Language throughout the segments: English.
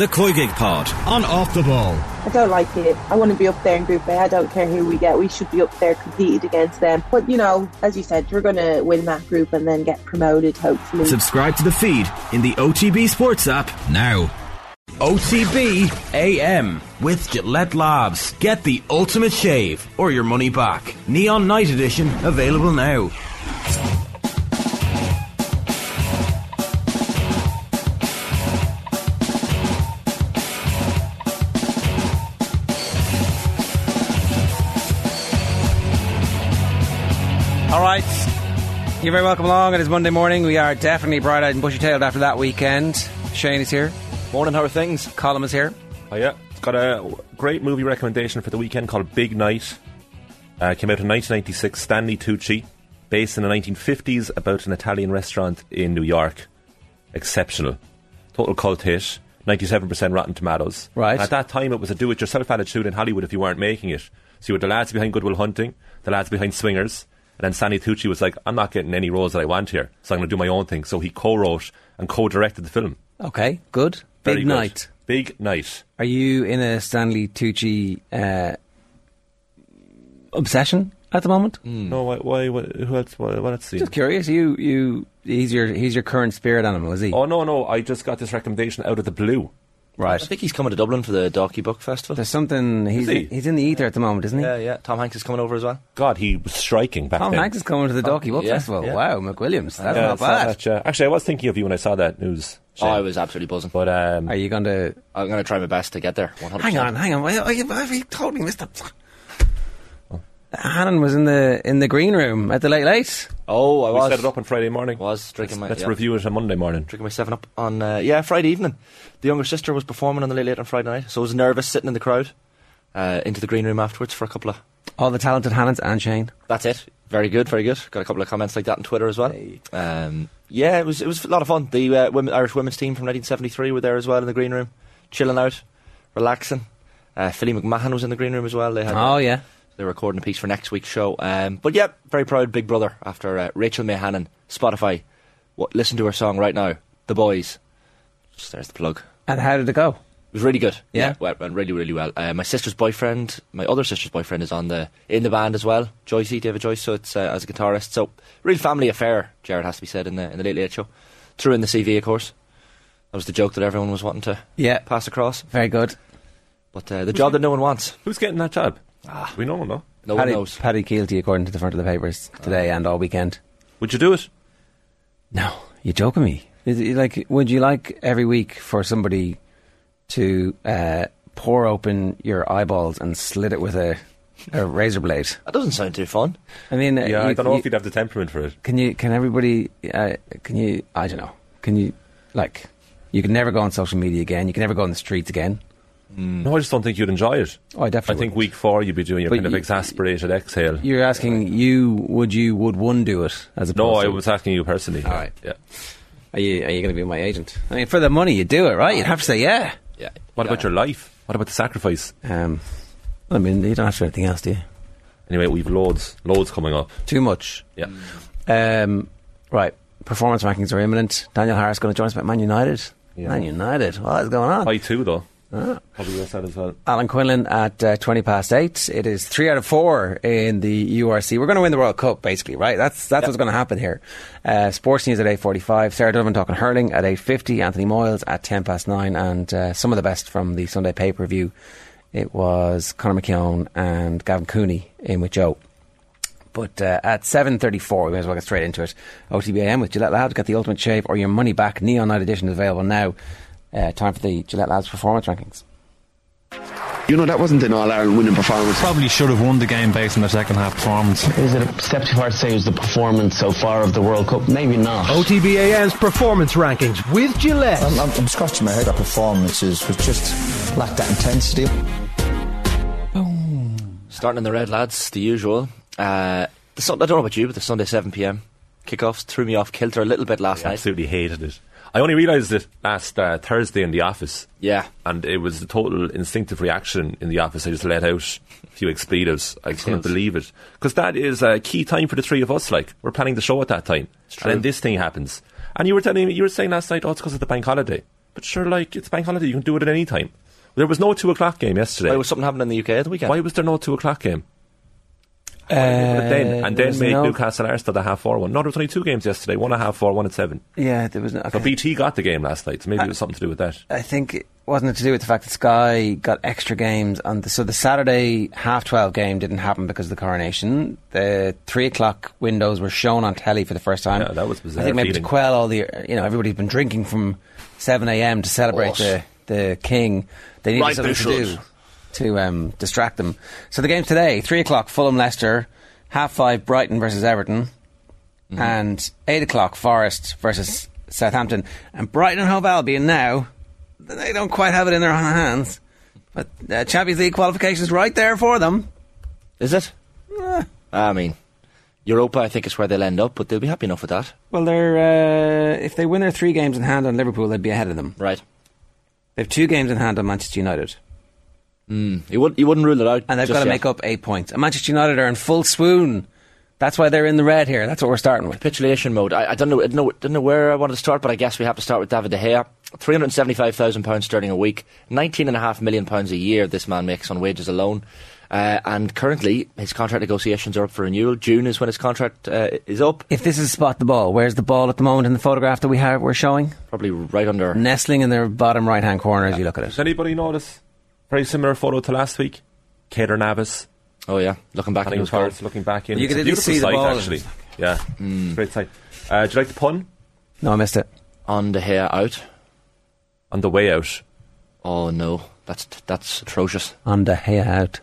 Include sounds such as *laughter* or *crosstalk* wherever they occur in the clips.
the Koi Gig Pod on Off the Ball. I don't like it. I want to be up there in Group A. I don't care who we get. We should be up there competed against them. But, you know, as you said, we're going to win that group and then get promoted, hopefully. Subscribe to the feed in the OTB Sports app now. OTB AM with Gillette Labs. Get the ultimate shave or your money back. Neon Night Edition available now. You're very welcome along. It is Monday morning. We are definitely bright eyed and bushy tailed after that weekend. Shane is here. Morning, how are things? Colin is here. Oh, yeah. Got a great movie recommendation for the weekend called Big Night. Uh, came out in 1996, Stanley Tucci, based in the 1950s about an Italian restaurant in New York. Exceptional. Total cult hit. 97% Rotten Tomatoes. Right. And at that time, it was a do it yourself attitude in Hollywood if you weren't making it. So you had the lads behind Good Will Hunting, the lads behind Swingers, and then Stanley Tucci was like, I'm not getting any roles that I want here, so I'm going to do my own thing. So he co wrote and co directed the film. Okay, good. Big good. night. Big night. Are you in a Stanley Tucci uh, obsession at the moment? No, why, why, what, who else, what, what else? Just curious. You, you, he's your, he's your current spirit animal, is he? Oh, no, no, I just got this recommendation out of the blue. Right. I think he's coming to Dublin for the Dalkey Book Festival. There's something. He's he? he's in the ether at the moment, isn't he? yeah, yeah. Tom Hanks is coming over as well. God, he was striking back Tom then. Hanks is coming to the Dalkey Book yeah, Festival. yeah. Wow, McWilliams. That's Yeah, not bad. that, yeah. Actually, I was thinking of you when I saw that news. Oh, I was absolutely buzzing. But um, Are you going to? I'm going to try my best to get there. 100%. Hang on, hang on. I, I, I totally missed that. Hannon was in the in the green room at the late late. Oh, I we was. set it up on Friday morning. Was drinking my. Let's yeah, review it on Monday morning. Drinking my seven up on uh, yeah Friday evening. The younger sister was performing on the late late on Friday night, so I was nervous sitting in the crowd. Uh, into the green room afterwards for a couple of. All the talented Hannons and Shane. That's it. Very good, very good. Got a couple of comments like that on Twitter as well. Um, yeah, it was it was a lot of fun. The uh, women, Irish women's team from 1973 were there as well in the green room, chilling out, relaxing. Uh, Philly McMahon was in the green room as well. They had Oh yeah. They're recording a piece for next week's show. Um, but yeah, very proud Big Brother after uh, Rachel May Hannon, Spotify. What, listen to her song right now, The Boys. Just there's the plug. And how did it go? It was really good. Yeah? well, went really, really well. Uh, my sister's boyfriend, my other sister's boyfriend, is on the in the band as well. Joycey, David Joyce. So it's uh, as a guitarist. So real family affair. Jared has to be said in the in the late late show. Threw in the CV, of course. That was the joke that everyone was wanting to Yeah. pass across. Very good. But uh, the job that no one wants. Who's getting that job? We know, no. No Paddy, one knows. Paddy Kielty, according to the front of the papers today and all weekend. Would you do it? No, you're joking me? Is it like, would you like every week for somebody to uh, pour open your eyeballs and slit it with a, a razor blade? That doesn't sound too fun. I mean, uh, Yeah, I you- don't know you- if you'd have the temperament for it. Can you? Can everybody? Uh, can you? I don't know. Can you? Like, you can never go on social media again. You can never go on the streets again. No, I just don't think you'd enjoy it. Oh, I definitely. I think wouldn't. week four you'd be doing your But kind of exasperated exhale. You're asking you. Would you? Would one do it as a no, I was asking you personally. All right. Yeah. Are you? Are you going to be my agent? I mean, for the money, you do it, right? You'd have to say yeah. Yeah. What about your life? What about the sacrifice? Um, I mean, you don't have to do anything else, do you? Anyway, we've loads, loads coming up. Too much. Yeah. Um, right. Performance rankings are imminent. Daniel Harris going to join us about Man United. Yeah. Man United. What is going on? I too, though. Ah. Probably yes, that as well. Alan Quinlan at uh, 20 past 8. It is 3 out of 4 in the URC. We're going to win the World Cup, basically, right? That's that's what's going to happen here. Uh, sports news at 8.45. Sarah Donovan talking hurling at 8.50. Anthony Moyles at 10 past 9. And uh, some of the best from the Sunday pay-per-view. It was Conor McKeown and Gavin Cooney in with Joe. But uh, at 7.34, we may as well get straight into it. OTBAM with Gillette Labs. Get the ultimate shave or your money back. Neon Night Edition is available now. Uh, time for the Gillette Labs performance rankings. You know, that wasn't an All Ireland winning performance. Probably should have won the game based on their second half performance. Is it a step too far to say it was the performance so far of the World Cup? Maybe not. OTBAM's performance rankings with Gillette. I'm, I'm, I'm scratching my head. That performances was just lacked that intensity. Starting in the red, lads, the usual. Uh, the I don't know about you, but the Sunday 7 pm kickoffs threw me off kilter a little bit last I night. absolutely hated it. I only realised it last uh, Thursday in the office. Yeah. And it was a total instinctive reaction in the office. I just let out a few expletives. I couldn't believe it. Because that is a key time for the three of us. Like, we're planning the show at that time. And then this thing happens. And you were telling me, you were saying last night, oh, it's because of the bank holiday. But But sure, like it's bank holiday, you can do it at any time. There was no two o'clock game yesterday. Why was something happening in the UK at the weekend? Why was there no two o'clock game? Uh, But then and then made no- Newcastle Arsenal the half four one. No, there was only two games yesterday. One at half four, one at seven. Yeah, there was no. So okay. BT got the game last night. So maybe it was something to do with that. I think it wasn't it to do with the fact that Sky got extra games on the so the Saturday half twelve game didn't happen because of the coronation. The three o'clock windows were shown on telly for the first time. Yeah, that was bizarre I think maybe feeling. to quell all the you know everybody's been drinking from seven a.m. to celebrate the the king. They needed Right, something to do to um, distract them. So the games today, three o'clock, Fulham Leicester, half five Brighton versus Everton, Mm-hmm. and eight o'clock Forest versus Southampton. And Brighton and Hove Albion now, they don't quite have it in their hands, but uh, Champions League qualifications right there for them. Is it? I mean, Europa, I think, is where they'll end up, but they'll be happy enough with that. Well, they're uh, if they win their three games in hand on Liverpool, they'd be ahead of them. Right. They have two games in hand on Manchester United, You, would, you wouldn't rule it out. and they've got to yet. make up eight points. And Manchester United are in full swoon. That's why they're in the red here. That's what we're starting with. capitulation mode. I, I don't know, I don't know, don't know where I wanted to start, but I guess we have to start with David De Gea. Three hundred seventy-five thousand pounds sterling a week, nineteen and a half million pounds a year. This man makes on wages alone, uh, and currently his contract negotiations are up for renewal. June is when his contract uh, is up. If this is spot the ball, where's the ball at the moment in the photograph that we have we're showing? Probably right under. Nestling in their bottom right hand corner as you look at it. Does anybody notice? Very similar photo to last week. Keylor Navas, Oh yeah, looking back at Nottingham his goal. Looking back in. You It's could a beautiful see the sight, ball. actually. Yeah, it's a great sight. Uh, do you like the pun? No, I missed it. On the hair out. On the way out. Oh no, that's that's atrocious. On the hair out.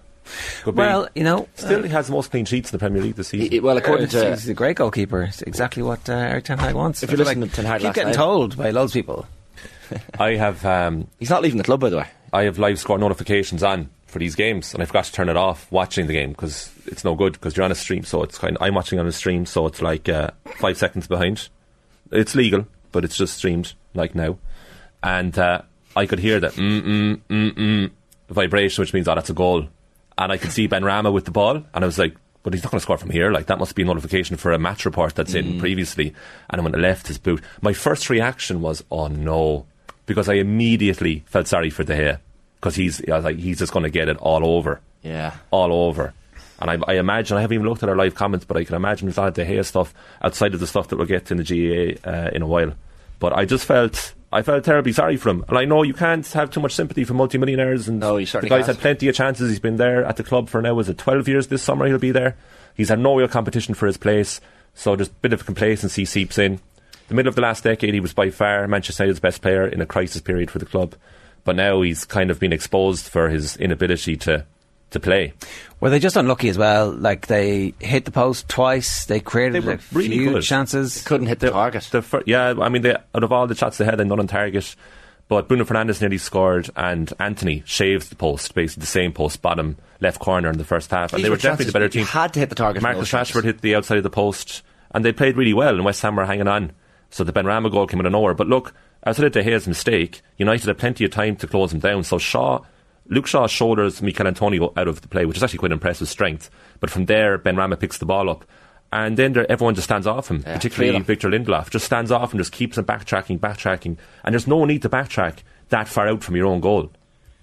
Could be. Well, you know, still he has the most clean sheets in the Premier League this season. He- well, according he's, to he's a great goalkeeper. It's exactly what uh, Erik Ten Hag wants. If you're feel listening to Ten Hag keep last getting night- told by loads of people. *laughs* I have um, he's not leaving the club, by the way. I have live score notifications on for these games, and I forgot to turn it off watching the game because it's no good because you're on a stream. So it's kind. I'm watching on a stream, so it's like uh, five seconds behind. It's legal, but it's just streamed like now, and uh, I could hear the mm mm mm mm vibration, which means oh that's a goal, and I could see Benrahma with the ball, and I was like. But he's not going to score from here. Like that must be a notification for a match report that's in previously. And when I left his boot, my first reaction was, "Oh no," because I immediately felt sorry for De Gea because he's I was like he's just going to get it all over, Yeah. all over. And I, I imagine I haven't even looked at our live comments, but I can imagine there's a lot of De Gea stuff outside of the stuff that we'll get to in the GAA uh, in a while. But I just felt I felt terribly sorry for him, and I know you can't have too much sympathy for multimillionaires. And No, the guy's can't. had plenty of chances. He's been there at the club for now. Was it 12 years this summer? He'll be there. He's had no real competition for his place, so just a bit of complacency seeps in. The middle of the last decade, he was by far Manchester United's best player in a crisis period for the club. But now he's kind of been exposed for his inability to to play. Were they just unlucky as well? Like they hit the post twice. They created They were a really few good. chances. Couldn't hit the target. The fir- yeah, I mean, they, out of all the shots they had, they're not on target. But Bruno Fernandes nearly scored, and Anthony shaved the post, basically the same post, bottom left corner in the first half. And These they were were definitely the better you team. had to hit the target Marcus. Rashford hit the outside of the post, and they played really well, and West Ham were hanging on. So the Benrahma goal came out of nowhere. But look, outside of De Gea's mistake, United had plenty of time to close him down. So Shaw, Luke Shaw shoulders Michail Antonio out of the play, which is actually quite impressive strength. But from there, Benrahma picks the ball up. And then there, everyone just stands off him, Yeah, particularly. Victor Lindelof. Just stands off and just keeps him backtracking, backtracking. And there's no need to backtrack that far out from your own goal.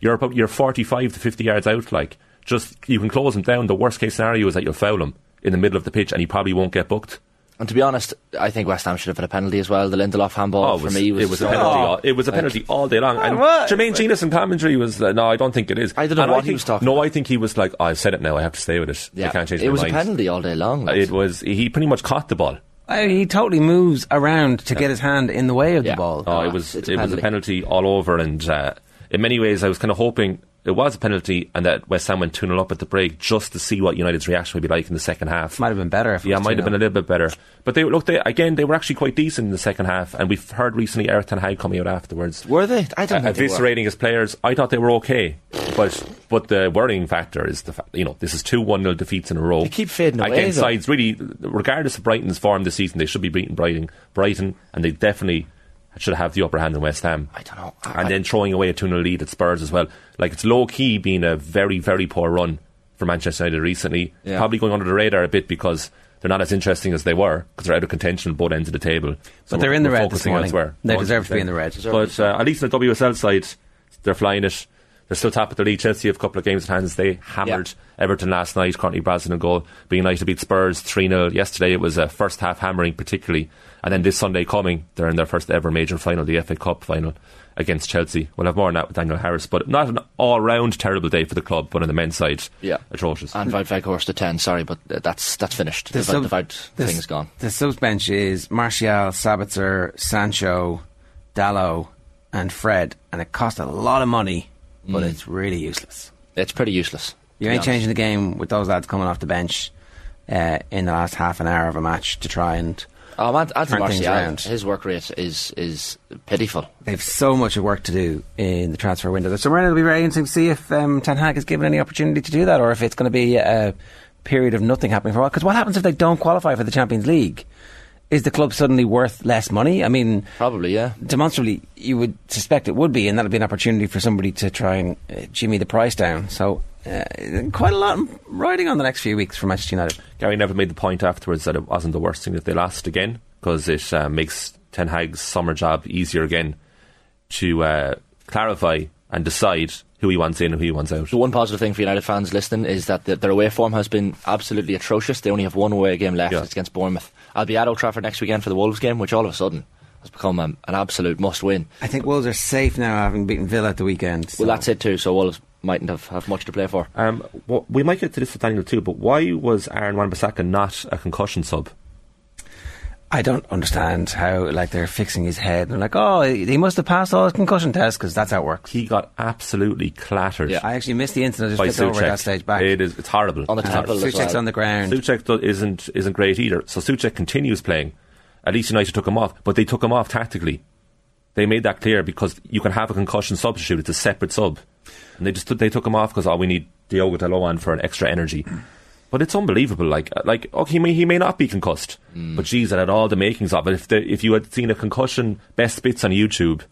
You're, about, you're 45 to 50 yards out, like, just, you can close him down. The worst case scenario is that you'll foul him in the middle of the pitch and he probably won't get booked. And to be honest, I think West Ham should have had a penalty as well. The Lindelof handball Oh, it for me was, it was a penalty. all, it was a Like- penalty all day long. And what? Jermaine Jenas in commentary was uh, no, I don't think it is. I don't know And what he think- was talking No, about. I think he was like, oh, I've said it now. I have to stay with it. Yeah, I can't change it my was mind. a penalty all day long. like. It was. He pretty much caught the ball. I mean, he totally moves around to get his hand in the way of Yeah. the ball. Oh, Ah, it was. it's a It was a penalty. penalty all over, and uh, in many ways, I was kind of hoping it was a penalty, and that West Ham went two 0 up at the break just to see what United's reaction would be like in the second half. Might have been better. If it Yeah, might have been a little bit better. But they look, they, again, they were actually quite decent in the second half, and we've heard recently Erik Ten Hag coming out afterwards. Were they? I don't uh, think eviscerating his players. I thought they were okay, but but the worrying factor is the fact you know this is two one 0 defeats in a row. They keep fading away, against sides really, regardless of Brighton's form this season, they should be beating Brighton, Brighton, and they definitely should have the upper hand in West Ham. I don't know. I- and then throwing away a 2 0 lead at Spurs as well. Like it's low key being a very very poor run for Manchester United recently. Yeah. Probably going under the radar a bit because. they're not as interesting as they were because they're out of contention on both ends of the table. So But they're in the red this morning. elsewhere. They deserve to be in the red. But uh, at least in the WSL side, they're flying it. They're still top of the league. Chelsea have a couple of games in hands. They hammered Everton last night. Currently, Brazil in goal. Being United beat Spurs 3 0. Yesterday, it was a first half hammering, particularly. And then this Sunday coming, they're in their first ever major final, the FA Cup final against Chelsea. We'll have more on that with Daniel Harris. But not an all round terrible day for the club, but on the men's side, Yeah. atrocious. And Wout Weghorst to 10, sorry, but that's that's finished. The, The the, sub- the the thing s- is gone. The subs bench is Martial, Sabitzer, Sancho, Dalot, and Fred, and it cost a lot of money, but Mm. it's really useless. It's pretty useless. You ain't changing the game with those lads coming off the bench uh, in the last half an hour of a match to try and. Oh, Ant- Anthony Martial, his work rate is is pitiful. They've so much work to do in the transfer window. So it'll be very interesting to see if um, Ten Hag is given any opportunity to do that, or if it's going to be a period of nothing happening for a while. Because what happens if they don't qualify for the Champions League? Is the club suddenly worth less money? I mean, Probably, yeah. demonstrably, you would suspect it would be, and that'd be an opportunity for somebody to try and uh, jimmy the price down. So, uh, quite a lot riding on the next few weeks for Manchester United. Gary Neville made the point afterwards that it wasn't the worst thing that they lost again because it uh, makes Ten Hag's summer job easier again to uh, clarify and decide who he wants in and who he wants out. The one positive thing for United fans listening is that the, their away form has been absolutely atrocious. They only have one away game left. Yeah. It's against Bournemouth. I'll be at Old Trafford next weekend for the Wolves game, which all of a sudden has become um, an absolute must-win. I think Wolves are safe now, having beaten Villa at the weekend. so- Well, that's it too. So Wolves mightn't have, have much to play for. Um, well, we might get to this with Daniel too, but why was Aaron Wan-Bissaka not a concussion sub? I don't understand how like they're fixing his head. They're like, oh, he must have passed all his concussion tests because that's how it works. He got absolutely clattered Yeah. I actually missed the incident. I by just flipped over that stage back. It is, it's horrible. On the And tackle as Souček's well. on the ground. Souček do- isn't isn't great either. So Souček continues playing. At least United took him off, but they took him off tactically. They made that clear because you can have a concussion substitute; it's a separate sub, and they just took- they took him off because oh, we need Diogo Dalot on for an extra energy. *clears throat* But it's unbelievable. Like uh, like okay, he may, he may not be concussed, mm. but geez, it had all the makings of it. If the, if you had seen a concussion best bits on YouTube,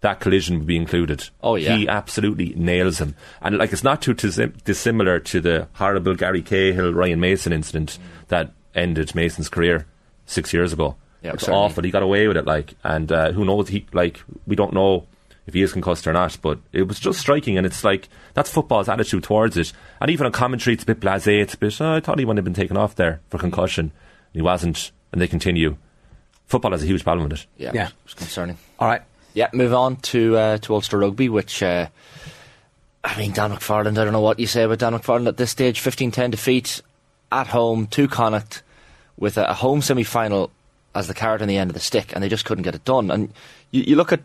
that collision would be included. Oh, yeah. he absolutely nails him, and like it's not too dissim- dissimilar to the horrible Gary Cahill Ryan Mason incident that ended Mason's career six years ago. Yeah, it's certainly. awful. He got away with it, like, and uh, who knows? He like we don't know if he is concussed or not, but it was just striking, and it's like that's football's attitude towards it. And even on commentary, it's a bit blasé. It's a bit. "Oh, I thought he wouldn't have been taken off there for concussion. and He wasn't, and they continue. Football has a huge problem with it. Yeah, Yeah. it's concerning. All right. Yeah, move on to uh, to Ulster Rugby, which uh, I mean Dan McFarland. I don't know what you say about Dan McFarland at this stage. 15-10 defeat at home to Connacht with a, a home semi-final as the carrot on the end of the stick, and they just couldn't get it done. And you, you look at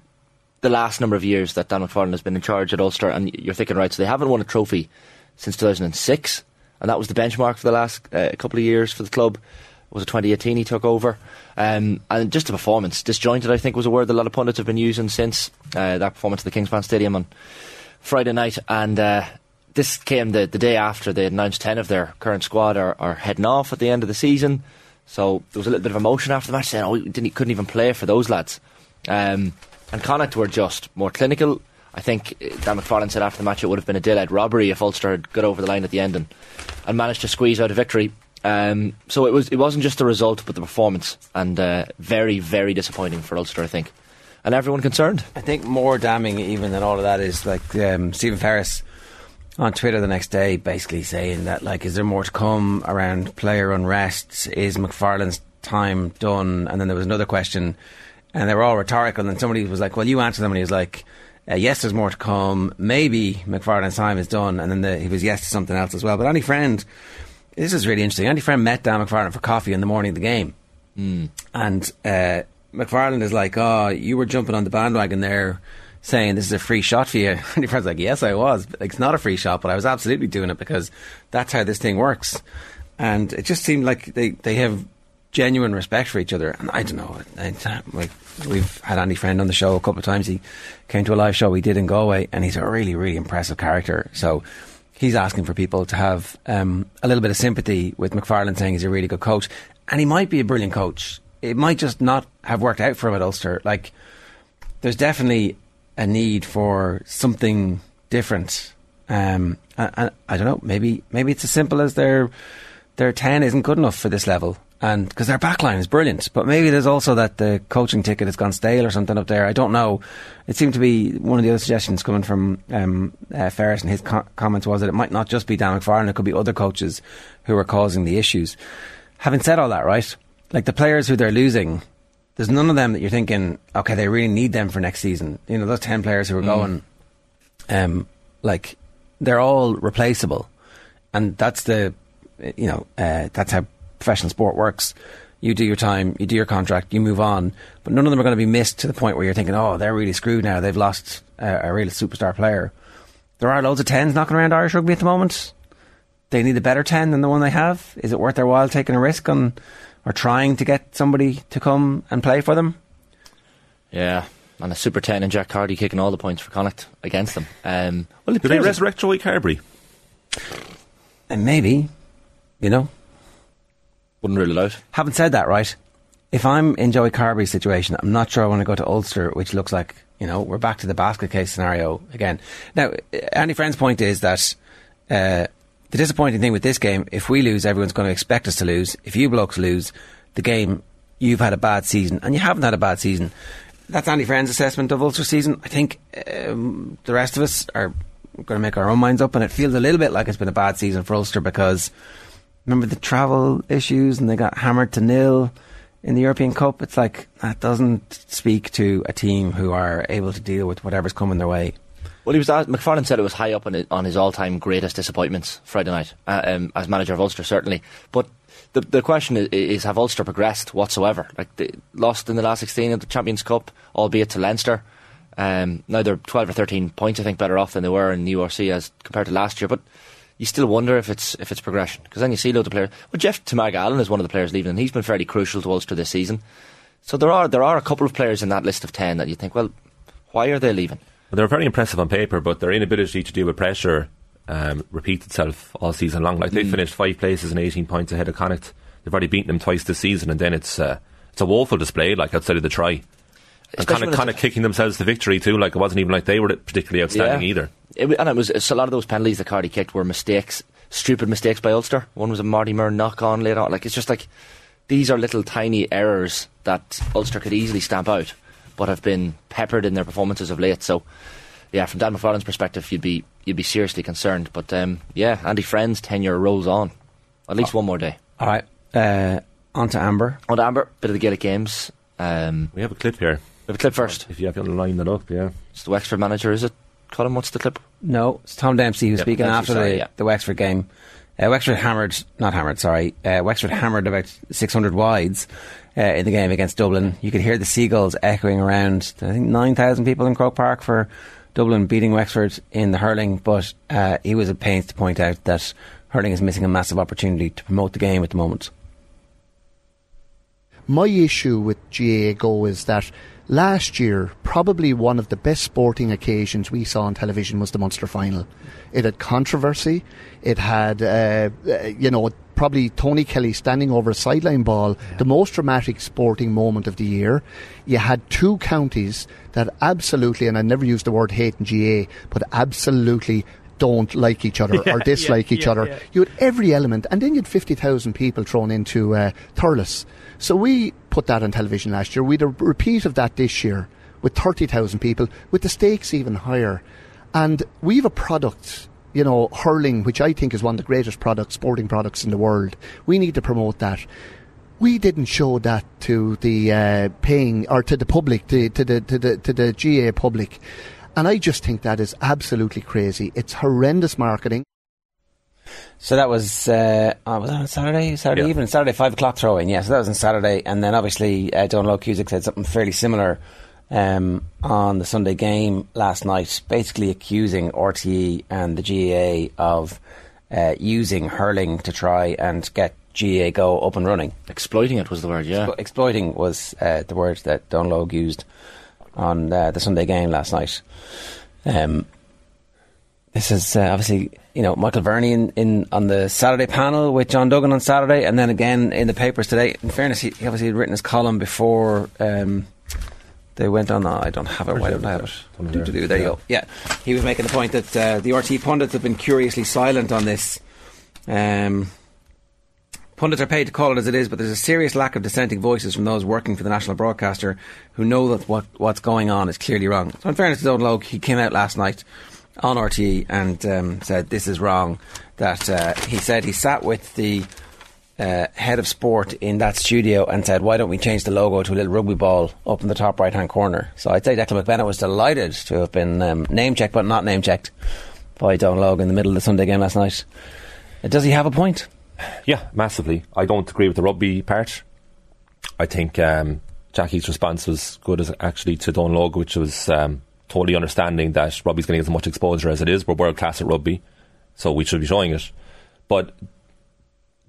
the last number of years that Dan McFarland has been in charge at Ulster, and you're thinking, right, so they haven't won a trophy since 2006, and that was the benchmark for the last uh, couple of years for the club. It Was it 2018 he took over? Um, and just the performance, disjointed, I think, was a word that a lot of pundits have been using since uh, that performance at the Kingspan Stadium on Friday night. And uh, this came the, the day after they announced 10 of their current squad are, are heading off at the end of the season. So there was a little bit of emotion after the match saying, oh, we didn't, couldn't even play for those lads. Um, and Connacht were just more clinical. I think uh, Dan McFarland said after the match it would have been a daylight robbery if Ulster had got over the line at the end and, and managed to squeeze out a victory. Um, so it was it wasn't just the result but the performance and uh, very very disappointing for Ulster I think and everyone concerned. I think more damning even than all of that is like um, Stephen Ferris on Twitter the next day basically saying that like is there more to come around player unrest? Is McFarland's time done? And then there was another question and they were all rhetorical and then somebody was like, Well you answer them and he was like uh, yes, there's more to come. Maybe McFarland's time is done, and then the, he was yes to something else as well. But Andy Friend, this is really interesting. Andy Friend met Dan McFarland for coffee in the morning of the game, and uh, McFarland is like, "Oh, you were jumping on the bandwagon there, saying this is a free shot for you." *laughs* Andy Friend's like, "Yes, I was. It's not a free shot, but I was absolutely doing it because that's how this thing works." And it just seemed like they they have genuine respect for each other. And I don't know, like we've had Andy Friend on the show a couple of times. He came to a live show we did in Galway, and he's a really really impressive character. So. He's asking for people to have um, a little bit of sympathy with McFarland saying he's a really good coach. And he might be a brilliant coach. It might just not have worked out for him at Ulster. Like, there's definitely a need for something different. Um, I, I, I don't know. Maybe maybe it's as simple as they're their 10 isn't good enough for this level. And because their backline is brilliant, but maybe there's also that the coaching ticket has gone stale or something up there. I don't know. It seemed to be one of the other suggestions coming from um, uh, Ferris and his co- comments was that it might not just be Dan McFarland, it could be other coaches who are causing the issues. Having said all that, right? Like the players who they're losing, there's none of them that you're thinking, okay, they really need them for next season. You know, those 10 players who are going, um, like, they're all replaceable. And that's the, you know, uh, that's how professional sport works. You do your time, you do your contract, you move on. But none of them are going to be missed to the point where you're thinking, oh, they're really screwed now. They've lost uh, a real superstar player. There are loads of 10s knocking around Irish rugby at the moment. They need a better 10 than the one they have. Is it worth their while taking a risk on or trying to get somebody to come and play for them? Yeah, and a super 10 and Jack Carty kicking all the points for Connacht against them. Um, well, Do they resurrect Joey Carbery? And maybe, you know. Wouldn't rule it out. Having said that, right, if I'm in Joey Carbery's situation, I'm not sure I want to go to Ulster, which looks like, you know, we're back to the basket case scenario again. Now, Andy Friend's point is that uh, the disappointing thing with this game, if we lose, everyone's going to expect us to lose. If you blokes lose, the game, you've had a bad season, and you haven't had a bad season. That's Andy Friend's assessment of Ulster season. I think um, the rest of us are going to make our own minds up, and it feels a little bit like it's been a bad season for Ulster because remember the travel issues and they got hammered to nil in the European Cup. It's like that doesn't speak to a team who are able to deal with whatever's coming their way. Well, he was asked, McFarland said it was high up on, it, on his all-time greatest disappointments Friday night uh, um, as manager of Ulster, certainly. But the the question is, is have Ulster progressed whatsoever? Like they lost in the last sixteen of the Champions Cup, albeit to Leinster. Um, now they're twelve or thirteen points, I think, better off than they were in the URC as compared to last year. But you still wonder if it's if it's progression because then you see loads of players. Well, Jeff Toomaga-Allen is one of the players leaving, and he's been fairly crucial to Ulster this season. So there are there are a couple of players in that list of ten that you think, well, why are they leaving? They're very impressive on paper, but their inability to deal with pressure um, repeats itself all season long. Like they Mm. finished five places and 18 points ahead of Connacht. They've already beaten them twice this season, and then it's uh, it's a woeful display. Like outside of the try, and kind of kind of kicking themselves to victory too. Like it wasn't even like they were particularly outstanding Yeah. either. It, and it was a lot of those penalties that Carty kicked were mistakes, stupid mistakes by Ulster. One was a Marty Moore knock on later on. Like it's just like these are little tiny errors that Ulster could easily stamp out, but have been peppered in their performances of late. So, yeah, from Dan McFarland's perspective, you'd be you'd be seriously concerned. But um, yeah, Andy Friend's tenure rolls on. At least one more day. All right, uh, on to Amber. On to Amber, bit of the Gaelic games. Um, We have a clip here. we have a clip first. If you have to line that up, yeah. It's the Wexford manager, is it? Colin, what's the clip? No, it's Tom Dempsey who's Yep, speaking Dempsey, after sorry, the, yeah. the Wexford game. Uh, Wexford hammered, not hammered, sorry. Uh, Wexford hammered about 600 wides uh, in the game against Dublin. You could hear the seagulls echoing around. I think 9,000 people in Croke Park for Dublin beating Wexford in the hurling. But uh, he was at pains to point out that hurling is missing a massive opportunity to promote the game at the moment. My issue with GAA Go is that last year, probably one of the best sporting occasions we saw on television was the Munster final. It had controversy. It had, uh, uh, you know, probably Tony Kelly standing over a sideline ball, the most dramatic sporting moment of the year. You had two counties that absolutely, and I never use the word hate in GA, but absolutely don't like each other *laughs* Yeah, or dislike yeah, each yeah, other. yeah. You had every element, and then you had 50,000 people thrown into uh, Thurles. So we put that on television last year. We had a repeat of that this year with 30,000 people, with the stakes even higher. And we have a product, you know, hurling, which I think is one of the greatest products, sporting products in the world. We need to promote that. We didn't show that to the uh, paying or to the public, to, to the to the to the GA public, and I just think that is absolutely crazy. It's horrendous marketing. So that was uh, oh, was that on Saturday? Saturday Yeah. evening, Saturday five o'clock throwing. Yes, Yeah, so that was on Saturday, and then obviously uh, Dónal Óg Cusack said something fairly similar um, on the Sunday game last night, basically accusing RTE and the GAA of uh, using hurling to try and get GAA go up and running. Exploiting it was the word, yeah. Explo- exploiting was uh, the word that Dónal Óg used on uh, the Sunday game last night. Um, this is uh, obviously, you know, Michael Verney in, in on the Saturday panel with John Duggan on Saturday, and then again in the papers today. In fairness, he, he obviously had written his column before um, they went on. I don't have it. Why don't I have it? Do, do, do. There you go. Yeah, he was making the point that uh, the RT pundits have been curiously silent on this. Um, Pundits are paid to call it as it is, but there's a serious lack of dissenting voices from those working for the national broadcaster who know that what, what's going on is clearly wrong. So, in fairness to Dónal Óg, he came out last night on RTE and um, said this is wrong. That uh, he said he sat with the uh, head of sport in that studio and said, "Why don't we change the logo to a little rugby ball up in the top right hand corner?" So I'd say Declan McBennett was delighted to have been um, name checked, but not name checked by Dónal Óg in the middle of the Sunday game last night. Uh, Does he have a point? Yeah, massively. I don't agree with the rugby part. I think um, Jackie's response was good as actually to Dónal Óg, which was um, totally understanding that rugby's getting as much exposure as it is. We're world class at rugby, so we should be showing it. But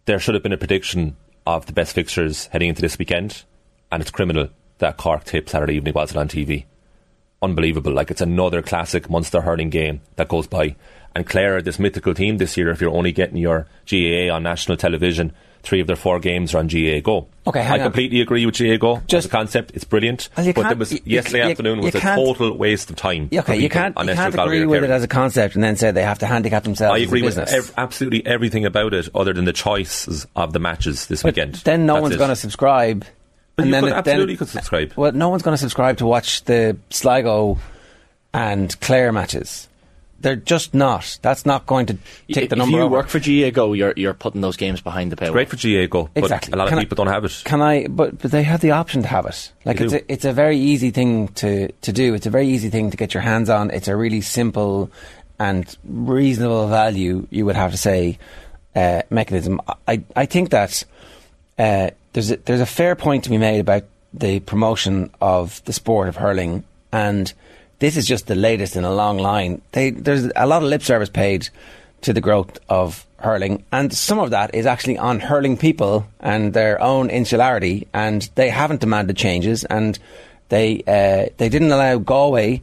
there should have been a prediction of the best fixtures heading into this weekend, and it's criminal that Cork Tip Saturday evening wasn't on TV. Unbelievable. Like it's another classic Munster hurling game that goes by. And Clare this mythical team this year. If you're only getting your GAA on national television, three of their four games are on GAA Go. Okay, I on. completely agree with GAA Go. Just a concept, it's brilliant. But was you- yesterday you- afternoon was you a total waste of time. Okay, you can't, you can't agree with it as a concept and then say they have to handicap themselves. I agree with ev- absolutely everything about it, other than the choices of the matches this But weekend. Then no That's one's going to subscribe. But and you then could, it- absolutely then, could subscribe. Well, no one's going to subscribe to watch the Sligo and Clare matches. They're just not. That's not going to take if the number If you over. work for GA Go, you're you're putting those games behind the paywall. It's Great for GA Go, but Exactly. a lot Can of I- people don't have it. Can I? But but they have the option to have it. Like They it's do. a, it's a very easy thing to to do. It's a very easy thing to get your hands on. It's a really simple and reasonable value. You would have to say uh, mechanism. I I think that uh, there's a, there's a fair point to be made about the promotion of the sport of hurling, and this is just the latest in a long line. They, there's a lot of lip service paid to the growth of hurling, and some of that is actually on hurling people and their own insularity, and they haven't demanded changes, and they uh, they didn't allow Galway.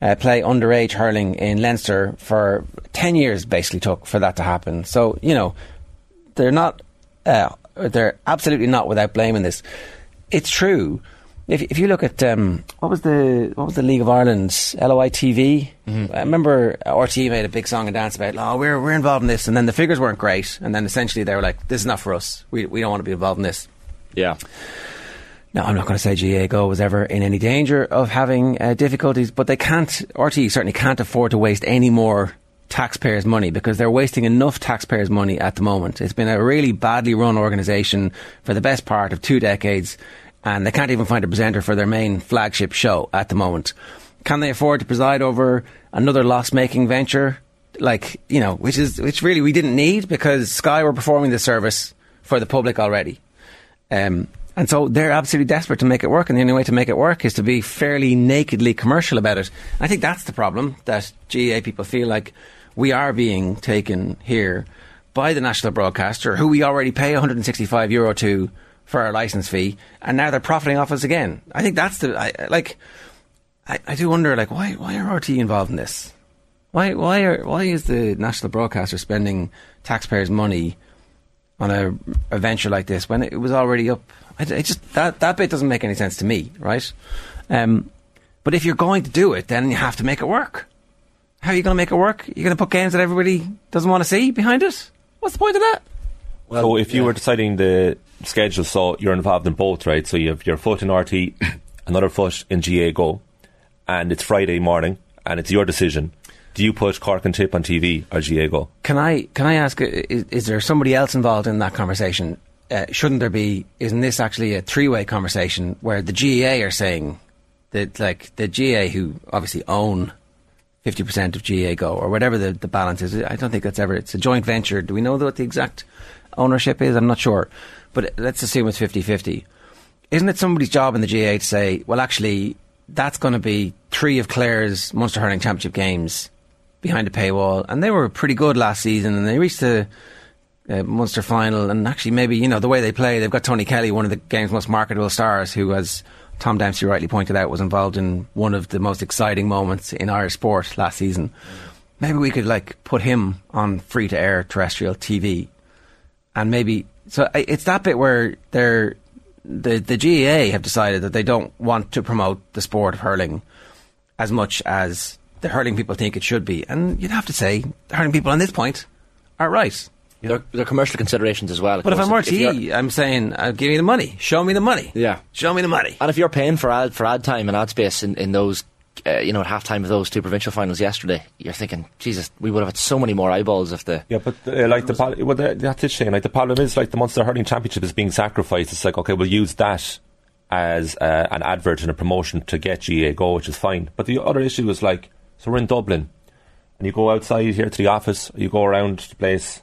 Uh, play underage hurling in Leinster for 10 years basically took for that to happen. So, you know, they're not uh, they're absolutely not without blame in this. It's true. If, if you look at um, what was the what was the League of Ireland's LOI TV? I remember RTE made a big song and dance about, oh, we're we're involved in this, and then the figures weren't great, and then essentially they were like, this is not for us. We we don't want to be involved in this. Yeah. Now, I'm not going to say GA Go was ever in any danger of having uh, difficulties, but they can't, RTE certainly can't afford to waste any more taxpayers' money because they're wasting enough taxpayers' money at the moment. It's been a really badly run organisation for the best part of two decades, and they can't even find a presenter for their main flagship show at the moment. Can they afford to preside over another loss-making venture? Like, you know, which is, which really we didn't need because Sky were performing the service for the public already. Um, and so they're absolutely desperate to make it work, and the only way to make it work is to be fairly nakedly commercial about it. I think that's the problem that GA people feel like we are being taken here by the national broadcaster, who we already pay 165 euro to for our license fee, and now they're profiting off us again. I think that's the I, I- like. I, I do wonder, like, why why are RT involved in this? Why why are why is the national broadcaster spending taxpayers' money on a, a venture like this when it was already up. I, it just that that bit doesn't make any sense to me, right? Um, but if you're going to do it, then you have to make it work. How are you going to make it work? You're going to put games that everybody doesn't want to see behind it. What's the point of that? so if you were deciding the schedule, so you're involved in both, right? So you have your foot in RT, *coughs* another foot in GA Go, and it's Friday morning, and it's your decision. Do you put Cork and Tip on TV or GA Go? Can I can I ask? Is, is there somebody else involved in that conversation? Uh, shouldn't there be? Isn't this actually a three way conversation where the GA are saying that, like the GA who obviously own fifty percent of GA Go or whatever the, the balance is? I don't think that's ever. It's a joint venture. Do we know what the exact ownership is? I'm not sure, but let's assume it's 50-50. Isn't it somebody's job in the GA to say, well, actually, that's going to be three of Clare's Munster Hurling Championship games behind a paywall, and they were pretty good last season, and they reached the uh, Munster final, and actually maybe you know the way they play, they've got Tony Kelly, one of the game's most marketable stars, who, as Tom Dempsey rightly pointed out, was involved in one of the most exciting moments in Irish sport last season. Maybe we could like put him on free to air terrestrial TV, and maybe so it's that bit where they're the the GAA have decided that they don't want to promote the sport of hurling as much as the hurling people think it should be. And you'd have to say the hurling people on this point are right. There, there are commercial considerations as well. But if. I'm RTE, I'm saying, uh, give me the money. Show me the money. Yeah. Show me the money. And if you're paying for ad for ad time and ad space in, in those, uh, you know, at halftime of those two provincial finals yesterday, you're thinking, Jesus, we would have had so many more eyeballs if the. Yeah, but uh, like the pol- well, that's it, Shane. Like the problem is, like the Munster Hurling Championship is being sacrificed. It's like okay, we'll use that as uh, an advert and a promotion to get GA go, which is fine. But the other issue is like, so we're in Dublin, and you go outside here to the office, you go around the place.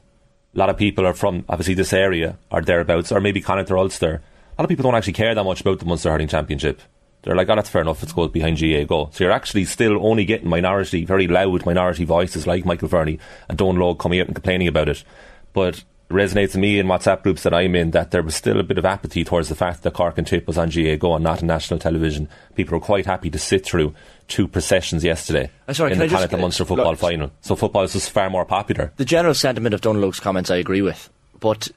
A lot of people are from obviously this area or thereabouts, or maybe Connacht or Ulster. A lot of people don't actually care that much about the Munster Hurling Championship. They're like, oh, that's fair enough. Let's go behind GA go. So you're actually still only getting minority, very loud minority voices like Michael Verney and Dónal Óg coming out and complaining about it. But it resonates with me in WhatsApp groups that I'm in that there was still a bit of apathy towards the fact that Cork and Tip was on GA Go and not on national television. People were quite happy to sit through two processions yesterday Uh, sorry, in the Connacht and Munster football look- final. So football is just far more popular. The general sentiment of Dónal Óg's comments I agree with, but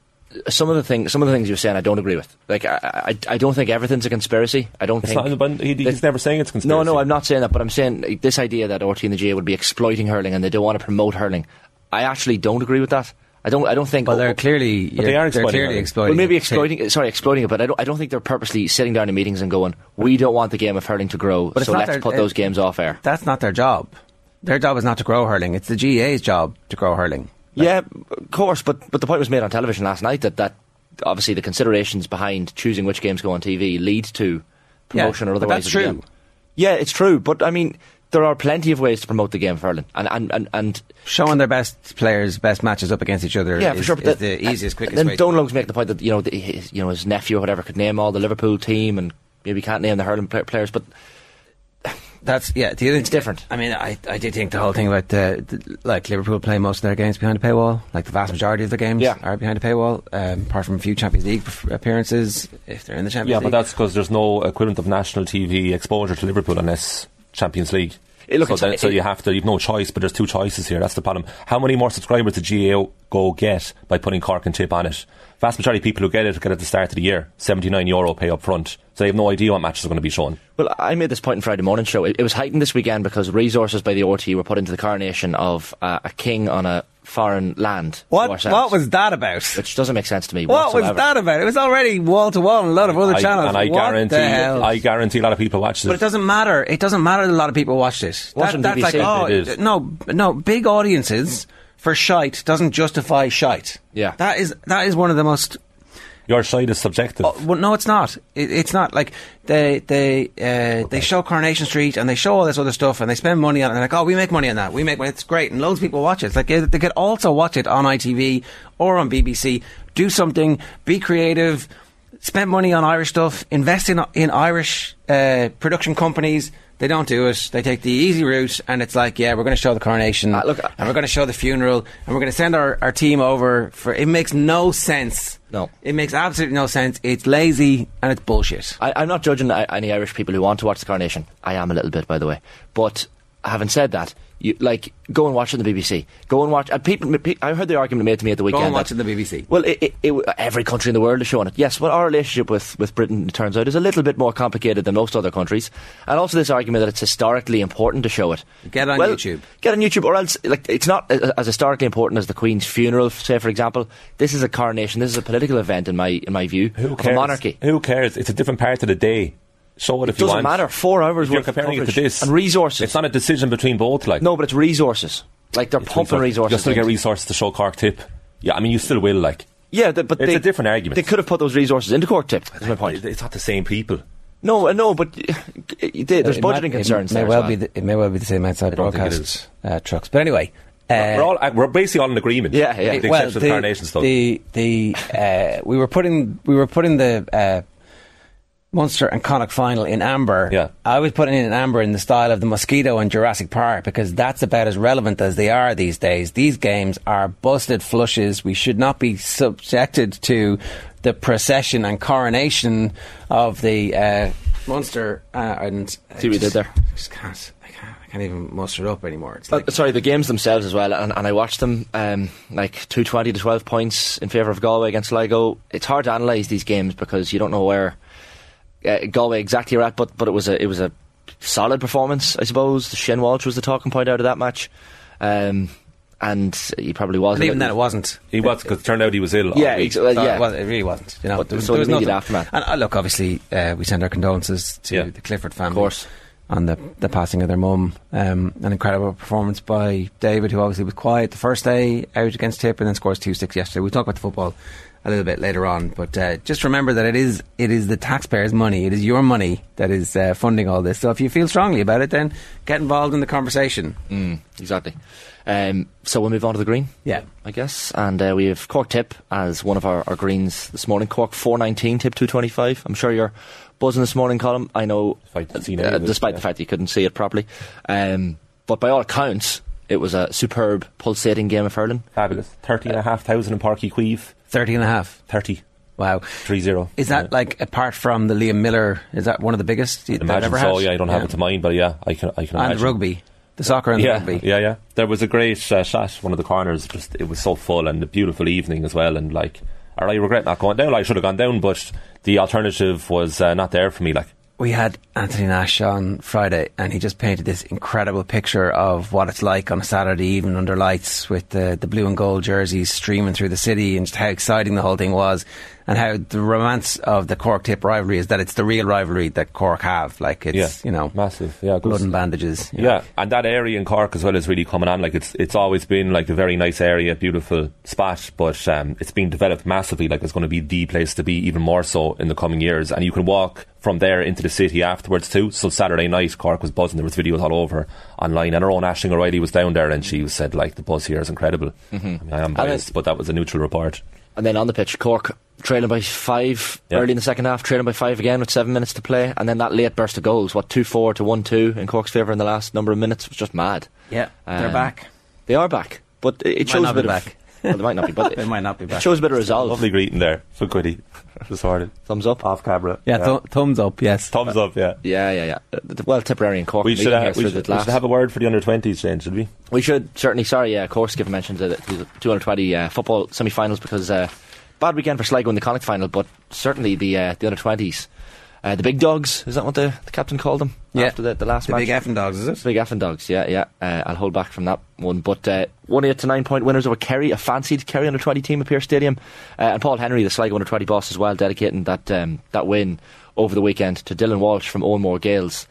some of the things, some of the things you're saying, I don't agree with. Like, I, I, I don't think everything's a conspiracy. I don't It's think. not, but he, he's that- never saying it's conspiracy. No, no, I'm not saying that, but I'm saying like, this idea that RT and the GA would be exploiting hurling and they don't want to promote hurling. I actually don't agree with that. I don't. I don't think. Well, they're clearly, But they you're- are they're exploiting clearly exploiting. well, maybe it. exploiting. Sorry, exploiting it, but I don't. I don't think they're purposely sitting down in meetings and going, "We don't want the game of hurling to grow, But so let's their- put it- those games off air." That's not their job. Their job is not to grow hurling. It's the GA's job to grow hurling. Yeah, of course, but but the point was made on television last night that that obviously the considerations behind choosing which games go on TV lead to promotion Yeah, or otherwise. that's true. game. Yeah, it's true, but I mean, there are plenty of ways to promote the game of hurling, and and and. and Showing their best players, best matches up against each other yeah, is, for sure. But is that- the easiest, quickest Then way. Don Lugs make the point that you know, the, his, you know, his nephew or whatever could name all the Liverpool team, and maybe can't name the hurling players, but That's yeah. The other, It's different. I mean, I, I did think the whole thing about the, the like Liverpool play most of their games behind a paywall. Like the vast majority of their games Yeah. are behind a paywall. Um, apart from a few Champions League appearances, if they're in the Champions League. Yeah, League. but that's because there's no equivalent of national TV exposure to Liverpool unless Champions League. Eh, look, so, it's- then, so you have to. You've no choice, but there's two choices here. That's the problem. How many more subscribers did GAO go get by putting Cork and Tip on it? Vast majority of people who get it get it at the start of the year. Seventy nine euro pay up front, so they have no idea what matches are going to be shown. Well, I made this point in Friday morning show. It, it was heightened this weekend because resources by the RT were put into the coronation of uh, a king on a foreign land. what what was that about? which doesn't make sense to me. What was that about? It was already wall to wall on a lot of other I- channels. and I What guarantee, the hell? I guarantee a lot of people watch this. But it doesn't matter. It doesn't matter that a lot of people watched it. Watch on that's like, oh, It is. no, no, big audiences for shite doesn't justify shite. Yeah. That is, that is one of the most Your side is subjective. Oh, well, no, it's not. It, it's not like they they uh, they show Coronation Street and they show all this other stuff and they spend money on it. And they're like, oh, we make money on that. We make money. It's great, and loads of people watch it. It's like they could also watch it on ITV or on BBC. Do something. Be creative. Spend money on Irish stuff. Invest in in Irish uh, production companies. They don't do it. They take the easy route, and it's like, yeah, we're going to show the coronation, Uh, look, and we're going to show the funeral, and we're going to send our, our team over for. It makes no sense. No. It makes absolutely no sense. It's lazy and it's bullshit. I, I'm not judging any Irish people who want to watch the coronation. I am a little bit, by the way. But having said that, you like go and watch it on the BBC. Go and watch. And people, pe- I heard the argument made to me at the weekend. Go weekend. and watch that- it on the BBC. Well, it, it, it, every country in the world is showing it. Yes, well, our relationship with, with Britain, it turns out, is a little bit more complicated than most other countries. And also this argument that it's historically important to show it. Get on Well, YouTube. Get on YouTube, or else, like, it's not as, as historically important as the Queen's funeral, say, for example. This is a coronation. This is a political event, in my in my view, Who of cares? a monarchy. Who cares? It's a different part of the day. Show it if It you doesn't want. matter. Four hours If you're worth of comparing it to this and resources. It's not a decision between both. Like No, but it's resources. Like they're pumping resources. You'll still get resources to show Cork tip. Yeah, I mean you still will. Like Yeah, the, but It's they, a different argument. They could have put those resources into Cork Tip. Is my point. it's not the same people. No, no, but *laughs* they, there's It budgeting might- concerns It may there. well, as be. The, it may well be the same outside I don't think it broadcast uh, trucks. But anyway, uh, we're all uh, we're basically all in agreement. Yeah, yeah. With the well, exception of the the the uh, we were putting we were putting the uh, Munster and Connacht final in amber. Yeah. I was putting in amber in the style of the mosquito and Jurassic Park because that's about as relevant as they are these days. These games are busted flushes. We should not be subjected to the procession and coronation of the uh, Munster uh, and See what you did there? I just can't. I can't. Can't even muster it up anymore. It's Uh, sorry, the games themselves as well, and, and I watched them um, like two twenty to twelve points in favour of Galway against Sligo. It's hard to analyse these games because you don't know where uh, Galway exactly are at, but but it was a it was a solid performance, I suppose. Shin Walsh was the talking point out of that match. Um, and he probably was. And a even then, it wasn't. He was because it turned out he was ill. all Yeah, week. ex- well, Uh, yeah. well, it really wasn't. You know, But there was, so there was the immediate nothing. aftermath. And uh, look, obviously, uh, we send our condolences to Yeah. the Clifford family, Of course. on the the passing of their mum. Um, an incredible performance by David, who obviously was quiet the first day out against Tip, and then scores two six yesterday. We'll talk about the football a little bit later on, but uh, just remember that it is it is the taxpayers' money. It is your money that is uh, funding all this. So if you feel strongly about it, then get involved in the conversation. Mm, exactly. Um, so we'll move on to the green. Yeah. I guess. And uh, we have Cork Tip as one of our, our greens this morning. Cork 419, Tip 225. I'm sure you're buzzing this morning, Colm. I know, Despite the uh, of it, despite yeah. fact that you couldn't see it properly. Um, but by all accounts, it was a superb, pulsating game of hurling. Fabulous. 30 and a half thousand in Páirc Uí Chaoimh. 30 and a half. 30. Wow. 3 0. Is that like apart from the Liam Miller? Is that one of the biggest you- that Imagine ever so, had? yeah, I don't have it to mind, but yeah, I can, I can And imagine. rugby, the soccer and the yeah, rugby. Yeah, yeah. There was a great uh, shot, one of the corners. Just it was so full and a beautiful evening as well. And like, or I regret not going down. I should have gone down, but the alternative was uh, not there for me. Like, We had Anthony Nash on Friday, and he just painted this incredible picture of what it's like on a Saturday evening under lights with the, the blue and gold jerseys streaming through the city, and just how exciting the whole thing was, and how the romance of the Cork Tip rivalry is that it's the real rivalry that Cork have. Like it's yeah, you know massive. Yeah, good blood and bandages. Yeah, know. and that area in Cork as well is really coming on. Like it's it's always been like a very nice area, beautiful spot, but um, it's been developed massively. Like it's going to be the place to be, even more so in the coming years. And you can walk from there into the city afterwards too. So Saturday night, Cork was buzzing. There was videos all over online, and our own Ashling O'Reilly was down there, and she said like the buzz here is incredible. Mm-hmm. I, mean, I am biased, it- but that was a neutral report. And then on the pitch, Cork trailing by five Yeah. early in the second half, trailing by five again with seven minutes to play, and then that late burst of goals, what two four to one two in Cork's favour in the last number of minutes was just mad. yeah, they're Um, back. They are back, but it, it shows a bit of back. *laughs* well, they might not be, but *laughs* They might not be it shows a bit of resolve. Lovely greeting there for Quiddy. Sorted. *laughs* Thumbs up. Off camera. Yeah, th- thumbs up. Yes. Thumbs up. Yeah. Yeah, yeah, yeah. Uh, Well, Tipperary and Cork We should, have, we, should, we should have a word for the under 20s, Shane, should we? We should certainly. Sorry, yeah. Of course, give a mention to the, to the 220 uh, football semi-finals because uh, bad weekend for Sligo in the Connacht final, but certainly the uh, the under 20s, uh, the big dogs. Is that what the, the captain called them? Yeah. After the, the last The match. big effing dogs, is it? Big effing dogs, yeah, yeah. Uh, I'll hold back from that one. But uh, one eight to nine point winners over Kerry, a fancied Kerry under twenty team at Pearse Stadium, uh, and Paul Henry, the Sligo under twenty boss as well, dedicating that um, that win over the weekend to Dylan Walsh from Owenmore Gaels,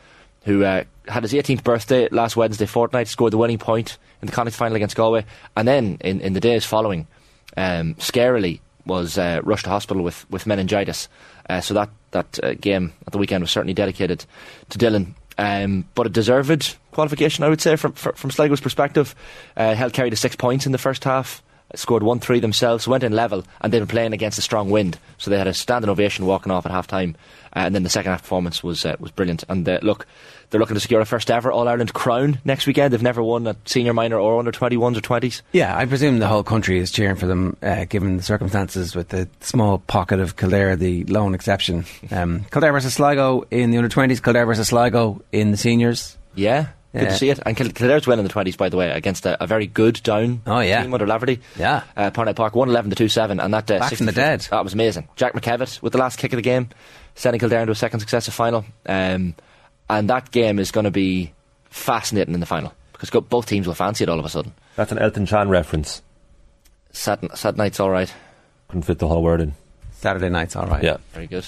who uh, had his 18th birthday last Wednesday fortnight, scored the winning point in the Connacht final against Galway, and then in, in the days following, um, scarily was uh, rushed to hospital with, with meningitis. Uh, so that that uh, game at the weekend was certainly dedicated to Dylan. Um, but a deserved qualification, I would say, from from, Sligo's perspective. Uh, held Kerry to six points in the first half, scored one three themselves, went in level, and they've been playing against a strong wind, so they had a standing ovation walking off at half time. Uh, and then the second half performance was uh, was brilliant. And uh, look, they're looking to secure a first ever All Ireland crown next weekend. They've never won a senior minor or under twenty ones or twenties. Yeah, I presume the whole country is cheering for them, uh, given the circumstances with the small pocket of Kildare, the lone exception. *laughs* Um, Kildare versus Sligo in the under 20s, Kildare versus Sligo in the seniors. Yeah, good to see it. And Kil- Kildare's in the twenties, by the way, against a, a very good down Oh, yeah. team under Laverty. Yeah. uh, Parnell Park one eleven to two seven, and that uh, Back from the dead. That was amazing. Jack McKevitt with the last kick of the game, sending Kildare into a second successive final. Um, and that game is going to be fascinating in the final because both teams will fancy it all of a sudden. That's an Elton John reference. Sad, sad night's all right. Couldn't fit the whole word in. Saturday night's all right. Yeah. Very good.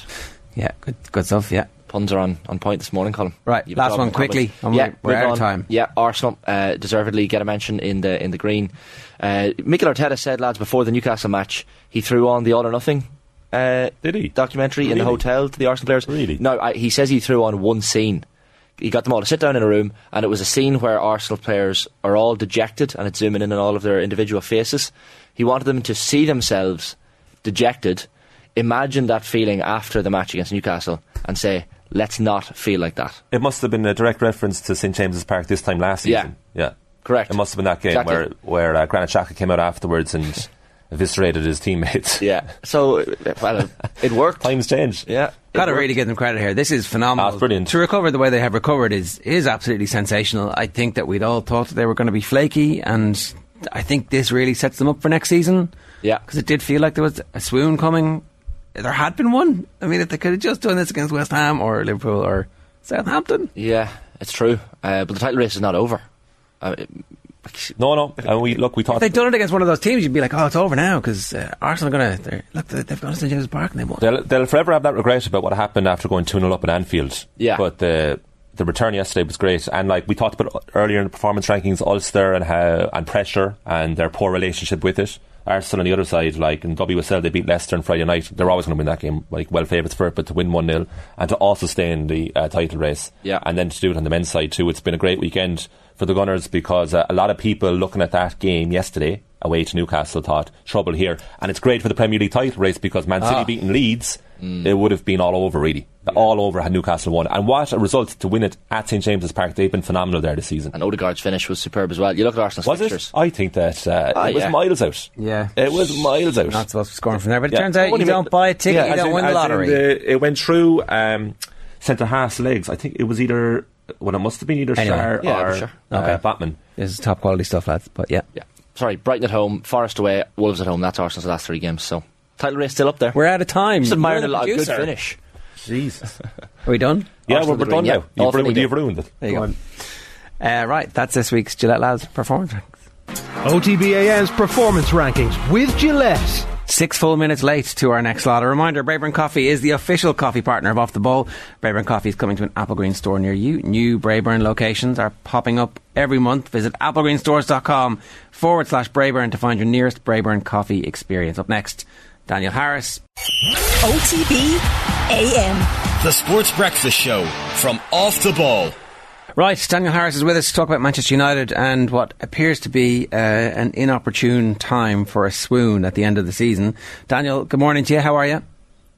Yeah, good, good stuff, yeah. Puns are on, on point this morning, Colm. Right, You've last one in common. quickly, yeah, we're- we're move out of time. Yeah, Arsenal uh, deservedly get a mention in the in the green. Uh, Mikel Arteta said, lads, before the Newcastle match, he threw on the All or Nothing. Uh, Did he? documentary in the hotel to the Arsenal players? Really? No, I, he says he threw on one scene. He got them all to sit down in a room, and it was a scene where Arsenal players are all dejected, and it's zooming in on all of their individual faces. He wanted them to see themselves dejected, imagine that feeling after the match against Newcastle, and say, let's not feel like that. It must have been a direct reference to St James's Park this time last Yeah. season. Yeah. Correct. It must have been that game Exactly. where where uh, Granit Xhaka came out afterwards and *laughs* eviscerated his teammates. Yeah. So, well, it worked. Times change. Yeah. Got to really give them credit here. This is phenomenal. Ah, it's brilliant. To recover the way they have recovered is is absolutely sensational. I think that we'd all thought that they were going to be flaky, and I think this really sets them up for next season. Yeah. because it did feel like there was a swoon coming. There had been one. I mean, if they could have just done this against West Ham or Liverpool or Southampton, Yeah, it's true. Uh, but the title race is not over. Uh, No, no. And we look, we If thought they'd done it against one of those teams, you'd be like, "Oh, it's over now," because uh, Arsenal are going to look. They've gone to St James's Park and they won. They'll, they'll forever have that regret about what happened after going 2 0 up in Anfield. Yeah. But the the return yesterday was great. And like we talked about earlier in the performance rankings, Ulster and how and pressure and their poor relationship with it. Arsenal on the other side, like in WSL, they beat Leicester on Friday night. They're always going to win that game, like well favourites for it, but to win 1 0 and to also stay in the uh, title race. Yeah. And then to do it on the men's side too. It's been a great weekend for the Gunners because uh, a lot of people looking at that game yesterday away to Newcastle thought trouble here. And it's great for the Premier League title race because Man City Ah. beating Leeds, it would have been all over really. All over had Newcastle won. And what a result to win it at St James's Park. They've been phenomenal there this season. And Odegaard's finish was superb as well. You look at Arsenal's Was fixtures. it? I think that uh, Ah, it was yeah. miles out. Yeah. It was miles out. Not supposed to be scoring from there, but it Yeah. turns out What you do don't buy a ticket, Yeah, you don't in- win the lottery. the- it went through um, centre half's legs. I think it was either, well, it must have been either Anyway. Schär Yeah, or for sure. uh, Okay. Batman. This is top quality stuff, lads. But yeah, Yeah. Sorry, Brighton at home, Forest away, Wolves at home. That's Arsenal's last three games. So title race still up there. we're out of time. Just admiring You're a the lot. Good finish. Jesus. Are we done? yeah, we're, we're done now. You've, ruined, you've ruined it. There you go. Uh, right, that's this week's Gillette Labs performance. OTBAM's performance rankings with Gillette. Six full minutes late to our next slot. A reminder, Braeburn Coffee is the official coffee partner of Off the Ball. Braeburn Coffee is coming to an Applegreen store near you. New Braeburn locations are popping up every month. Visit applegreenstores.com forward slash Braeburn to find your nearest Braeburn coffee experience. Up next, Daniel Harris. OTB AM. The Sports Breakfast Show from Off the Ball. Right, Daniel Harris is with us to talk about Manchester United and what appears to be uh, an inopportune time for a swoon at the end of the season. Daniel, good morning to you. How are you?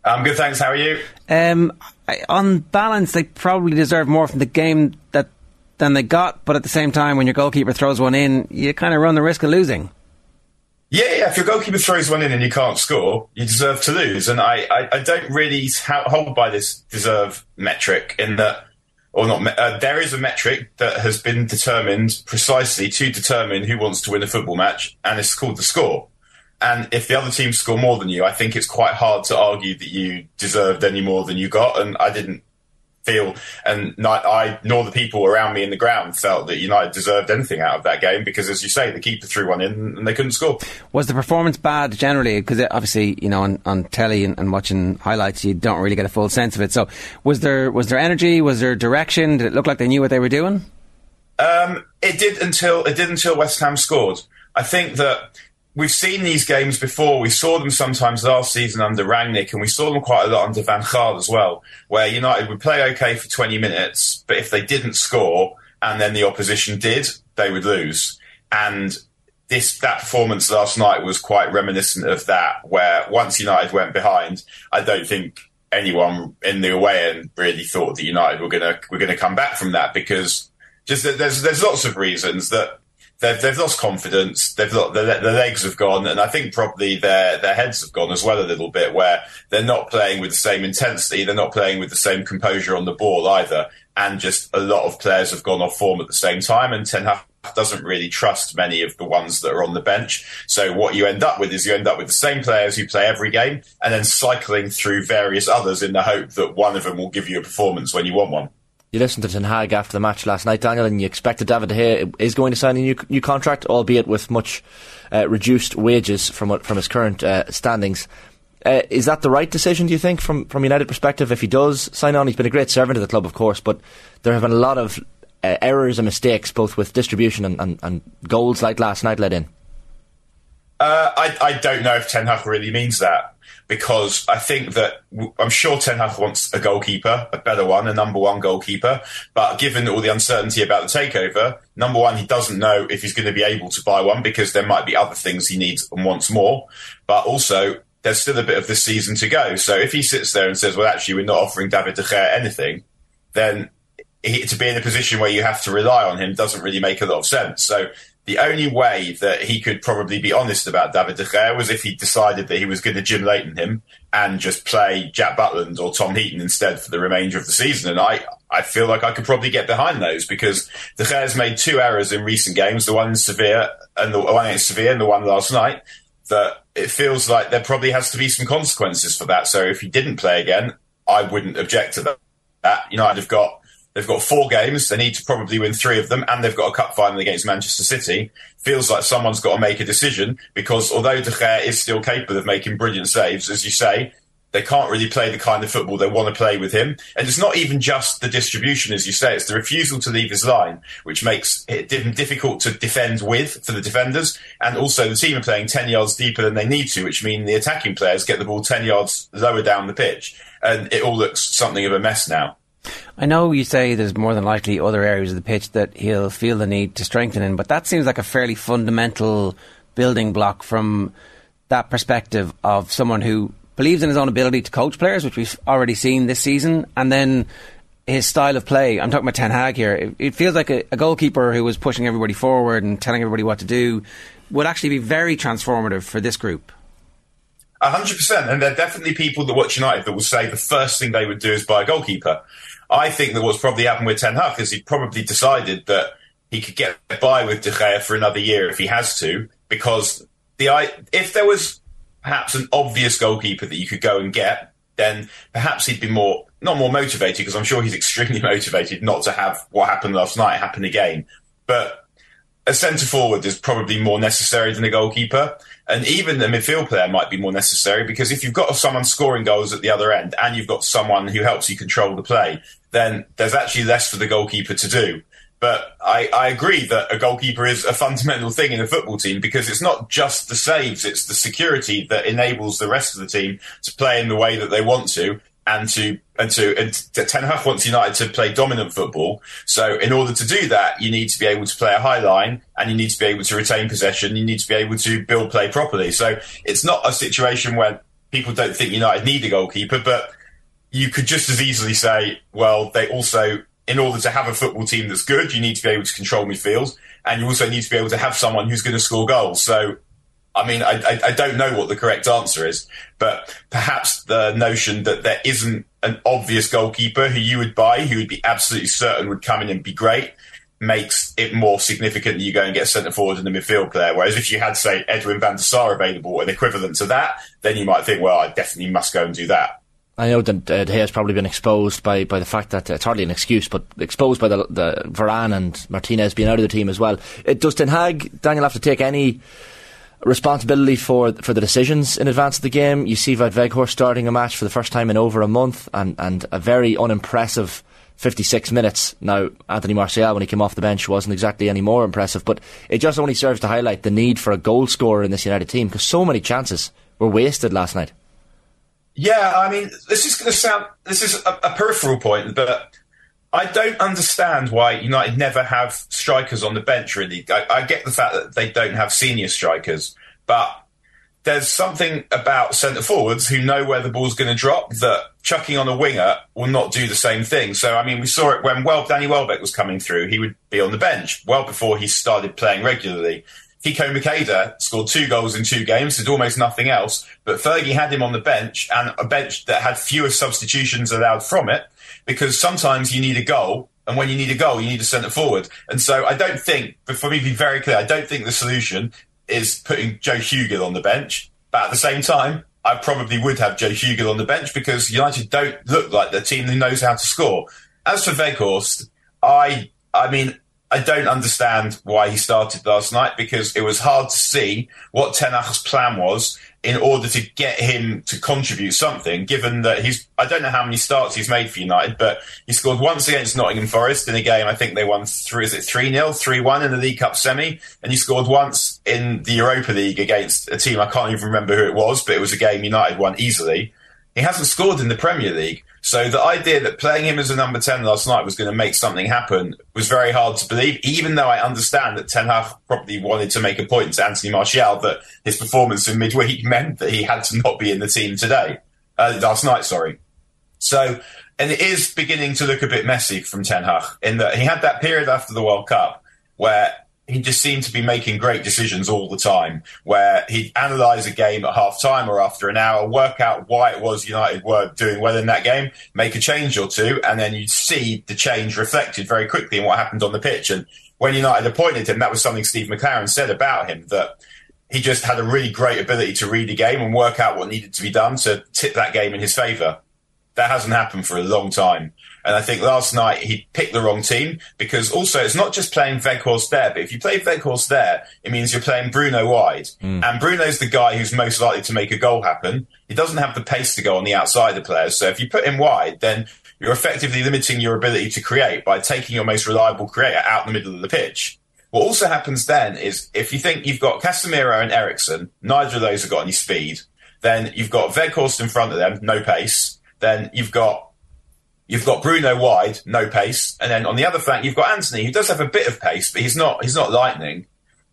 I'm good, thanks. How are you? Um, I, on balance, they probably deserve more from the game that than they got, but at the same time, when your goalkeeper throws one in, you kind of run the risk of losing. Yeah, yeah. If your goalkeeper throws one in and you can't score, you deserve to lose. And I, I, I don't really hold by this deserve metric in that, or not. Uh, there is a metric that has been determined precisely to determine who wants to win a football match, and it's called the score. And if the other team score more than you, I think it's quite hard to argue that you deserved any more than you got. And I didn't feel, and not I nor the people around me in the ground felt that United deserved anything out of that game because, as you say, the keeper threw one in and they couldn't score. Was the performance bad generally? Because obviously, you know, on, on telly and, and watching highlights, you don't really get a full sense of it. So, was there was there energy? Was there direction? Did it look like they knew what they were doing? Um, it did until it did until West Ham scored. I think that we've seen these games before. We saw them sometimes last season under Rangnick, and we saw them quite a lot under Van Gaal as well, where United would play okay for 20 minutes, but if they didn't score and then the opposition did, they would lose. And this that performance last night was quite reminiscent of that, where once United went behind, I don't think anyone in the away end really thought that United were gonna were gonna come back from that because just there's there's lots of reasons that they've they've lost confidence. They've got their, their legs have gone, and I think probably their their heads have gone as well a little bit. Where they're not playing with the same intensity, they're not playing with the same composure on the ball either, and just a lot of players have gone off form at the same time. And Ten Hag doesn't really trust many of the ones that are on the bench. So what you end up with is you end up with the same players who play every game, and then cycling through various others in the hope that one of them will give you a performance when you want one. You listened to Ten Hag after the match last night, Daniel, and you expected David De Gea is going to sign a new new contract, albeit with much uh, reduced wages from from his current uh, standings. Uh, is that the right decision? Do you think, from from United perspective, if he does sign on? He's been a great servant to the club, of course, but there have been a lot of uh, errors and mistakes, both with distribution and, and, and goals like last night let in. Uh, I, I don't know if Ten Hag really means that because I think that I'm sure Ten Hag wants a goalkeeper, a better one, a number one goalkeeper. But given all the uncertainty about the takeover, number one, he doesn't know if he's going to be able to buy one because there might be other things he needs and wants more. But also, there's still a bit of the season to go. So if he sits there and says, "Well, actually, we're not offering David De Gea anything," then he, to be in a position where you have to rely on him doesn't really make a lot of sense. So the only way that he could probably be honest about David De Gea was if he decided that he was going to Jim Leighton him and just play Jack Butland or Tom Heaton instead for the remainder of the season. And I, I feel like I could probably get behind those because De Gea's made two errors in recent games, the one in Sevilla and the one against Sevilla and the one last night, that it feels like there probably has to be some consequences for that. So if he didn't play again, I wouldn't object to that. You know, I'd have got They've got four games. They need to probably win three of them, and they've got a cup final against Manchester City. Feels like someone's got to make a decision because although De Gea is still capable of making brilliant saves, as you say, they can't really play the kind of football they want to play with him. And it's not even just the distribution, as you say, it's the refusal to leave his line, which makes it difficult to defend with for the defenders. And also the team are playing 10 yards deeper than they need to, which means the attacking players get the ball 10 yards lower down the pitch. And it all looks something of a mess now. I know you say there's more than likely other areas of the pitch that he'll feel the need to strengthen in, but that seems like a fairly fundamental building block from that perspective of someone who believes in his own ability to coach players, which we've already seen this season, and then his style of play. I'm talking about Ten Hag here. It, it feels like a, a, goalkeeper who was pushing everybody forward and telling everybody what to do would actually be very transformative for this group. hundred percent, and there are definitely people that watch United that will say the first thing they would do is buy a goalkeeper. I think that what's probably happened with Ten Hag is he probably decided that he could get by with De Gea for another year if he has to, because the if there was perhaps an obvious goalkeeper that you could go and get, then perhaps he'd be more not more motivated because I'm sure he's *laughs* extremely motivated not to have what happened last night happen again. But a centre forward is probably more necessary than a goalkeeper. And even a midfield player might be more necessary because if you've got someone scoring goals at the other end and you've got someone who helps you control the play, then there's actually less for the goalkeeper to do. But I, I agree that a goalkeeper is a fundamental thing in a football team because it's not just the saves, it's the security that enables the rest of the team to play in the way that they want to and to and to and Ten Hag wants United to play dominant football. So in order to do that, you need to be able to play a high line and you need to be able to retain possession. You need to be able to build play properly. So it's not a situation where people don't think United need a goalkeeper, but you could just as easily say, well, they also, in order to have a football team that's good, you need to be able to control midfield, and you also need to be able to have someone who's going to score goals. So I mean, I, I, I, don't know what the correct answer is, but perhaps the notion that there isn't an obvious goalkeeper who you would buy, who would be absolutely certain would come in and be great, makes it more significant that you go and get a centre forward and a midfield player. Whereas if you had, say, Edwin van der Sar available, an equivalent to that, then you might think, well, I definitely must go and do that. I know that uh, has probably been exposed by, by the fact that uh, it's hardly an excuse, but exposed by the, the Varane and Martinez being out of the team as well. Uh, does Ten Hag, Daniel, have to take any responsibility for for the decisions in advance of the game. You see Wout Weghorst starting a match for the first time in over a month and, and a very unimpressive 56 minutes. Now, Anthony Martial, when he came off the bench, wasn't exactly any more impressive, but it just only serves to highlight the need for a goal scorer in this United team because so many chances were wasted last night. Yeah, I mean, this is going to sound, this is a, a peripheral point, but I don't understand why United never have strikers on the bench. Really, I, I, get the fact that they don't have senior strikers, but there's something about centre forwards who know where the ball's going to drop that chucking on a winger will not do the same thing. So, I mean, we saw it when well Danny Welbeck was coming through; he would be on the bench well before he started playing regularly. Kiko Macheda scored two goals in two games, did almost nothing else. But Fergie had him on the bench and a bench that had fewer substitutions allowed from it because sometimes you need a goal. And when you need a goal, you need a centre forward. And so I don't think, for me to be very clear, I don't think the solution is putting Joe Hugill on the bench. But at the same time, I probably would have Joe Hugill on the bench because United don't look like the team who knows how to score. As for Weghorst, I, I mean, I don't understand why he started last night because it was hard to see what Ten Hag's plan was in order to get him to contribute something, given that he's, I don't know how many starts he's made for United, but he scored once against Nottingham Forest in a game, I think they won three, is it 3 0, 3 1 in the League Cup semi, and he scored once in the Europa League against a team, I can't even remember who it was, but it was a game United won easily. He hasn't scored in the Premier League. So the idea that playing him as a number 10 last night was going to make something happen was very hard to believe, even though I understand that Ten Hag probably wanted to make a point to Anthony Martial that his performance in midweek *laughs* meant that he had to not be in the team today, uh, last night, sorry. So, and it is beginning to look a bit messy from Ten Hag in that he had that period after the World Cup where he just seemed to be making great decisions all the time where he'd analyze a game at half time or after an hour, work out why it was United were doing well in that game, make a change or two, and then you'd see the change reflected very quickly in what happened on the pitch. And when United appointed him, that was something Steve McClaren said about him that he just had a really great ability to read a game and work out what needed to be done to tip that game in his favour. That hasn't happened for a long time. And I think last night he picked the wrong team because also it's not just playing Weghorst there, but if you play Weghorst there, it means you're playing Bruno wide. Hmm. And Bruno's the guy who's most likely to make a goal happen. He doesn't have the pace to go on the outside of players. So if you put him wide, then you're effectively limiting your ability to create by taking your most reliable creator out in the middle of the pitch. What also happens then is if you think you've got Casemiro and Eriksen, neither of those have got any speed, then you've got Weghorst in front of them, no pace. Then you've got You've got Bruno wide, no pace, and then on the other flank you've got Antony, who does have a bit of pace, but he's not he's not lightning.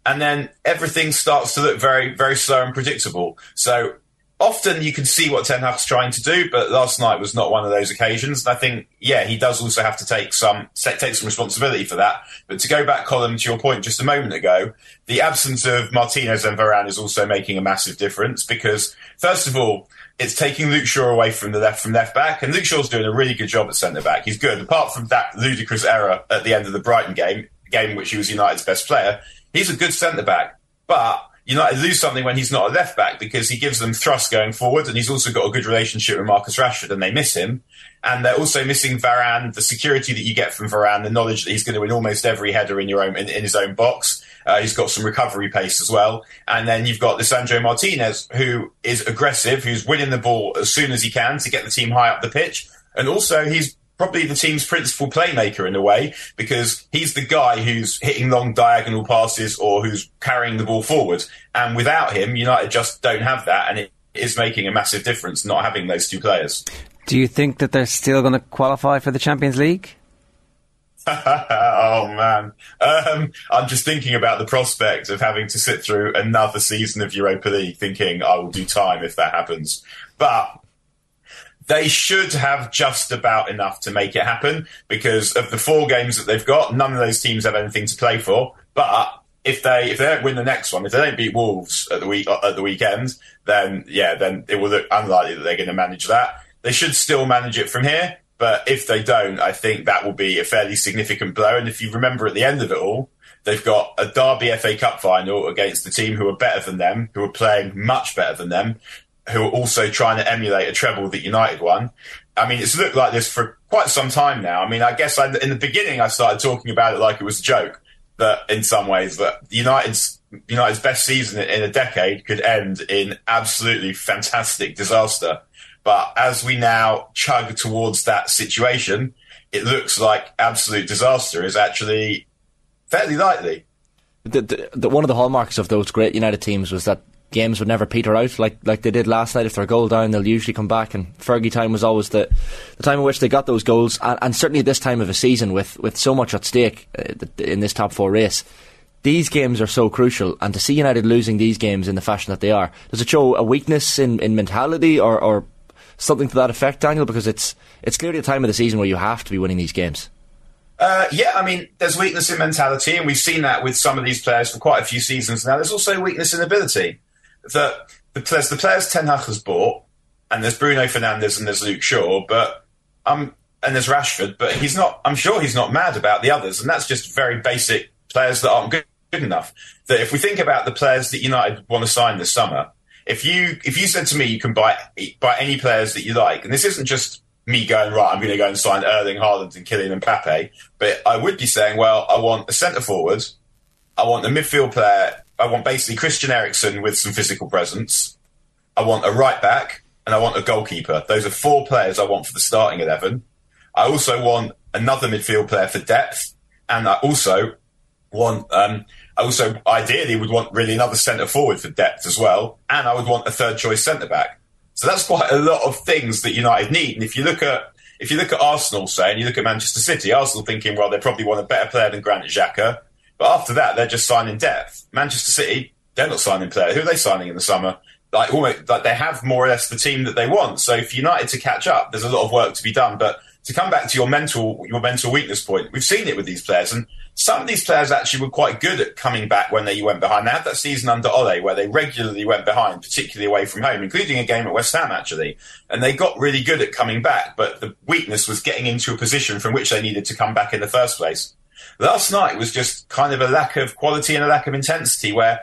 And then everything starts to look very very slow and predictable. So often you can see what Ten Hag's trying to do, but last night was not one of those occasions. And I think yeah, he does also have to take some take some responsibility for that. But to go back, Colm, to your point just a moment ago, the absence of Martinez and Varane is also making a massive difference because first of all it's taking Luke Shaw away from the left from left back, and Luke Shaw's doing a really good job at centre back. He's good, apart from that ludicrous error at the end of the Brighton game, game which he was United's best player. He's a good centre back, but United lose something when he's not a left back because he gives them thrust going forward, and he's also got a good relationship with Marcus Rashford, and they miss him. And they're also missing Varane, the security that you get from Varane, the knowledge that he's going to win almost every header in your own in, in his own box. Uh, he's got some recovery pace as well. And then you've got Lisandro Martinez, who is aggressive, who's winning the ball as soon as he can to get the team high up the pitch. And also he's probably the team's principal playmaker in a way because he's the guy who's hitting long diagonal passes or who's carrying the ball forward. And without him, United just don't have that. And it is making a massive difference not having those two players. Do you think that they're still going to qualify for the Champions League? *laughs* oh man, um, I'm just thinking about the prospect of having to sit through another season of Europa League, thinking I will do time if that happens. But they should have just about enough to make it happen because of the four games that they've got. None of those teams have anything to play for. But if they if they don't win the next one, if they don't beat Wolves at the week at the weekend, then yeah, then it will look unlikely that they're going to manage that. They should still manage it from here. But if they don't, I think that will be a fairly significant blow. And if you remember at the end of it all, they've got a Derby FA Cup final against the team who are better than them, who are playing much better than them, who are also trying to emulate a treble that United won. I mean, it's looked like this for quite some time now. I mean, I guess I, in the beginning I started talking about it like it was a joke, that in some ways that United's United's best season in a decade could end in absolutely fantastic disaster. But as we now chug towards that situation, it looks like absolute disaster is actually fairly likely. The, the, the, one of the hallmarks of those great United teams was that games would never peter out like like they did last night. If they're goal down, they'll usually come back. And Fergie time was always the the time in which they got those goals. And, and certainly this time of a season, with with so much at stake uh, in this top four race, these games are so crucial. And to see United losing these games in the fashion that they are, does it show a weakness in, in mentality or, or something to that effect, Daniel? Because it's it's clearly a time of the season where you have to be winning these games. Uh, yeah, I mean, there's weakness in mentality, and we've seen that with some of these players for quite a few seasons now. There's also weakness in ability. That the players, the players Ten Hag has bought, and there's Bruno Fernandes and there's Luke Shaw, but um, and there's Rashford, but he's not. I'm sure he's not mad about the others, and that's just very basic players that aren't good, good enough. That if we think about the players that United want to sign this summer, if you if you said to me you can buy buy any players that you like, and this isn't just me going right, I'm going to go and sign Erling Haaland and Kylian Mbappe, but I would be saying, well, I want a centre forward, I want a midfield player, I want basically Christian Eriksen with some physical presence, I want a right back, and I want a goalkeeper. Those are four players I want for the starting eleven. I also want another midfield player for depth, and I also want um, also ideally would want really another centre forward for depth as well, and I would want a third choice centre back. So that's quite a lot of things that United need. And if you look at if you look at Arsenal, say, and you look at Manchester City, Arsenal thinking, well, they probably want a better player than Granit Xhaka, but after that, they're just signing depth. Manchester City, they're not signing players. Who are they signing in the summer? Like almost like they have more or less the team that they want. So for United to catch up, there's a lot of work to be done. But to come back to your mental your mental weakness point, we've seen it with these players, and some of these players actually were quite good at coming back when they went behind. They had that season under Ole where they regularly went behind, particularly away from home, including a game at West Ham actually, and they got really good at coming back. But the weakness was getting into a position from which they needed to come back in the first place. Last night was just kind of a lack of quality and a lack of intensity where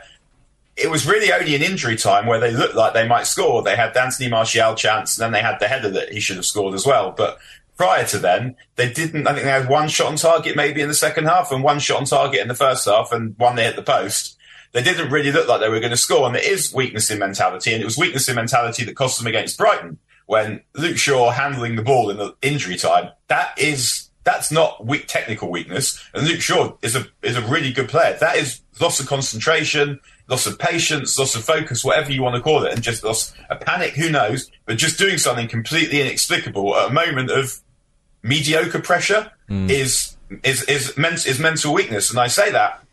it was really only in injury time where they looked like they might score. They had the Anthony Martial chance, and then they had the header that he should have scored as well. But prior to then, they didn't. I think they had one shot on target maybe in the second half, and one shot on target in the first half, and one they hit the post. They didn't really look like they were going to score, and it is weakness in mentality, and it was weakness in mentality that cost them against Brighton when Luke Shaw handling the ball in the injury time. That is that's not weak technical weakness. And Luke Shaw is a is a really good player. That is loss of concentration, loss of patience, loss of focus, whatever you want to call it, and just loss a panic. Who knows? But just doing something completely inexplicable at a moment of mediocre pressure mm. is is is, men- is mental weakness. And I say that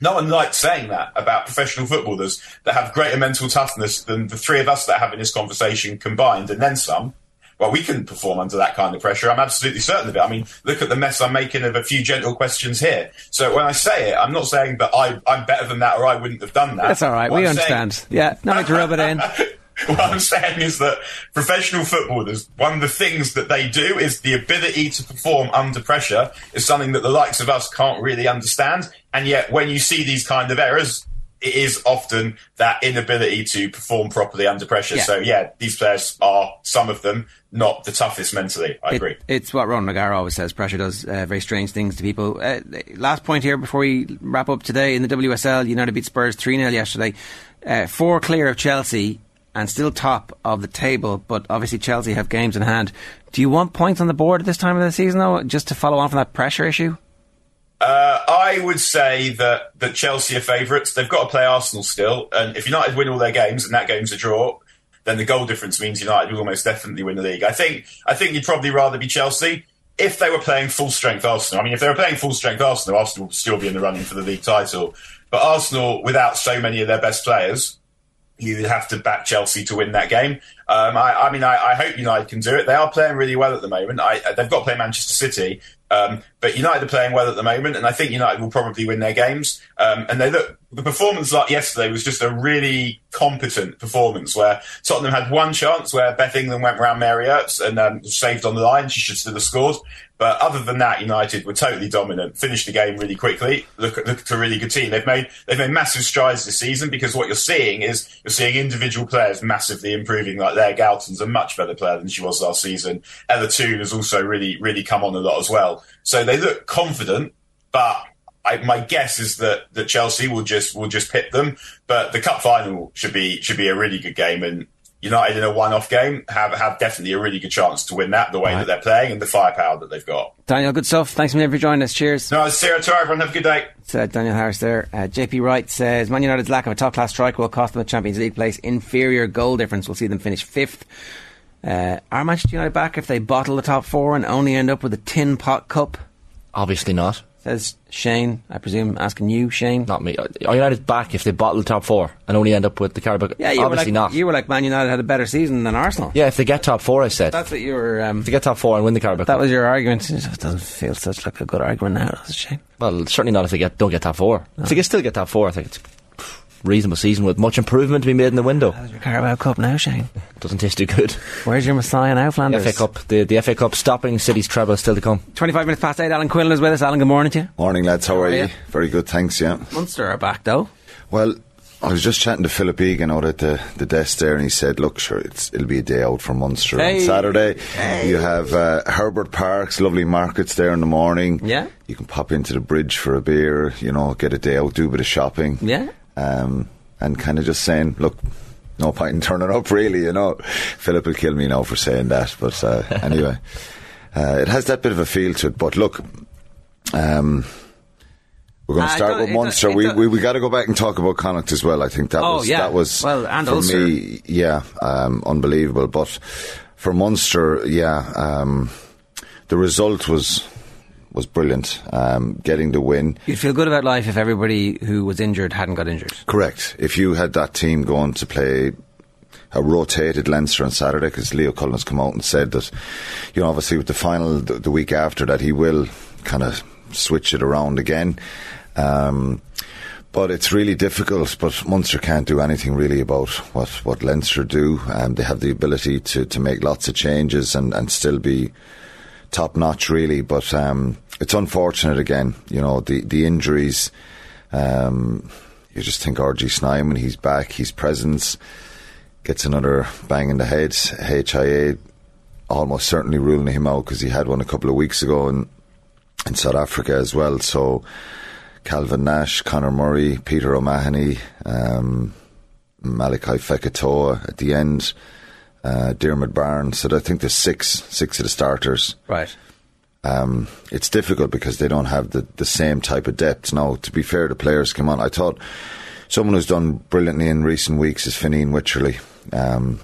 no one likes saying that about professional footballers that have greater mental toughness than the three of us that are having this conversation combined, and then some. Well, we can perform under that kind of pressure. I'm absolutely certain of it. I mean, look at the mess I'm making of a few gentle questions here. So when I say it, I'm not saying that I, am better than that or I wouldn't have done that. That's all right. What we I'm understand. Saying, yeah, no need to rub it in. *laughs* what I'm saying is that professional footballers, one of the things that they do is the ability to perform under pressure is something that the likes of us can't really understand. And yet, when you see these kind of errors, it is often that inability to perform properly under pressure. Yeah. So yeah, these players are some of them not the toughest mentally. I it, agree. It's what Ron McGarr always says: pressure does uh, very strange things to people. Uh, last point here before we wrap up today in the WSL, United beat Spurs three 0 yesterday, uh, four clear of Chelsea and still top of the table, but obviously Chelsea have games in hand. Do you want points on the board at this time of the season, though, just to follow on from that pressure issue? Uh, I would say that, that Chelsea are favourites. They've got to play Arsenal still, and if United win all their games and that game's a draw, then the goal difference means United will almost definitely win the league. I think I think you'd probably rather be Chelsea if they were playing full strength Arsenal. I mean, if they were playing full strength Arsenal, Arsenal would still be in the running for the league title. But Arsenal, without so many of their best players, you'd have to back Chelsea to win that game. Um, I, I, mean, I, I, hope United can do it. They are playing really well at the moment. I, they've got to play Manchester City, um, but United are playing well at the moment, and I think United will probably win their games. Um, and they look the performance like yesterday was just a really competent performance where Tottenham had one chance where Beth England went around Mary Earps and um, saved on the line. She should still have scored. But other than that, United were totally dominant. Finished the game really quickly. Look look at a really good team. They've made they've made massive strides this season because what you're seeing is you're seeing individual players massively improving. Like Leah Galton's a much better player than she was last season. Toone has also really really come on a lot as well. So they look confident, but I, my guess is that, that Chelsea will just will just pit them. But the cup final should be should be a really good game, and United in a one-off game have, have definitely a really good chance to win that the way right. that they're playing and the firepower that they've got. Daniel, good stuff. Thanks for joining us. Cheers. No, see you tomorrow, everyone. Have a good day. It's, uh, Daniel Harris there. Uh, JP Wright says Man United's lack of a top-class striker will cost them a Champions League place. Inferior goal difference will see them finish fifth. Uh, are Manchester United back if they bottle the top four and only end up with a tin pot cup? Obviously not. Says Shane, I presume, asking you, Shane. Not me. Are United back if they bottle the top four and only end up with the Carabao? Yeah, you obviously were like, not. You were like Man United had a better season than Arsenal. Yeah, if they get top four, I said. That's what you were. Um, if they get top four and win the Carabao. That was your argument. It doesn't feel such like a good argument now, does it, Shane? Well, certainly not if they get don't get top four. No. If they still get top four, I think it's reasonable season with much improvement to be made in the window. How's your Carabao Cup now, Shane? *laughs* Doesn't taste too good. Where's your Messiah now, Flanders? The FA Cup, the, the FA Cup stopping City's treble still to come. 25 minutes past 8, Alan Quinlan is with us. Alan, good morning to you. Morning, lads. How, How are, you? you? Very good, thanks, yeah. Munster are back, though. Well, I was just chatting to Philip Egan out at the, the desk there, and he said, "Look, sure, it'll be a day out for Munster hey. on Saturday. Hey. You have uh, Herbert Park's lovely markets there in the morning. Yeah, you can pop into the bridge for a beer. You know, get a day out, do a bit of shopping. Yeah, um, and kind of just saying, look, no point in turning up, really, you know. Philip will kill me now for saying that, but uh, *laughs* anyway, uh, it has that bit of a feel to it. But look, um, we're going to uh, start with Munster. We, we we got to go back and talk about Connacht as well. I think that oh, was yeah. that was well, and for Ulster. me, yeah, um, unbelievable. But for Munster, yeah, um, the result was was brilliant. Um, getting the win. You'd feel good about life if everybody who was injured hadn't got injured. Correct. If you had that team going to play a rotated Leinster on Saturday, because Leo Cullen has come out and said that, you know, obviously with the final the, the week after that, he will kind of switch it around again. Um, but it's really difficult. But Munster can't do anything really about what what Leinster do. Um, they have the ability to, to make lots of changes and, and still be top notch, really. But um, it's unfortunate again. You know the the injuries. Um, you just think RG Snyman, he's back, his presence gets another bang in the head. HIA almost certainly ruling him out because he had one a couple of weeks ago in, in South Africa as well. So Calvin Nash, Conor Murray, Peter O'Mahony, um, Malakai Fekitoa at the end, uh, Diarmuid Barron. So I think there's six, six of the starters. Right. Um, it's difficult because they don't have the, the same type of depth. Now, to be fair, the players come on. I thought someone who's done brilliantly in recent weeks is Fineen Wycherley. Um,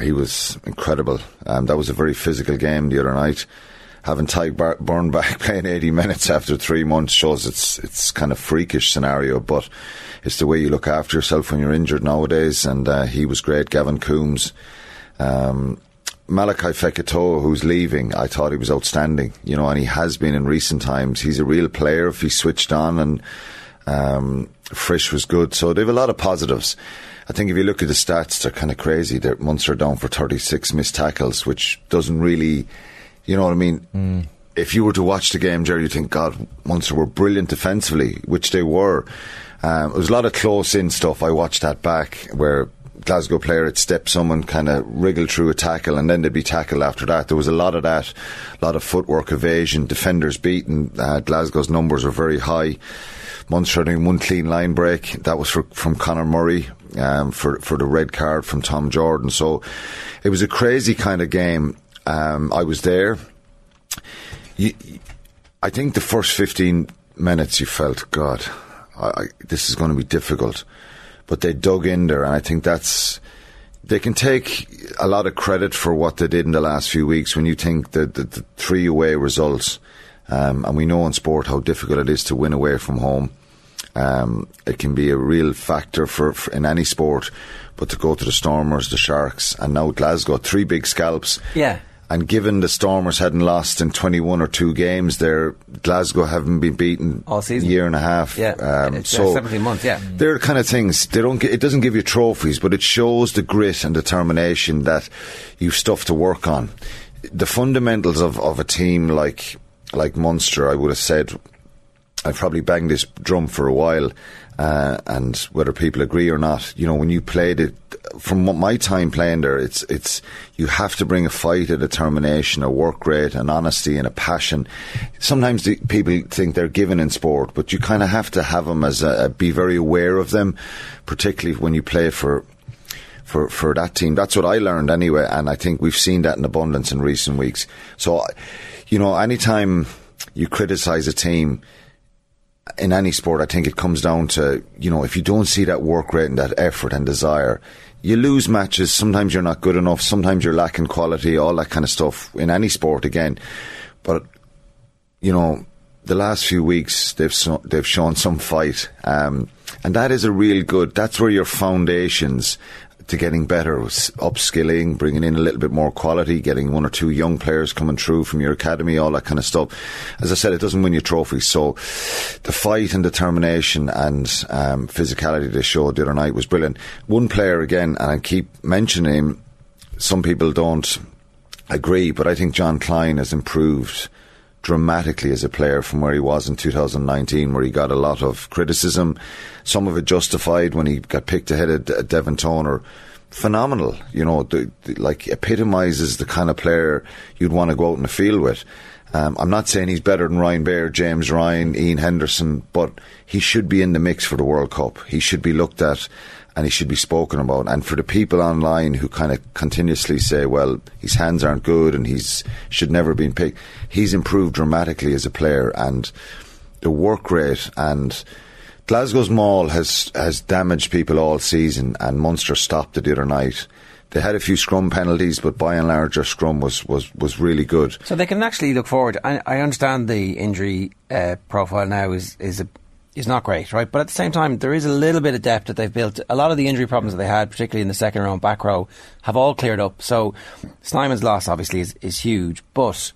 he was incredible. Um, that was a very physical game the other night. Having Tadhg Beirne back *laughs* playing 80 minutes after three months shows it's it's kind of freakish scenario, but it's the way you look after yourself when you're injured nowadays. And uh, he was great. Gavin Coombs. Um, Malakai Fekitoa, who's leaving, I thought he was outstanding, you know, and he has been in recent times. He's a real player if he switched on, and um, Frisch was good. So they have a lot of positives. I think if you look at the stats, they're kind of crazy. They're Munster down for 36 missed tackles, which doesn't really, you know what I mean? Mm. If you were to watch the game, Jerry, you think, God, Munster were brilliant defensively, which they were. Um, it was a lot of close in stuff. I watched that back where Glasgow player had stepped someone, kind of wriggled through a tackle, and then they'd be tackled after that. There was a lot of that, a lot of footwork evasion, defenders beaten. Uh, Glasgow's numbers were very high. Munster having one clean line break. That was for, from Conor Murray um, for for the red card from Tom Jordan. So it was a crazy kind of game. Um, I was there. You, I think the first fifteen minutes you felt, God, I, I, this is going to be difficult. But they dug in there, and I think that's they can take a lot of credit for what they did in the last few weeks. When you think that the, the, three away results, um, and we know in sport how difficult it is to win away from home. Um, it can be a real factor for, for, in any sport, but to go to the Stormers, the Sharks, and now Glasgow, three big scalps. Yeah. And given the Stormers hadn't lost in 21 or two games there, Glasgow haven't been beaten all season, year and a half. Yeah, um, it's, so uh, 17 months. Yeah, they're the kind of things they don't. It doesn't give you trophies, but it shows the grit and determination that you've stuff to work on. The fundamentals of, of a team like like Munster, I would have said. I've probably banged this drum for a while, uh, and whether people agree or not, you know, when you played it, from my time playing there, it's it's you have to bring a fight, a determination, a work rate, an honesty, and a passion. Sometimes the, people think they're given in sport, but you kind of have to have them as a, be very aware of them, particularly when you play for for, for that team. That's what I learned anyway, and I think we've seen that in abundance in recent weeks. So, you know, anytime you criticise a team in any sport, I think it comes down to, you know, if you don't see that work rate and that effort and desire, you lose matches. Sometimes you're not good enough. Sometimes you're lacking quality, all that kind of stuff in any sport again. But, you know, the last few weeks they've they've shown some fight, um, and that is a real good. That's where your foundations to getting better, upskilling, bringing in a little bit more quality, getting one or two young players coming through from your academy, all that kind of stuff. As I said, it doesn't win you trophies. So the fight and determination and um, physicality they showed the other night was brilliant. One player again, and I keep mentioning. Some people don't agree, but I think Jean Kleyn has improved dramatically as a player from where he was in 2019, where he got a lot of criticism, some of it justified when he got picked ahead of Devin Toner. Phenomenal, you know, the, the, like epitomises the kind of player you'd want to go out in the field with. Um, I'm not saying he's better than Ryan Baird, James Ryan, Iain Henderson, but he should be in the mix for the World Cup. He should be looked at and he should be spoken about. And for the people online who kind of continuously say, well, his hands aren't good and he's should never have been picked, he's improved dramatically as a player and the work rate and Glasgow's maul has has damaged people all season and Munster stopped it the other night. They had a few scrum penalties, but by and large, their scrum was, was, was really good. So they can actually look forward. I, I understand the injury uh, profile now is is a is not great, right? But at the same time, there is a little bit of depth that they've built. A lot of the injury problems that they had, particularly in the second round back row, have all cleared up. So Snyman's loss obviously is, is huge, but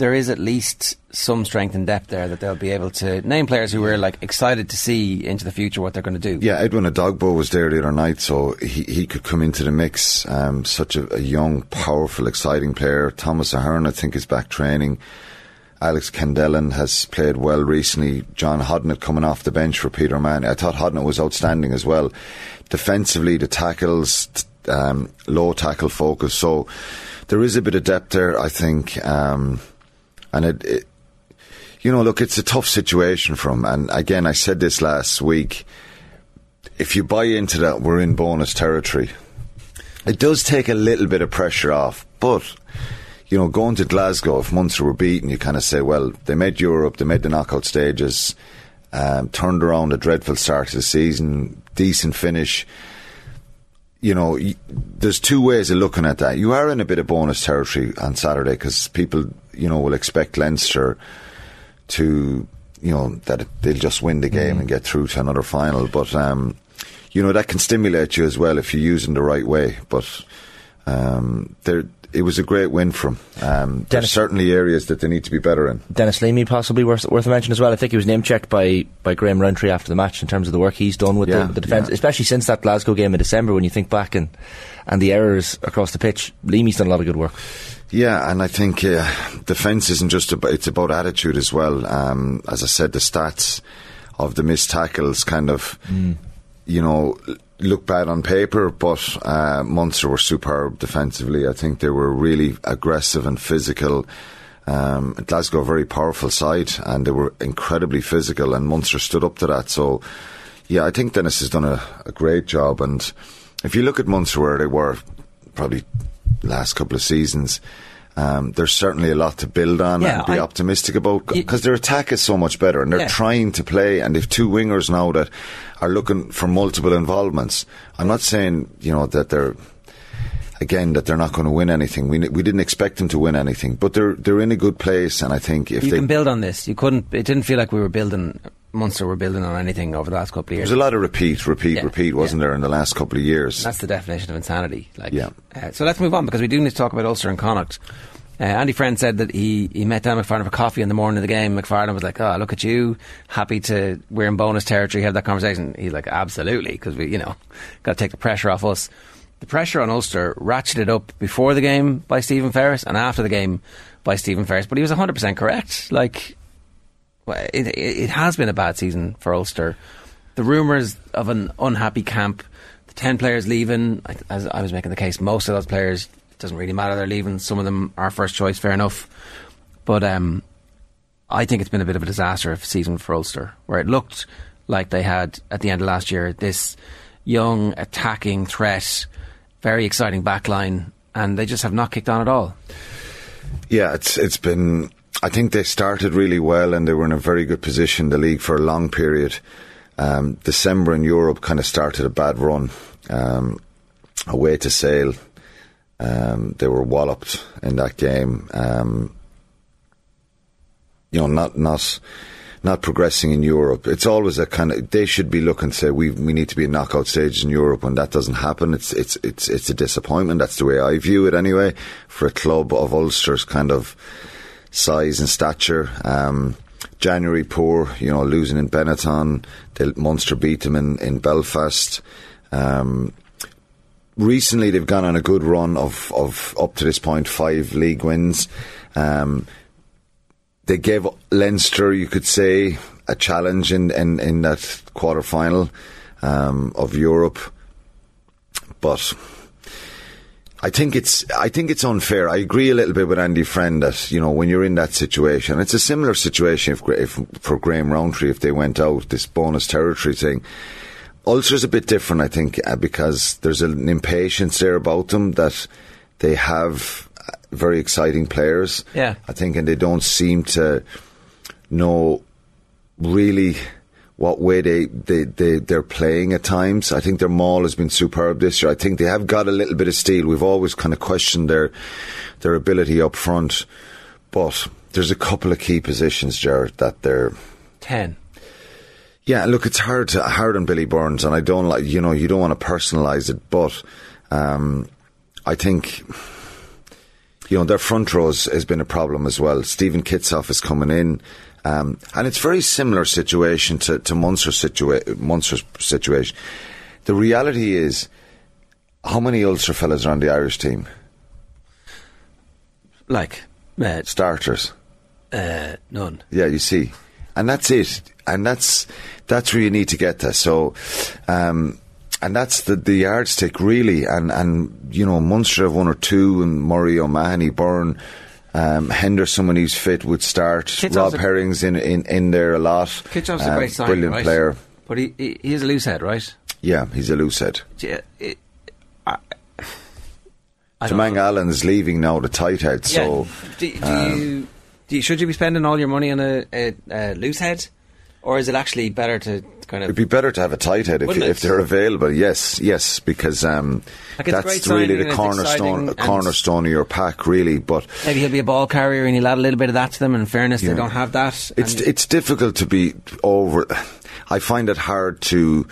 there is at least some strength and depth there that they'll be able to name players who we're like excited to see into the future what they're going to do. Yeah, Edwin Edogbo was there the other night, so he, he could come into the mix. Um, such a, a, young, powerful, exciting player. Thomas Ahern, I think, is back training. Alex Kendellen has played well recently. John Hodnett coming off the bench for Peter Mann. I thought Hodnett was outstanding as well. Defensively, the tackles, um, low tackle focus. So there is a bit of depth there, I think. Um, and it, it, you know, look, it's a tough situation for him. And again, I said this last week. If you buy into that, we're in bonus territory. It does take a little bit of pressure off, but you know, going to Glasgow, if Munster were beaten, you kind of say, well, they made Europe, they made the knockout stages, um, turned around a dreadful start to the season, decent finish. You know, y- there's two ways of looking at that. You are in a bit of bonus territory on Saturday because people, you know, will expect Leinster to, you know, that they'll just win the game and get through to another final. But, um, you know, that can stimulate you as well if you're using the right way. But um, there, it was a great win from. Um, there's certainly areas that they need to be better in. Dennis Leamy possibly worth, worth a mention as well. I think he was name checked by, by Graham Rowntree after the match in terms of the work he's done with Yeah, the, the defence, yeah. especially since that Glasgow game in December. When you think back and and the errors across the pitch, Leamy's done a lot of good work. Yeah, and I think uh, defence isn't just about it's about attitude as well. Um, as I said, the stats of the missed tackles kind of, you know, look bad on paper, but uh, Munster were superb defensively. I think they were really aggressive and physical. Um, Glasgow, a very powerful side, and they were incredibly physical, and Munster stood up to that. So, yeah, I think Dennis has done a, a great job. And if you look at Munster where they were, probably last couple of seasons. Um, there's certainly a lot to build on Yeah, and be I- optimistic about because their attack is so much better and they're Yeah. trying to play. And they've two wingers now that are looking for multiple involvements. I'm not saying you know that they're again that they're not going to win anything. We we didn't expect them to win anything, but they're they're in a good place. And I think if you they can build on this. You couldn't. It didn't feel like we were building. Munster were building on anything over the last couple of years. there's a lot of repeat, repeat, Yeah, repeat, wasn't there, in the last couple of years? That's the definition of insanity. Like, Yeah. Uh, so let's move on because we do need to talk about Ulster and Connacht. Uh, Andy Friend said that he, he met Dan McFarland for coffee in the morning of the game. McFarland was like, "Oh, look at you, happy to we're in bonus territory." Have that conversation. He's like, "Absolutely," because we, you know, *laughs* got to take the pressure off us. The pressure on Ulster ratcheted up before the game by Stephen Ferris and after the game by Stephen Ferris. But he was 100 percent correct. Like, it, it, has been a bad season for Ulster. The rumours of an unhappy camp, the 10 players leaving, as I was making the case, most of those players, it doesn't really matter they're leaving. Some of them are first choice, fair enough. But um, I think it's been a bit of a disaster of a season for Ulster, where it looked like they had, at the end of last year, this young, attacking threat, very exciting backline, and they just have not kicked on at all. Yeah, it's it's been. I think they started really well and they were in a very good position in the league for a long period. Um, December in Europe kind of started a bad run. Um, away to Sale, um, they were walloped in that game. Um, you know, not not not progressing in Europe. It's always a kind of they should be looking say we we need to be in knockout stages in Europe. When that doesn't happen, it's it's it's it's a disappointment. That's the way I view it anyway. For a club of Ulster's kind of size and stature. Um, January poor, you know, losing in Benetton. They, Munster beat them in, in Belfast. Um, recently, they've gone on a good run of, of up to this point five league wins. Um, they gave Leinster, you could say, a challenge in, in, in that quarter final um, of Europe. But I think it's I think it's unfair. I agree a little bit with Andy Friend that you know when you're in that situation, it's a similar situation if, if for Graham Rowntree if they went out this bonus territory thing. Ulster's a bit different, I think, uh, because there's an impatience there about them that they have uh, very exciting players. Yeah. I think, and they don't seem to know really what way they, they, they, they're playing at times. I think their maul has been superb this year. I think they have got a little bit of steel. We've always kind of questioned their their ability up front. But there's a couple of key positions, Jared, that they're 10. yeah, look, it's hard to, hard on Billy Burns, and I don't like you know you don't want to personalise it, but um, I think you know their front rows has been a problem as well. Steven Kitshoff is coming in, um, and it's very similar situation to to Munster's, situa- Munster's situation. The reality is, how many Ulster fellas are on the Irish team? Like uh, starters. Uh, none. Yeah, you see, and that's it, and that's that's where you need to get to. So, um, and that's the the yardstick really, and and you know Munster have one or two, and Murray O'Mahony, Beirne. Um, Henderson, when he's fit, would start. Rob a- Herring's in, in, in there a lot. Kitshoff's a Um, great sign, brilliant right? player. But he, he he's a loose head, right? Yeah, he's a loose head. Yeah, it, I, I Jamang know. Allen's leaving now, the tight head. So, do, do um, you, do you should you be spending all your money on a, a, a loose head, or is it actually better to kind of? It'd be better to have a tight head if, Wouldn't if they're available. Yes, yes, because um, Like, it's a great that's really the cornerstone, cornerstone of your pack, really. But maybe he'll be a ball carrier and he'll add a little bit of that to them? In fairness, Yeah. they don't have that. it's it's difficult to be over. *sighs* I find it hard to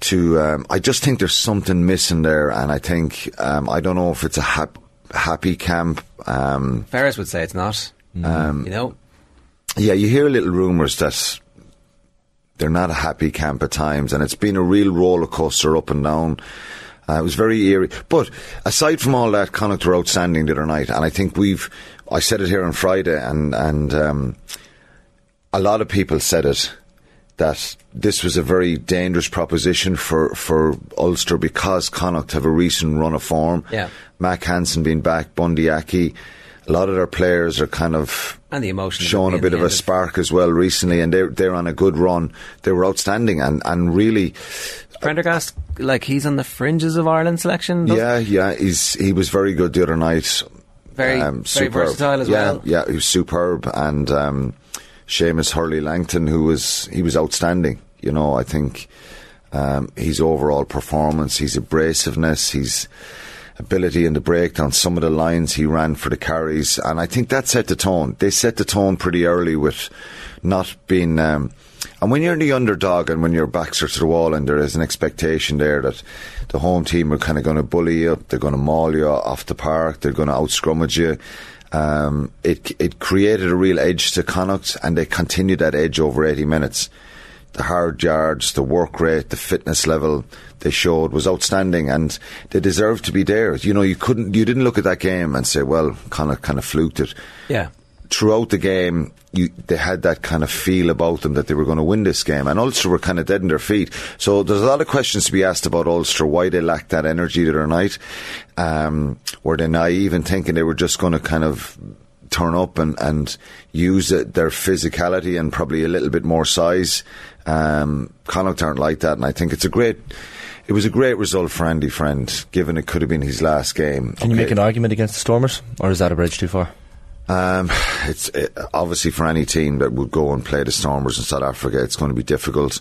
to. Um, I just think there's something missing there, and I think um, I don't know if it's a hap- happy camp. Um, Ferris would say it's not. um, You know, Yeah, you hear little rumours that they're not a happy camp at times, and it's been a real roller coaster up and down. Uh, it was very eerie. But aside from all that, Connacht were outstanding the other night, and I think we've. I said it here on Friday, and and um, a lot of people said it that this was a very dangerous proposition for for Ulster because Connacht have a recent run of form. Yeah. Mack Hansen being back, Bundee Aki. A lot of their players are kind of and the emotion. shown a bit of a spark as well recently, and they're they're on a good run. They were outstanding, and and really, Prendergast, like he's on the fringes of Ireland selection. yeah, yeah, he's he was very good the other night. Very- very versatile as yeah, well. Yeah, he was superb, and um, Shamus Hurley Langton, who was he was outstanding. You know, I think um, his overall performance, his abrasiveness, his ability in the breakdown, some of the lines he ran for the carries, and I think that set the tone. They set the tone pretty early with not being. Um, and when you're the underdog and when your backs are to the wall and there is an expectation there that the home team are kind of going to bully you, they're going to maul you off the park, they're going to outscrummage you. Um, it it created a real edge to Connacht, and they continued that edge over 80 minutes. The hard yards, the work rate, the fitness level they showed was outstanding, and they deserved to be there. You know, you couldn't, you didn't look at that game and say, "Well, Connacht kind of fluked it." Yeah. throughout the game, you, they had that kind of feel about them that they were going to win this game, and Ulster were kind of dead in their feet. So there's a lot of questions to be asked about Ulster, why they lacked that energy the other night. Um, were they naive in thinking they were just going to kind of turn up and, and use it, their physicality and probably a little bit more size? Um, Connacht aren't like that, and I think it's a great. It was a great result for Andy Friend, given it could have been his last game. Can you make an argument against the Stormers, or is that a bridge too far? Um, it's it, obviously for any team that would go and play the Stormers in South Africa, it's going to be difficult.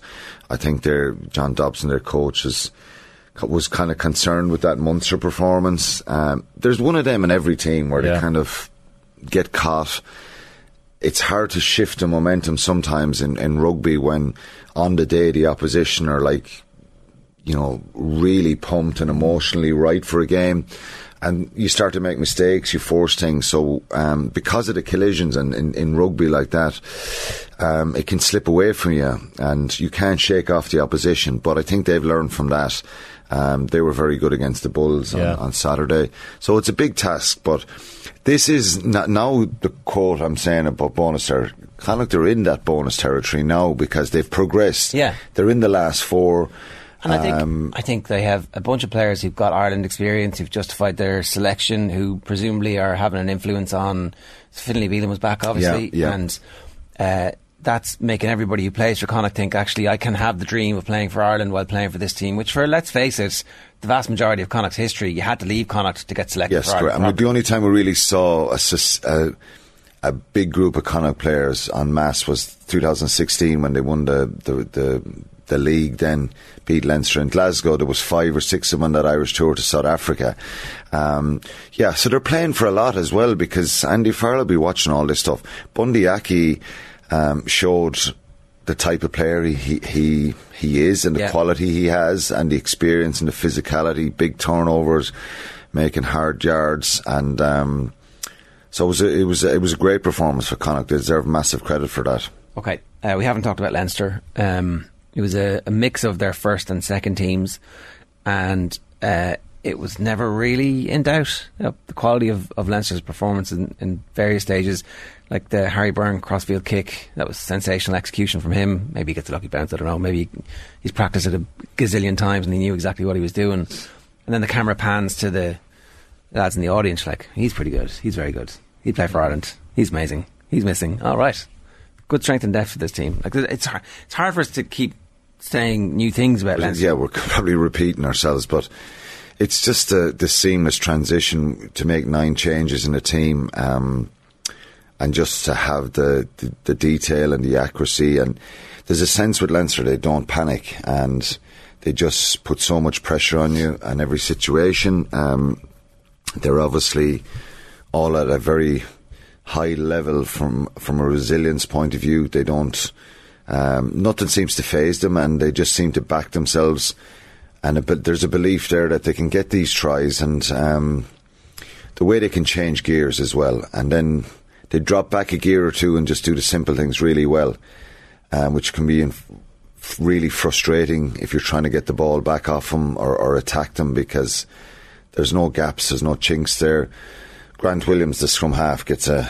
I think their John Dobson, their coach, is, was kind of concerned with that Munster performance. Um, there's one of them in every team where Yeah. they kind of get caught. It's hard to shift the momentum sometimes in, in rugby when on the day the opposition are like you know, really pumped and emotionally right for a game. And you start to make mistakes, you force things. So, um, because of the collisions and in, in rugby like that, um, it can slip away from you and you can't shake off the opposition. But I think they've learned from that. Um, they were very good against the Bulls Yeah. on, on Saturday. So it's a big task, but this is not, now the quote I'm saying about bonus territory. Connacht are in that bonus territory now because they've progressed. Yeah. They're in the last four. And I think Um, I think they have a bunch of players who've got Ireland experience, who've justified their selection, who presumably are having an influence on. Finlay Bealham was back, obviously, Yeah, yeah. and uh, that's making everybody who plays for Connacht think actually I can have the dream of playing for Ireland while playing for this team. Which, for let's face it, the vast majority of Connacht's history, you had to leave Connacht to get selected Yes, for correct. Ireland. And the only time we really saw a, a, a big group of Connacht players en masse was 2016 when they won the, the, the, the league, then beat Leinster in Glasgow. There was five or six of them on that Irish tour to South Africa. Um, yeah, so they're playing for a lot as well because Andy Farrell will be watching all this stuff. Bundee Aki um, showed the type of player he, he, he, he is and the Yeah. quality he has and the experience and the physicality, big turnovers, making hard yards, and um, so it was a, it was a, it was a great performance for Connacht. They deserve massive credit for that. Okay, uh, we haven't talked about Leinster. Um, it was a, a mix of their first and second teams, and uh, it was never really in doubt. You know, the quality of, of Leinster's performance in, in various stages, like the Harry Byrne crossfield kick, that was sensational execution from him. Maybe he gets a lucky bounce, I don't know. Maybe he's practiced it a gazillion times and he knew exactly what he was doing. And then the camera pans to the lads in the audience, like, he's pretty good. He's very good. He'd play for Ireland. He's amazing. He's missing. All right. Good strength and depth for this team. Like, it's hard, it's hard for us to keep saying new things about Leinster. Yeah, we're *laughs* probably repeating ourselves, but it's just a, the seamless transition to make nine changes in a team, um, and just to have the, the, the detail and the accuracy. And there's a sense with Leinster they don't panic and they just put so much pressure on you in every situation. Um, they're obviously all at a very high level from from a resilience point of view. They don't. Um, nothing seems to phase them, and they just seem to back themselves. And a, there's a belief there that they can get these tries, and um, the way they can change gears as well. And then they drop back a gear or two and just do the simple things really well, um, which can be inf- really frustrating if you're trying to get the ball back off them or, or attack them because there's no gaps, there's no chinks there. Grant Williams, the scrum half, gets a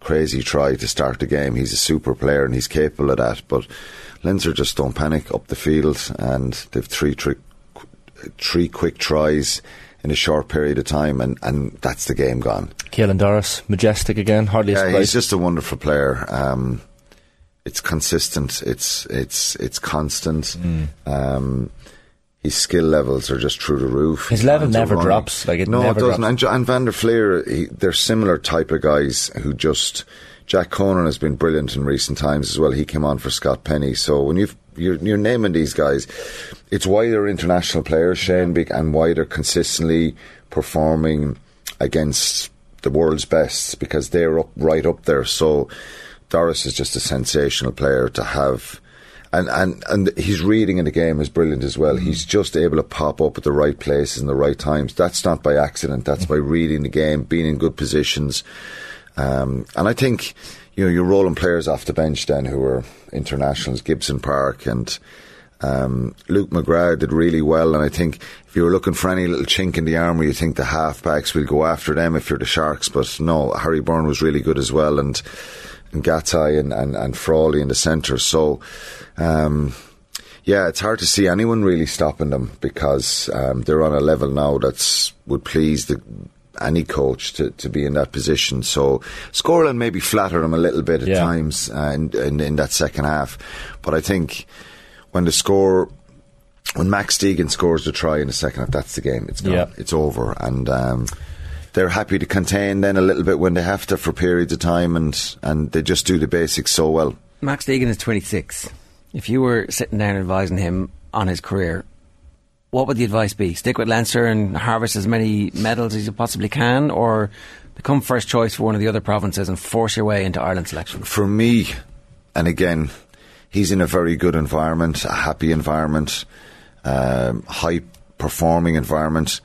crazy try to start the game. He's a super player and he's capable of that. But Leinster just don't panic up the field, and they've three tri- three quick tries in a short period of time, and, and that's the game gone. Caelan Doris, majestic again, hardly Yeah, he's just a wonderful player. Um, it's consistent. It's it's it's constant. Mm. Um, his skill levels are just through the roof. His level never drops, like, it no, never it doesn't. drops. And, and Van der Flier, he, they're similar type of guys who just. Jack Conan has been brilliant in recent times as well. He came on for Scott Penny. So when you've, you're, you're naming these guys, it's why they're international players, Shane, and why they're consistently performing against the world's best because they're up right up there. So Doris is just a sensational player to have. And, and, and his reading in the game is brilliant as well. He's just able to pop up at the right places and the right times. That's not by accident. That's by reading the game, being in good positions. Um, and I think, you know, you're rolling players off the bench then who are internationals, Gibson Park and um, Luke McGrath did really well. And I think if you were looking for any little chink in the armour, you think the halfbacks will go after them if you're the Sharks. But no, Harry Byrne was really good as well. And, and Ngatai and, and, and Frawley in the centre. So, um, yeah, it's hard to see anyone really stopping them because um, they're on a level now that's would please the any coach to, to be in that position. So Scoreland maybe flattered them a little bit at Yeah. times uh, in, in in that second half, but I think when the score. When Max Deegan scores the try in the second half, that's the game. It's gone. Yeah. It's over, and um, they're happy to contain then a little bit when they have to for periods of time, and and they just do the basics so well. Max Deegan is 26. If you were sitting down advising him on his career, what would the advice be? Stick with Leinster and harvest as many medals as you possibly can, or become first choice for one of the other provinces and force your way into Ireland selection? for me, and again, he's in a very good environment, a happy environment, um, high performing environment.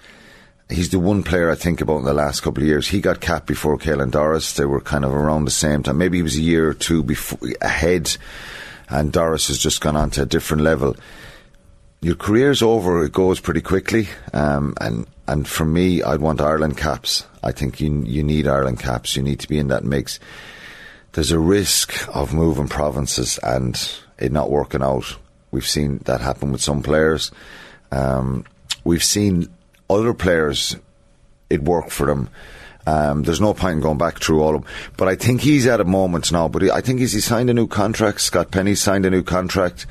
He's the one player I think about in the last couple of years. He got capped before Caelan Doris. They were kind of around the same time. Maybe he was a year or two before, ahead, and Doris has just gone on to a different level. Your career's over; it goes pretty quickly. Um, and and for me, I'd want Ireland caps. I think you you need Ireland caps. You need to be in that mix there's a risk of moving provinces and it not working out. We've seen that happen with some players. Um, we've seen other players it worked for them. Um, there's no point in going back through all of them. But I think he's at a moment now. But he, I think he's he signed a new contract. Scott Penny signed a new contract.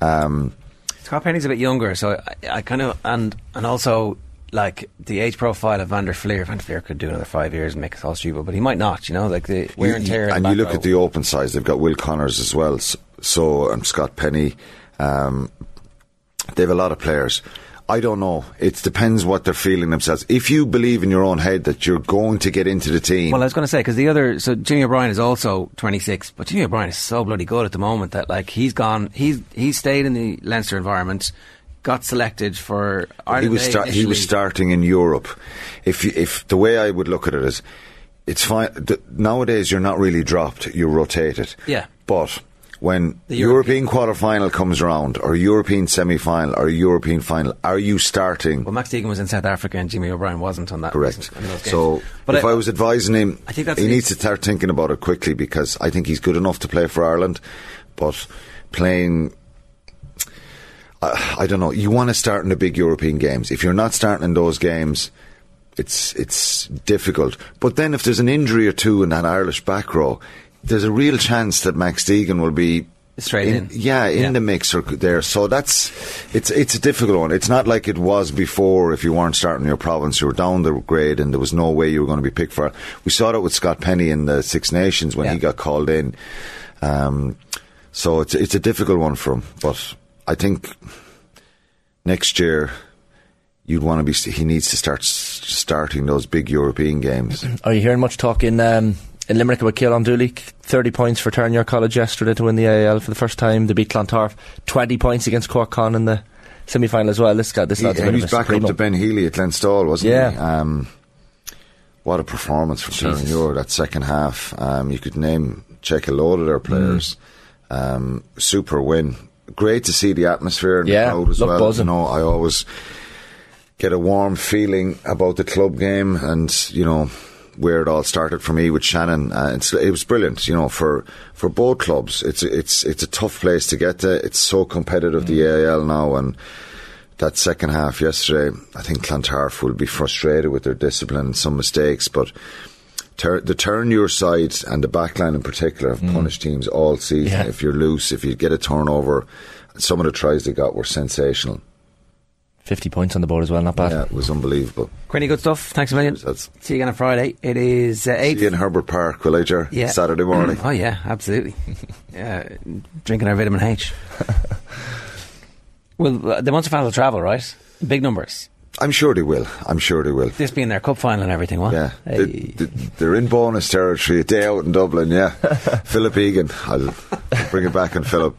Um, Scott Penny's a bit younger, so I, I kind of and and also like the age profile of Van der Flier. Van der Flier could do another five years and make us all stupid, but he might not. You know, like the wear and tear. the and you look row. at the open sides, they've got Will Connors as well. So, so and Scott Penny. Um, they have a lot of players. I don't know. It depends what they're feeling themselves. If you believe in your own head that you're going to get into the team, Well, I was going to say because the other, so Jimmy O'Brien is also 26, but Jimmy O'Brien is so bloody good at the moment that like he's gone, he's he's stayed in the Leinster environment, got selected for Ireland. he was A start, he was starting in Europe. If you, if the way I would look at it is, it's fine. The, nowadays you're not really dropped; you're rotated. Yeah. But when The European quarter final comes around, or European semi final, or European final, are you starting? Well, Max Deegan was in South Africa and Jimmy O'Brien wasn't on that. Correct. on. So But if I- I, was advising him, I think he needs to start thinking about it quickly because I think he's good enough to play for Ireland, but playing. I I don't know. You want to start in the big European games. If you're not starting in those games, it's it's difficult. But then, if there's an injury or two in that Irish back row, there's a real chance that Max Deegan will be Straight in. Yeah, in Yeah. the mix or there. So that's it's it's a difficult one. It's not like it was before. If you weren't starting your province, you were down the grade, and there was no way you were going to be picked for. it. We saw that with Scott Penny in the Six Nations when he got called in. Um, so it's it's a difficult one for him. But I think next year you'd want to be. He needs to start starting those big European games. Are you hearing much talk in um, in Limerick about Caolan Dooley? Thirty points for Terenure College yesterday to win the AIL for the first time. They beat Clontarf. Twenty points against Cork Con in the semi final as well. This guy, this He, lad's a and bit he's of a back up to Ben Healy at Glenstal, wasn't he? Yeah. Um, what a performance from Jesus. That second half. Um, you could name, check a load of their players. Mm. Um, super win. Great to see the atmosphere in Yeah, the crowd as well. buzzing. You know, I always get a warm feeling about the club game and, you know, where it all started for me with Shannon. Uh, it's, it was brilliant, you know, for, for both clubs. It's, it's, it's a tough place to get to. It's so competitive, the Mm. AIL now, and that second half yesterday, I think Clontarf will be frustrated with their discipline and some mistakes, but tur- the turn your side and the backline in particular have punished teams all season. Yeah. If you're loose, if you get a turnover, some of the tries they got were sensational. Fifty points on the board as well. Not bad. Yeah, it was unbelievable. Quinny, good stuff. Thanks a million. That's- See you again on Friday. It is uh, eight. See you in Herbert Park, will I, Ger? Yeah. Saturday morning. *clears throat* Oh yeah, absolutely. *laughs* yeah, drinking our vitamin H. *laughs* well, uh, the Munster fans will travel, right? Big numbers. I'm sure they will. I'm sure they will. This being their cup final and everything, what? Yeah, Hey. They- they- they're in bonus territory. A day out in Dublin. Yeah, *laughs* Philip Egan. I'll, I'll bring it back on Philip.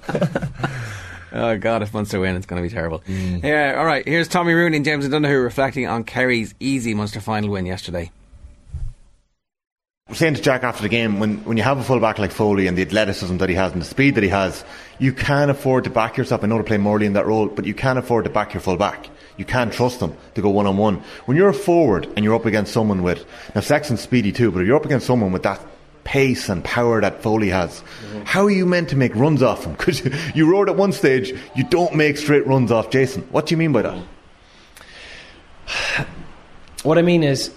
Oh God, if Munster win, it's going to be terrible. Mm. Yeah, all right. Here's Tommy Rooney and James O'Donoghue reflecting on Kerry's easy Munster final win yesterday. I'm saying to Jack after the game, when, when you have a fullback like Foley and the athleticism that he has and the speed that he has, you can afford to back yourself. I know to play Morley in that role, but you can afford to back your fullback. You can't trust them to go one on one. When you're a forward and you're up against someone with now Sexton's speedy too, but if you're up against someone with that pace and power that Foley has, how are you meant to make runs off him? *laughs* Because you wrote at one stage, you don't make straight runs off Jason. What do you mean by that? *sighs* What I mean is,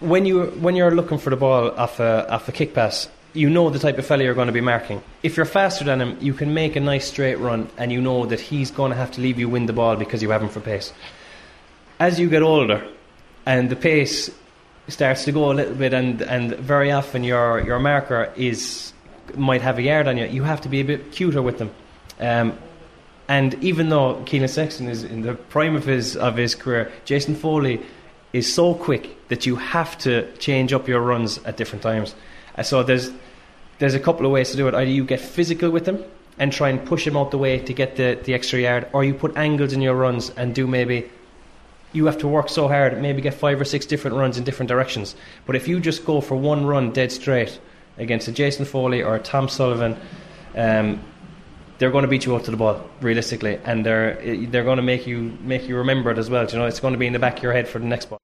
when you when you're looking for the ball off a off a kick pass, you know the type of fella you're going to be marking. If you're faster than him, you can make a nice straight run, and you know that he's going to have to leave you win the ball because you have him for pace. As you get older, and the pace starts to go a little bit, and and very often your your marker is might have a yard on you. You have to be a bit cuter with them. Um, and even though Keelan Sexton is in the prime of his of his career, Jason Foley is so quick that you have to change up your runs at different times. Uh, so there's there's a couple of ways to do it. Either you get physical with them and try and push him out the way to get the, the extra yard, or you put angles in your runs and do maybe you have to work so hard, maybe get five or six different runs in different directions. But if you just go for one run dead straight against a Jason Foley or a Tom Sullivan, um, they're going to beat you out to the ball realistically, and they're they're going to make you make you remember it as well. You know, it's going to be in the back of your head for the next ball.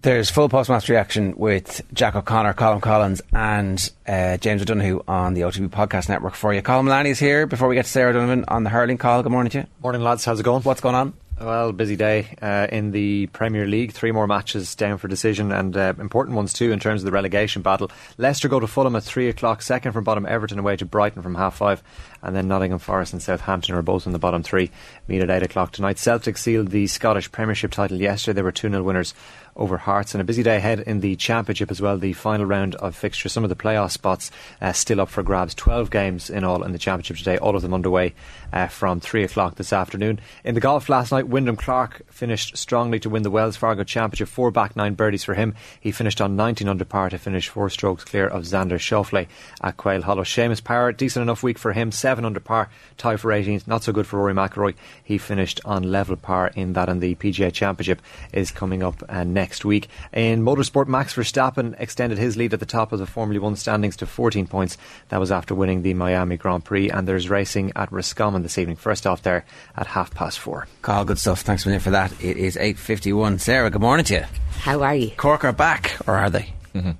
There's full post-match reaction with Jack O'Connor, Colm Collins, and uh, James O'Donoghue on the OTB Podcast Network for you. Colin Mullaney is here before we get to Sarah Donovan on the hurling call. Good morning to you. Morning, lads. How's it going? What's going on? Well, busy day uh, in the Premier League. Three more matches down for decision and uh, important ones too in terms of the relegation battle. Leicester go to Fulham at three o'clock. Second from bottom, Everton away to Brighton from half five, and then Nottingham Forest and Southampton are both in the bottom three. Meet at eight o'clock tonight. Celtic sealed the Scottish Premiership title yesterday. They were two 0 winners over Hearts, and a busy day ahead in the Championship as well. The final round of fixtures, some of the playoff spots uh, still up for grabs. Twelve games in all in the Championship today, all of them underway uh, from three o'clock this afternoon. In the golf last night, Wyndham Clark finished strongly to win the Wells Fargo Championship. Four back nine birdies for him. He finished on 19 under par to finish four strokes clear of Xander Schauffele at Quail Hollow. Seamus Power, decent enough week for him. Second seven under par, tie for 18th. Not so good for Rory McIlroy. He finished on level par in that, and the PGA Championship is coming up uh, next week. In motorsport, Max Verstappen extended his lead at the top of the Formula One standings to 14 points. That was after winning the Miami Grand Prix, and there's racing at Roscommon this evening. First off there at half past four. Carl, good stuff. Thanks a million for that. It is 8.51. Sarah, good morning to you. How are you? Cork are back, or are they? Mm-hmm.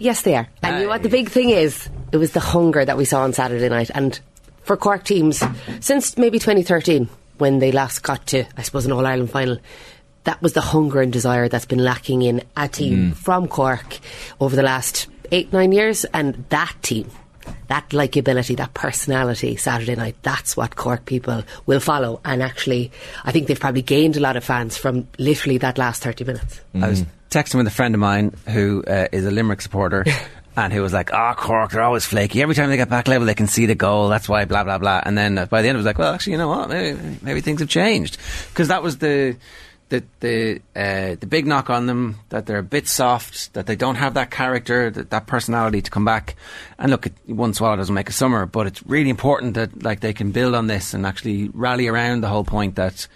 Yes, they are. And you know what the big thing is? It was the hunger that we saw on Saturday night. And for Cork teams, since maybe 2013, when they last got to, I suppose, an All Ireland final, that was the hunger and desire that's been lacking in a team Mm. from Cork over the last eight, nine years. And that team, that likability, that personality Saturday night, that's what Cork people will follow. And actually, I think they've probably gained a lot of fans from literally that last 30 minutes. I was texting with a friend of mine who uh, is a Limerick supporter. *laughs* And who was like, "Ah, Cork, they're always flaky. Every time they get back level, they can see the goal. That's why, blah blah blah." And then uh, by the end, it was like, "Well, actually, you know what? Maybe, maybe things have changed." Because that was the the the uh, the big knock on them that they're a bit soft, that they don't have that character, that, that personality to come back. And look, one swallow doesn't make a summer, but it's really important that like they can build on this and actually rally around the whole point that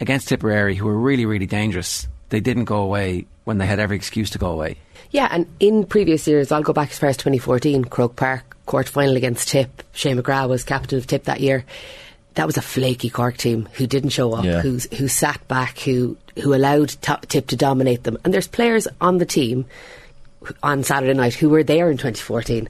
against Tipperary, who were really really dangerous, they didn't go away when they had every excuse to go away. Yeah, and in previous years, I'll go back as far as 2014, Croke Park, quarter final against Tip. Shane McGrath was captain of Tip that year. That was a flaky Cork team who didn't show up, Yeah. who's, who sat back, who who allowed Top Tip to dominate them. And there's players on the team on Saturday night who were there in 2014.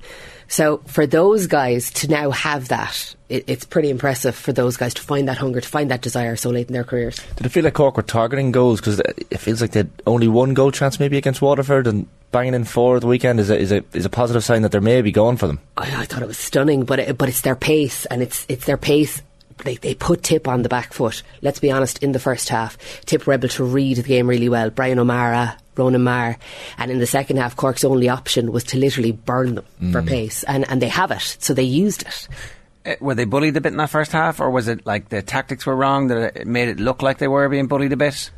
So for those guys to now have that, it, it's pretty impressive for those guys to find that hunger, to find that desire so late in their careers. Did it feel like Cork were targeting goals? Because it feels like they had only one goal chance maybe against Waterford and banging in four at the weekend is a, is a, is a positive sign that they're maybe going for them. I, I thought it was stunning, but it, but it's their pace, and it's it's their pace. They, they put Tip on the back foot. Let's be honest. In the first half, Tip were able to read the game really well. Brian O'Meara, Ronan Maher, and in the second half, Cork's only option was to literally burn them for Mm. pace, and and they have it, so they used it. Uh, were they bullied a bit in that first half, or was it like the tactics were wrong that it made it look like they were being bullied a bit?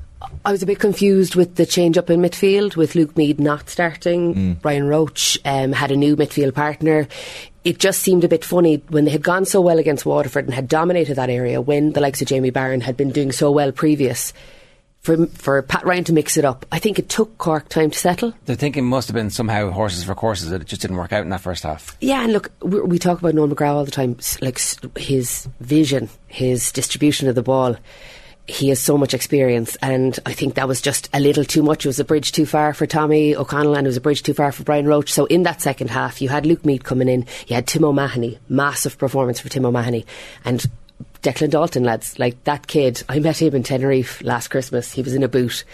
I was a bit confused with the change up in midfield, with Luke Meade not starting. Mm. Brian Roche um, had a new midfield partner. It just seemed a bit funny when they had gone so well against Waterford and had dominated that area when the likes of Jamie Barron had been doing so well previous. For, for Pat Ryan to mix it up, I think it took Cork time to settle. The thinking must have been somehow horses for courses that it just didn't work out in that first half. Yeah, and look, we, we talk about Noel McGrath all the time, like his vision, his distribution of the ball. He has so much experience, and I think that was just a little too much. It was a bridge too far for Tommy O'Connell, and it was a bridge too far for Brian Roche. So in that second half, you had Luke Meade coming in, you had Tim O'Mahony, massive performance for Tim O'Mahony, and Declan Dalton, lads, like that kid. I met him in Tenerife last Christmas. He was in a boot.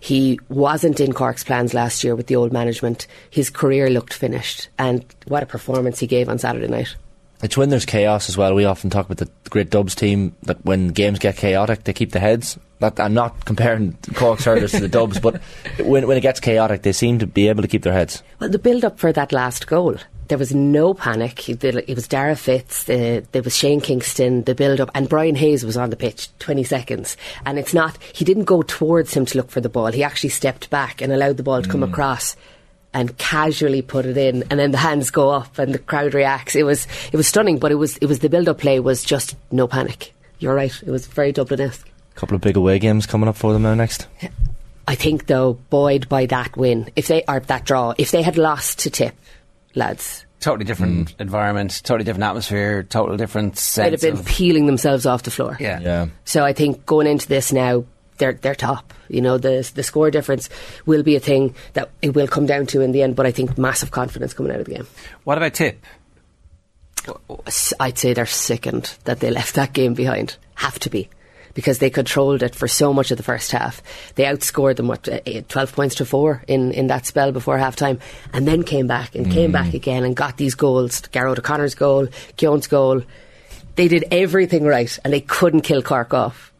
He wasn't in Cork's plans last year with the old management. His career looked finished, and what a performance he gave on Saturday night. It's when there's chaos as well. We often talk about the great Dubs team that when games get chaotic, they keep the heads. Not, I'm not comparing Cork's hurlers to the Dubs, but *laughs* when, when it gets chaotic, they seem to be able to keep their heads. Well, the build up for that last goal, there was no panic. It was Dara Fitz, the, there was Shane Kingston, the build up, and Brian Hayes was on the pitch 20 seconds. And it's not, he didn't go towards him to look for the ball. He actually stepped back and allowed the ball to come Mm. across and casually put it in and then the hands go up and the crowd reacts. It was it was stunning, but it was it was the build up play was just no panic. You're right. It was very Dublin-esque. A couple of big away games coming up for them now next. I think though, buoyed by that win, if they or that draw, if they had lost to Tip, lads, Totally different mm. environment, totally different atmosphere, total different they'd have been of- peeling themselves off the floor. yeah. Yeah. So I think going into this now, they're they're top. You know, the the score difference will be a thing that it will come down to in the end. But I think massive confidence coming out of the game. What about Tip? I'd say they're sickened that they left that game behind. Have to be. Because they controlled it for so much of the first half. They outscored them, what, eh, eh, 12 points to 4 in, in that spell before halftime, and then came back and came back again and got these goals. Gearóid O'Connor's goal, Keown's goal. They did everything right, and they couldn't kill Cork off.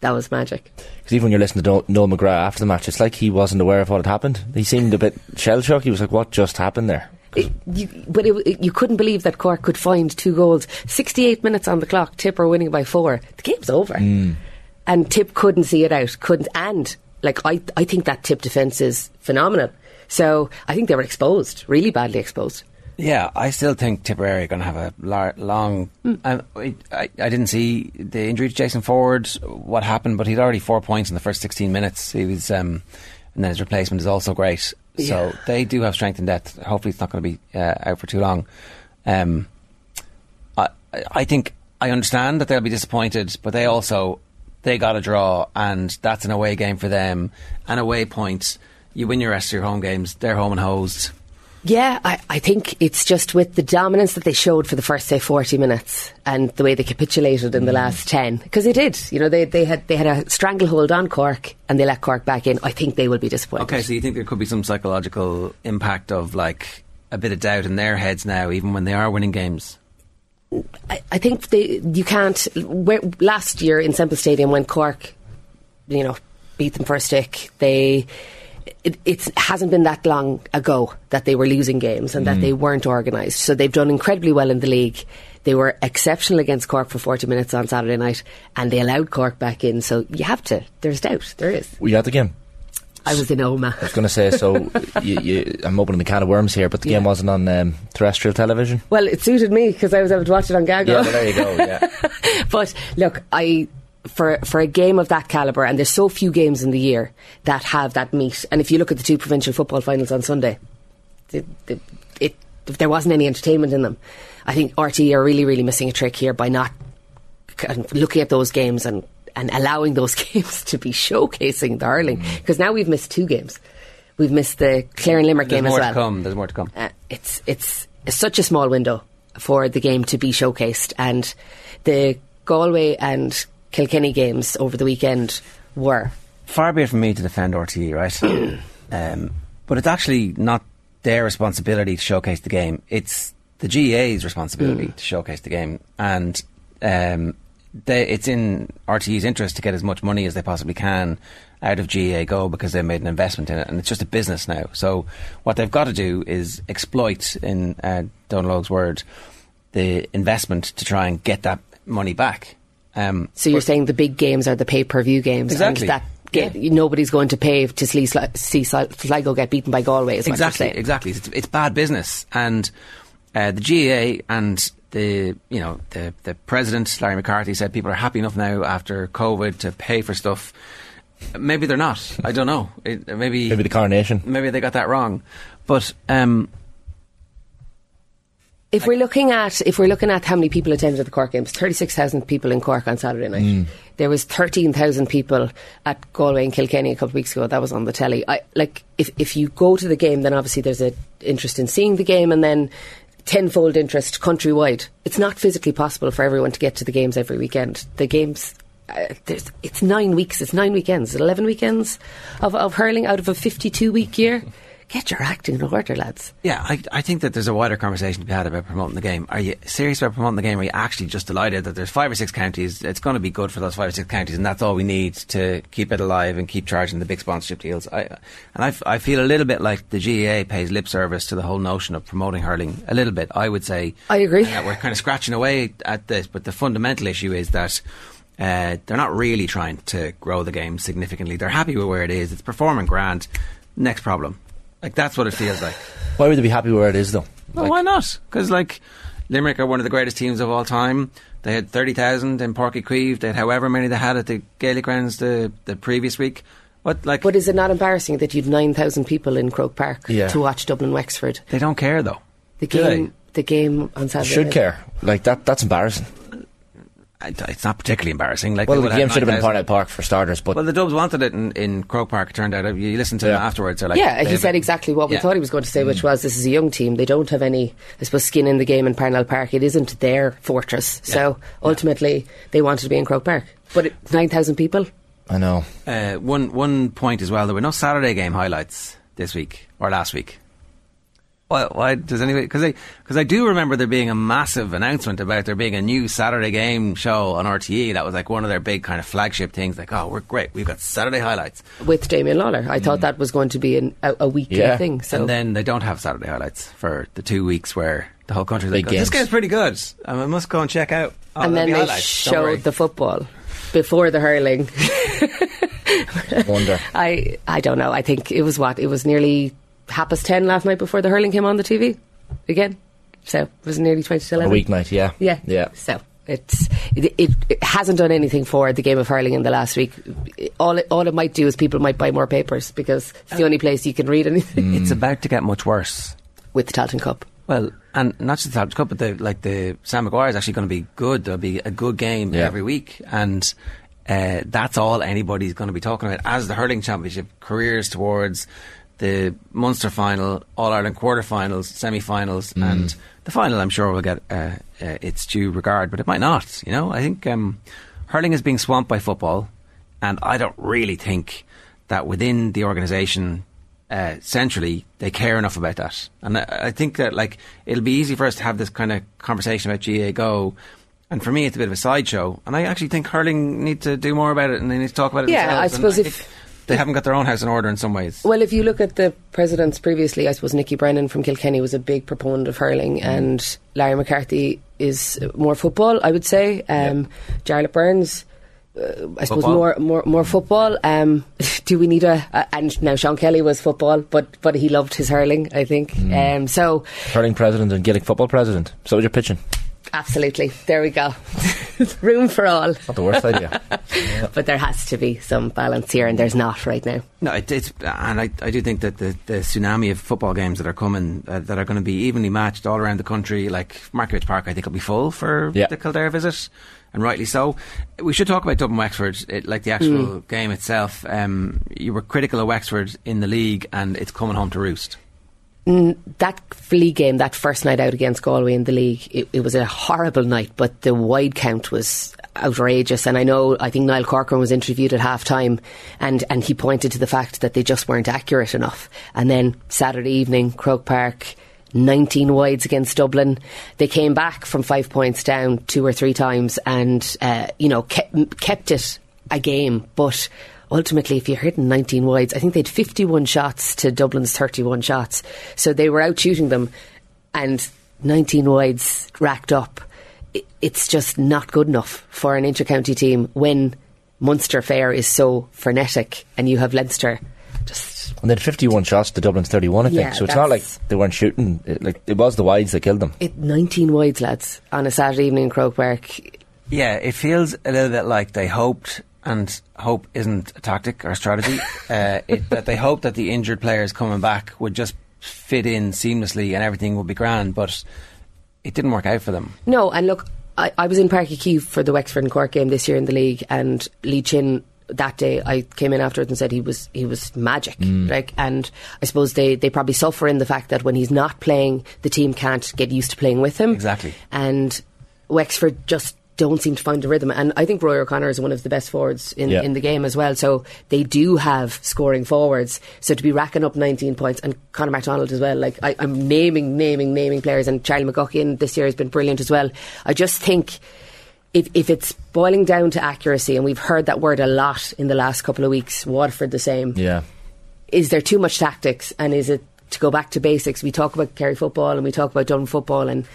That was magic. Because even when you're listening to Noel- Noel McGrath after the match, it's like he wasn't aware of what had happened. He seemed a bit shell shocked. He was like, "What just happened there?" You, but it, you couldn't believe that Cork could find two goals. 68 minutes on the clock, Tipper winning by four. The game's over. And Tip couldn't see it out. Couldn't. And, like, I, I think that Tip defence is phenomenal. So I think they were exposed, really badly exposed. Yeah, I still think Tipperary are going to have a lar- long. Mm. Um, I, I, I didn't see the injury to Jason Forde, what happened, but he'd already four points in the first 16 minutes. He was, um, and then his replacement is also great. So Yeah. they do have strength and depth. Hopefully, it's not going to be uh, out for too long. Um, I, I think I understand that they'll be disappointed, but they also they got a draw, and that's an away game for them. An away point, you win your rest of your home games. They're home and hosed. Yeah, I, I think it's just with the dominance that they showed for the first, say, 40 minutes and the way they capitulated in the mm. last 10. Because they did. You know, they, they, had, they had a stranglehold on Cork and they let Cork back in. I think they will be disappointed. Okay, so you think there could be some psychological impact of like a bit of doubt in their heads now, even when they are winning games? I, I think they, you can't. Where, last year in Semple Stadium, when Cork, you know, beat them for a stick, they. It it's, hasn't been that long ago that they were losing games and that Mm. they weren't organised. So they've done incredibly well in the league. They were exceptional against Cork for 40 minutes on Saturday night and they allowed Cork back in. So you have to. There's doubt. There is. Were you at the game? I was in Omagh. I was going to say, so *laughs* you, you, I'm opening the can of worms here, but the game wasn't on um, terrestrial television. Well, it suited me because I was able to watch it on GAAGO. Yeah, well, there you go. Yeah. *laughs* but look, I for for a game of that caliber, and there's so few games in the year that have that meat. And if you look at the two provincial football finals on Sunday, the, it there wasn't any entertainment in them. I think RT are really really missing a trick here by not looking at those games and and allowing those *laughs* games to be showcasing the hurling because now we've missed two games. We've missed the Clare and Limerick There's game as more well to come. There's more to come. uh, it's it's such a small window for the game to be showcased, and the Galway and Kilkenny games over the weekend were. Far be it from me to defend RTE, right? *coughs* um, but it's actually not their responsibility to showcase the game. It's the GAA's responsibility to showcase the game, and um, they, it's in RTE's interest to get as much money as they possibly can out of GAAGO because they've made an investment in it, and it's just a business now. So what they've got to do is exploit, in uh, Dónal Óg's word, the investment to try and get that money back. Um, So you're saying the big games are the pay per view games, Exactly. and that ga- nobody's going to pay to see, see Sligo get beaten by Galway. Is exactly, saying. exactly. It's, it's bad business, and uh, the GAA and the you know the the president Larry McCarthy said people are happy enough now after COVID to pay for stuff. Maybe they're not. I don't know. It, maybe Maybe the coronation. maybe they got that wrong. But um, If we're looking at if we're looking at how many people attended the Cork games, thirty six thousand people in Cork on Saturday night. Mm. There was thirteen thousand people at Galway and Kilkenny a couple of weeks ago. That was on the telly. I like if if you go to the game, then obviously there's a interest in seeing the game, and then tenfold interest countrywide. It's not physically possible for everyone to get to the games every weekend. The games. Uh, there's, it's nine weeks. It's nine weekends. Eleven weekends of, of hurling out of a fifty-two week year. Get your acting in order, lads. Yeah, I, I think that there's a wider conversation to be had about promoting the game. Are you serious about promoting the game? Are you actually just delighted that there's five or six counties? It's going to be good for those five or six counties, and that's all we need to keep it alive and keep charging the big sponsorship deals. I, and I, I feel a little bit like the GAA pays lip service to the whole notion of promoting hurling. A little bit, I would say. I agree. Uh, we're kind of scratching away at this, but the fundamental issue is that. Uh, they're not really trying to grow the game significantly. They're happy with where it is. It's performing grand. Next problem. Like that's what it feels like. *sighs* Why would they be happy where it is, though? Well, why not? Because like Limerick are one of the greatest teams of all time. They had thirty thousand in Páirc Uí Chaoimh. They had however many they had at the Gaelic grounds the the previous week. What like? But is it not embarrassing that you'd nine thousand people in Croke Park Yeah. to watch Dublin Wexford? They don't care though. The Do game, the game on Saturday. should care. Like that. That's embarrassing. I- It's not particularly embarrassing. Like well, the game have should have been 9,000. Parnell Park for starters, but Well, the Dubs wanted it in, in Croke Park. It turned out you listen to them Yeah. afterwards. They're like, yeah, he they've- said exactly what we Yeah. Mm. thought he was going to say, which was this is a young team. They don't have any, I suppose, skin in the game in Parnell Park. It isn't their fortress. So ultimately, they wanted to be in Croke Park. But 9,000 people? I know. Uh, one one point as well. There were no Saturday game highlights this week or last week. Why, why does anybody? Because I because I do remember there being a massive announcement about there being a new Saturday game show on RTE. That was like one of their big kind of flagship things. Like, oh, we're great. We've got Saturday highlights, With Damien Lawler. I thought that was going to be an, a, a weekly Yeah. thing. So and then they don't have Saturday highlights for the two weeks where the whole country's Big like, oh, this games. game's pretty good. Um, I must go and check out. Oh, and then they highlights. Showed the football before the hurling. *laughs* wonder. *laughs* I I don't know. I think it was what it was nearly half past ten last night before the hurling came on the TV. again. So it was nearly 20 to On a 11. weeknight, yeah. Yeah. Yeah. So it's it, it, it hasn't done anything for the game of hurling in the last week. All it, all it might do is people might buy more papers because it's the only place you can read anything It's about to get much worse. with the Tailteann Cup. Well, and not just the Tailteann Cup, but the, like the Sam Maguire is actually going to be good. There'll be a good game Yeah. every week, and uh, that's all anybody's going to be talking about as the hurling championship careers towards the Munster final, All Ireland quarterfinals, semi-finals, Mm. and the final. I'm sure will get uh, uh, its due regard, but it might not. You know, I think um, hurling is being swamped by football, and I don't really think that within the organisation uh, centrally they care enough about that. And I, I think that like it'll be easy for us to have this kind of conversation about GAAGO. And for me, it's a bit of a sideshow. And I actually think hurling need to do more about it, and they need to talk about it. Yeah, I themselves. And suppose if- think they haven't got their own house in order in some ways. Well, if you look at the presidents previously, I suppose Nicky Brennan from Kilkenny was a big proponent of hurling, and Larry McCarthy is more football, I would say. Um, Jarlath Burns. Uh, I suppose Football. more more more football. Um, *laughs* do we need a, a? And now Sean Kelly was football, but but he loved his hurling. I think. Um, so Hurling president and Gaelic football president. So what you're pitching? Absolutely, there we go. *laughs* Room for all. Not the worst idea. *laughs* But there has to be some balance here, and there's not right now. No, it, it's and I, I do think that the, the tsunami of football games that are coming uh, that are going to be evenly matched all around the country, like Markievicz Park, I think will be full for Yeah. the Kildare visit, and rightly so. We should talk about Dublin Wexford, it, like the actual game itself. Um, you were critical of Wexford in the league, and it's coming home to roost. That league game, that first night out against Galway in the league, it, it was a horrible night, but the wide count was outrageous. And I know, I think Niall Corcoran was interviewed at half time and, and he pointed to the fact that they just weren't accurate enough. And then Saturday evening, Croke Park, 19 wides against Dublin. They came back from five points down two or three times and, uh, you know, kept, kept it a game, but ultimately, if you're hitting 19 wides, I think they had 51 shots to Dublin's 31 shots. So they were out shooting them, and 19 wides racked up. It's just not good enough for an inter-county team when Munster fare is so frenetic, and you have Leinster just And they had 51 shots to Dublin's 31, I think. Yeah, so it's not like they weren't shooting. It, like it was the wides that killed them. it 19 wides, lads, on a Saturday evening in Croke Park. Yeah, it feels a little bit like they hoped, and hope isn't a tactic or a strategy. uh, it, *laughs* that they hope that the injured players coming back would just fit in seamlessly and everything would be grand, but it didn't work out for them. No, and look, I, I was in Páirc Uí Chaoimh for the Wexford and Cork game this year in the league, and Lee Chin that day I came in afterwards and said he was he was magic. Like, and I suppose they they probably suffer in the fact that when he's not playing, the team can't get used to playing with him. Exactly. and Wexford just don't seem to find a rhythm. And I think Rory O'Connor is one of the best forwards in, Yeah. in the game as well. So they do have scoring forwards. So to be racking up 19 points, and Conor MacDonald as well, like I, I'm naming, naming, naming players, and Charlie McGuckin this year has been brilliant as well. I just think. If, if it's boiling down to accuracy, and we've heard that word a lot in the last couple of weeks, Waterford the same Yeah. is there too much tactics and is it to go back to basics? We talk about Kerry football and we talk about Dublin football and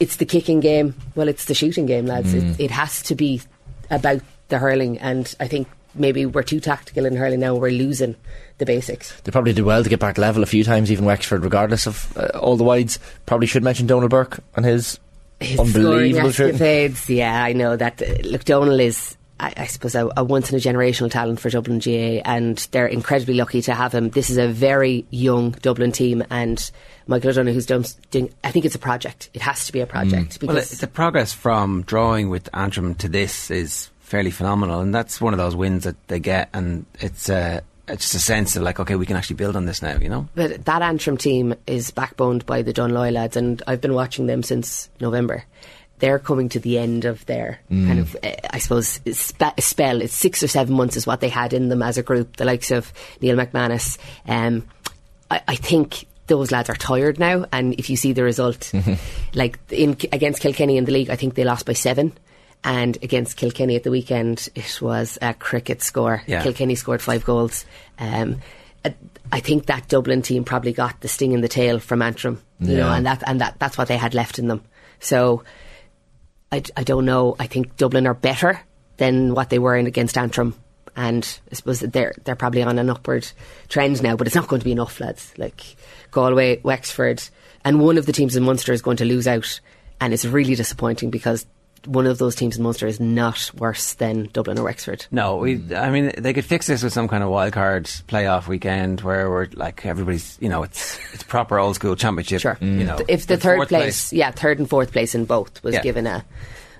it's the kicking game. Well, it's the shooting game, lads. Mm. It, it has to be about the hurling and I think maybe we're too tactical in hurling now. We're losing the basics. They probably did well to get back level a few times, even Wexford, regardless of uh, all the wides. Probably should mention Donal Burke and his, His unbelievable escapades. Yeah, I know that. Look, Donal is, I, I suppose, a, a once in a generational talent for Dublin GAA, and they're incredibly lucky to have him. This is a very young Dublin team, and Michael O'Donoghue, who's done, doing, I think it's a project. It has to be a project Well, because it- the progress from drawing with Antrim to this is fairly phenomenal, and that's one of those wins that they get, and it's uh, it's just a sense of like, okay, we can actually build on this now, you know. But that Antrim team is backboned by the Dunloy lads, and I've been watching them since November. They're coming to the end of their Mm. kind of, uh, I suppose, spe- spell. It's six or seven months is what they had in them as a group. The likes of Neil McManus. Um, I, I think those lads are tired now, and if you see the result, like in against Kilkenny in the league, I think they lost by seven. And against Kilkenny at the weekend, it was a cricket score. Yeah. Kilkenny scored five goals. Um, I- think that Dublin team probably got the sting in the tail from Antrim, you know, and that and that that's what they had left in them. So I, I don't know. I think Dublin are better than what they were in against Antrim, and I suppose they're they're probably on an upward trend now, but it's not going to be enough, lads. Like Galway, Wexford, and one of the teams in Munster is going to lose out, and it's really disappointing because one of those teams in Munster is not worse than Dublin or Wexford. No, we. I mean, they could fix this with some kind of wild card playoff weekend where we're like everybody's. You know, it's it's proper old school championship. Sure. You know, if the, third fourth place, yeah, third and fourth place in both was Yeah. given a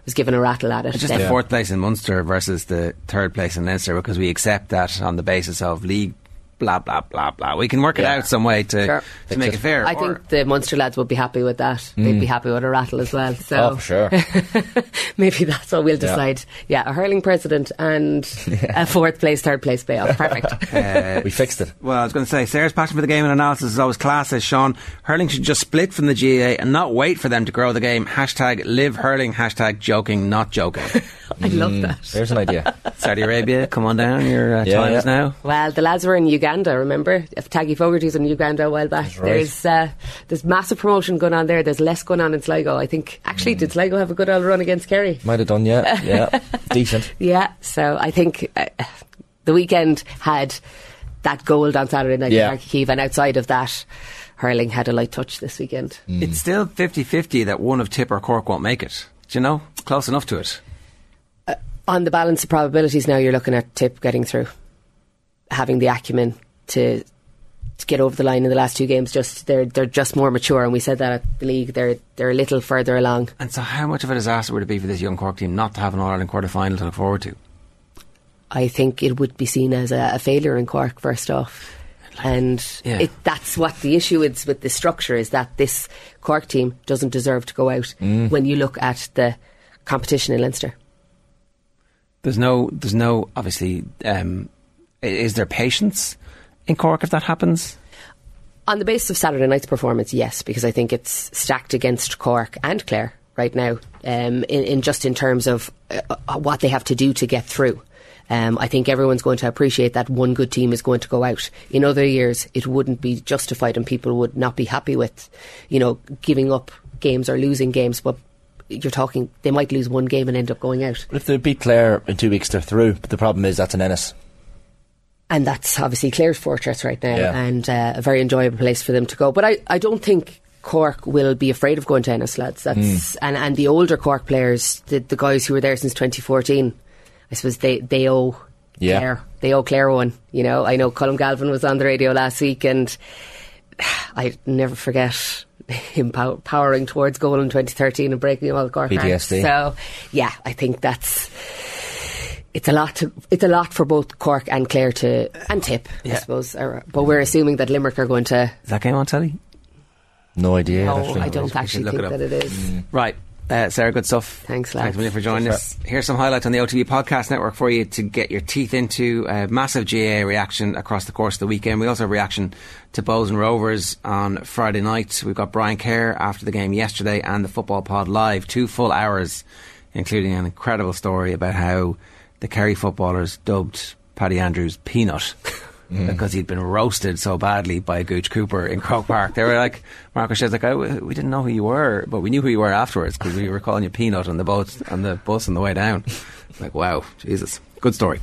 was given a rattle at it. It's just then- the fourth place in Munster versus the third place in Leinster because we accept that on the basis of league. Blah blah blah blah. We can work it out some way to Sure. to make it fair. I Or- think the Munster lads would be happy with that. They'd Mm. be happy with a rattle as well. So Oh, sure. *laughs* maybe that's what we'll decide. Yeah, a hurling president and *laughs* a fourth place, third place playoff. Perfect. *laughs* Uh, we fixed it. Well, I was going to say, Sarah's passion for the game and analysis is always class, says Sean. Hurling should just split from the GAA and not wait for them to grow the game. Hashtag live hurling, hashtag joking, not joking. I love that. There's an idea. Saudi Arabia, come on down, your uh, Yeah, times yeah. now. Well, the lads were in Uganda. Remember, if Taggy Fogarty's in Uganda a while back. right. There's uh, there's massive promotion going on there. There's less going on in Sligo. I think actually did Sligo have a good old run against Kerry? Might have done, yeah. *laughs* Yeah. Decent. Yeah. So I think uh, the weekend had that gold on Saturday night Yeah. in Keeve, and outside of that, hurling had a light touch this weekend. It's still 50 50 that one of Tip or Cork won't make it. Do you know? Close enough to it. On the balance of probabilities, now you're looking at Tip getting through, having the acumen to. To get over the line in the last two games, just they're they're just more mature, and we said that at the league. They're they're a little further along. And so, how much of a disaster would it be for this young Cork team not to have an All Ireland quarter final to look forward to? I think it would be seen as a, a failure in Cork first off. And Yeah. it, that's what the issue is with the structure is that this Cork team doesn't deserve to go out Mm. when you look at the competition in Leinster. There's no, there's no, obviously, um, is there patience in Cork if that happens? On the basis of Saturday night's performance, yes, because I think it's stacked against Cork and Clare right now, um, in, in just in terms of uh, uh, what they have to do to get through. Um, I think everyone's going to appreciate that one good team is going to go out. In other years, it wouldn't be justified, and people would not be happy with, you know, giving up games or losing games. But you're talking, they might lose one game and end up going out. But if they beat Clare in two weeks, they're through. But the problem is that's an Ennis. And that's obviously Clare's fortress right now, Yeah. and uh, a very enjoyable place for them to go. But I, I don't think Cork will be afraid of going to Ennis, lads. That's and, and the older Cork players, the, the guys who were there since 2014, I suppose they they owe Yeah. Clare, they owe Clare one. You know, I know Colm Galvin was on the radio last week, and *sighs* I never forget. *laughs* Him pow- powering towards goal in 2013 and breaking all the Cork. PTSD. So, yeah, I think that's it's a lot. To, it's a lot for both Cork and Clare to and Tip, I suppose. Or- But we're assuming that Limerick are going to. Is that game on telly? No idea. No, actually. I don't actually look think it that it is. Right. Uh, Sarah, good stuff. Thanks, Thanks lads. a million for joining us. Here's some highlights on the OTB Podcast Network for you to get your teeth into. A massive GAA reaction across the course of the weekend. We also have reaction to Bohs and Rovers on Friday night. We've got Brian Kerr after the game yesterday and the Football Pod live. Two full hours, including an incredible story about how the Kerry footballers dubbed Paddy Andrews Peanut. *laughs* Mm. Because he'd been roasted so badly by Gooch Cooper in Croke Park. They were like, Marcus says, like, oh, we didn't know who you were, but we knew who you were afterwards because we were calling you Peanut on the boat, on the bus on the way down. *laughs* Like, wow, Jesus. Good story,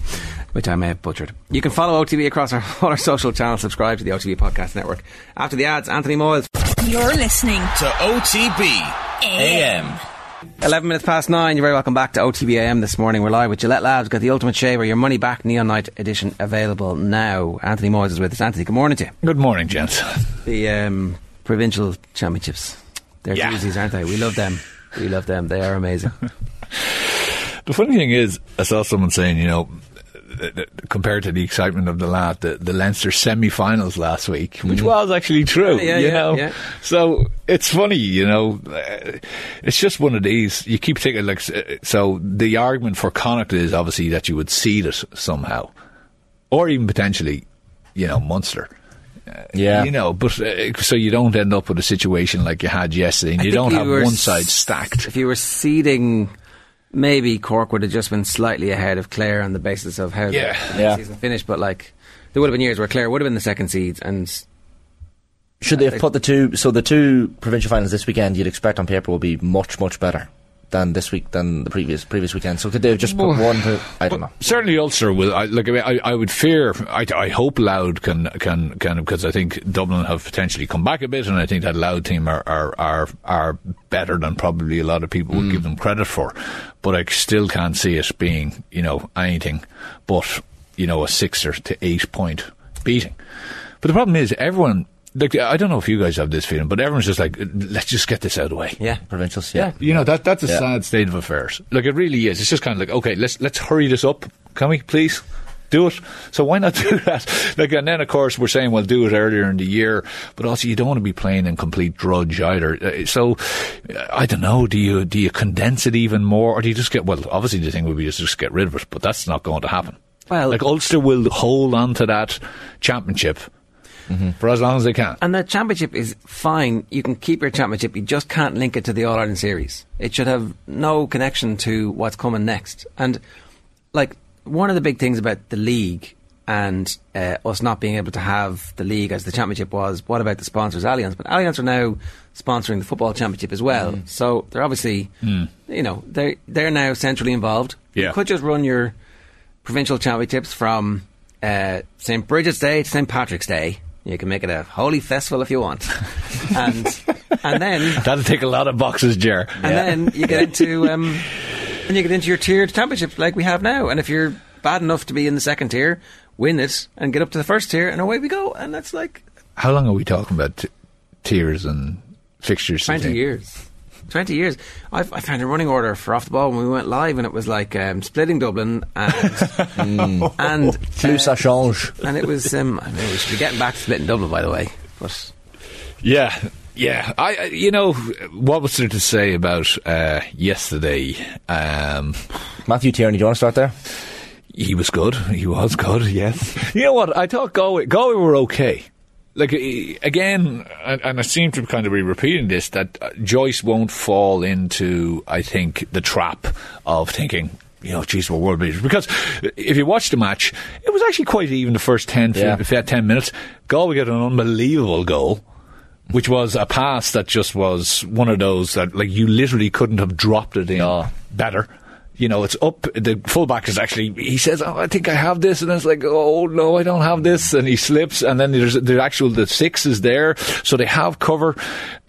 which I may have butchered. You can follow OTB across our, all our social channels, subscribe to the OTB Podcast Network. After the ads, Anthony Moyles. You're listening To OTB AM. 11 minutes past 9, you're very welcome back to OTBAM this morning. We're live with Gillette Labs, got the Ultimate Shaver, your money back Neon Night edition available now. Anthony Moyles is with us. Anthony, good morning to you. Good morning, gents. The um, provincial championships. They're Yeah. doozies, aren't they? We love them. We love them. They are amazing. *laughs* The funny thing is, I saw someone saying, you know, compared to the excitement of the last, the, the Leinster semi-finals last week, which was actually true, Yeah, you know. yeah. So it's funny, you know. uh, It's just one of these. You keep thinking like, so the argument for Connacht is obviously that you would seed it somehow, or even potentially, you know, Munster. Yeah. You know, but uh, so you don't end up with a situation like you had yesterday, and I you don't you have one side stacked. If you were seeding, maybe Cork would have just been slightly ahead of Clare on the basis of how Yeah. the, Yeah. season finished. But like, there would have been years where Clare would have been the second seeds, and Should they have put the two? So the two provincial finals this weekend, you'd expect on paper will be much much better. Than this week than the previous previous weekend. So could they have just put one to? I don't know. Certainly, Ulster will. I, like, I, mean, I, I would fear. I, I hope Louth can can can because I think Dublin have potentially come back a bit, and I think that Louth team are are are, are better than probably a lot of people would mm. give them credit for. But I still can't see it being you know anything but you know a six or to eight point beating. But the problem is everyone. Like, I don't know if you guys have this feeling, but everyone's just like, let's just get this out of the way. Yeah, provincials. Yeah, you know that that's a Yeah. sad state of affairs. Like it really is. It's just kind of like, okay, let's let's hurry this up. Can we please? Do it. So why not *laughs* do that? Like, and then of course we're saying, well, do it earlier in the year, but also you don't want to be playing in complete drudge either. Uh, So, uh, I don't know. Do you do you condense it even more, or do you just get? Well, obviously the thing would be to just get rid of it, but that's not going to happen. Well- like Ulster will hold on to that championship for as long as they can. And the championship is fine. You can keep your championship. You just can't link it to the All Ireland series. It should have no connection to what's coming next. And like one of the big things about the league and uh, us not being able to have the league as the championship was, what about the sponsors, Allianz? But Allianz are now sponsoring the football championship as well. So they're obviously, you know, they're they're now centrally involved. Yeah. You could just run your provincial championships from uh, St Bridget's Day to St Patrick's Day. You can make it a holy festival if you want, and and then *laughs* That'll take a lot of boxes, Ger. and then you get into um, and you get into your tiered championship like we have now. And if you're bad enough to be in the second tier, win it and get up to the first tier, and away we go. And that's like How long are we talking about t- tiers and fixtures? twenty years. Twenty years. I, I found a running order for off the ball when we went live, and it was like um, splitting Dublin and *laughs* and Plus ça change. and it was. Um, I mean, we should be getting back to splitting Dublin, by the way. But Yeah, yeah. I, I- you know, what was there to say about uh, yesterday? Um, Matthew Tierney, do you want to start there? he was good. He was good. Yes. *laughs* you know what? I thought Galway, Galway were okay. Like again, and, I seem to kind of be repeating this that uh, Joyce won't fall into, I think, the trap of thinking. You know, geez, we're world beaters. Because if you watch the match, it was actually quite even the first 10, Yeah. 15, 10 minutes. Galway got an unbelievable goal which was a pass that just was one of those that like you literally couldn't have dropped it in better. You know, it's up. The fullback is actually. He says, "Oh, I think I have this," and then it's like, "Oh no, I don't have this," and he slips. And then there's the actual the six is there, so they have cover,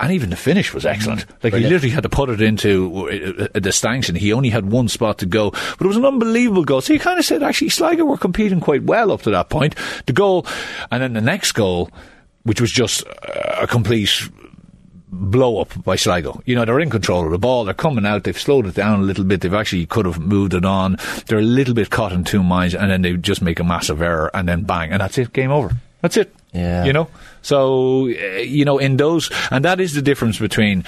and even the finish was excellent. Mm-hmm. Like he literally had to put it into a, a distinction. He only had one spot to go, but it was an unbelievable goal. So you kind of said, actually, Sligo were competing quite well up to that point. The goal, and then the next goal which was just uh, a complete blow up by Sligo. You know, they're in control of the ball, they're coming out, they've slowed it down a little bit, they've actually could have moved it on, they're a little bit caught in two minds, and then they just make a massive error, and then bang, and that's it, game over. That's it. Yeah. You know? So, uh, you know, in those, and that is the difference between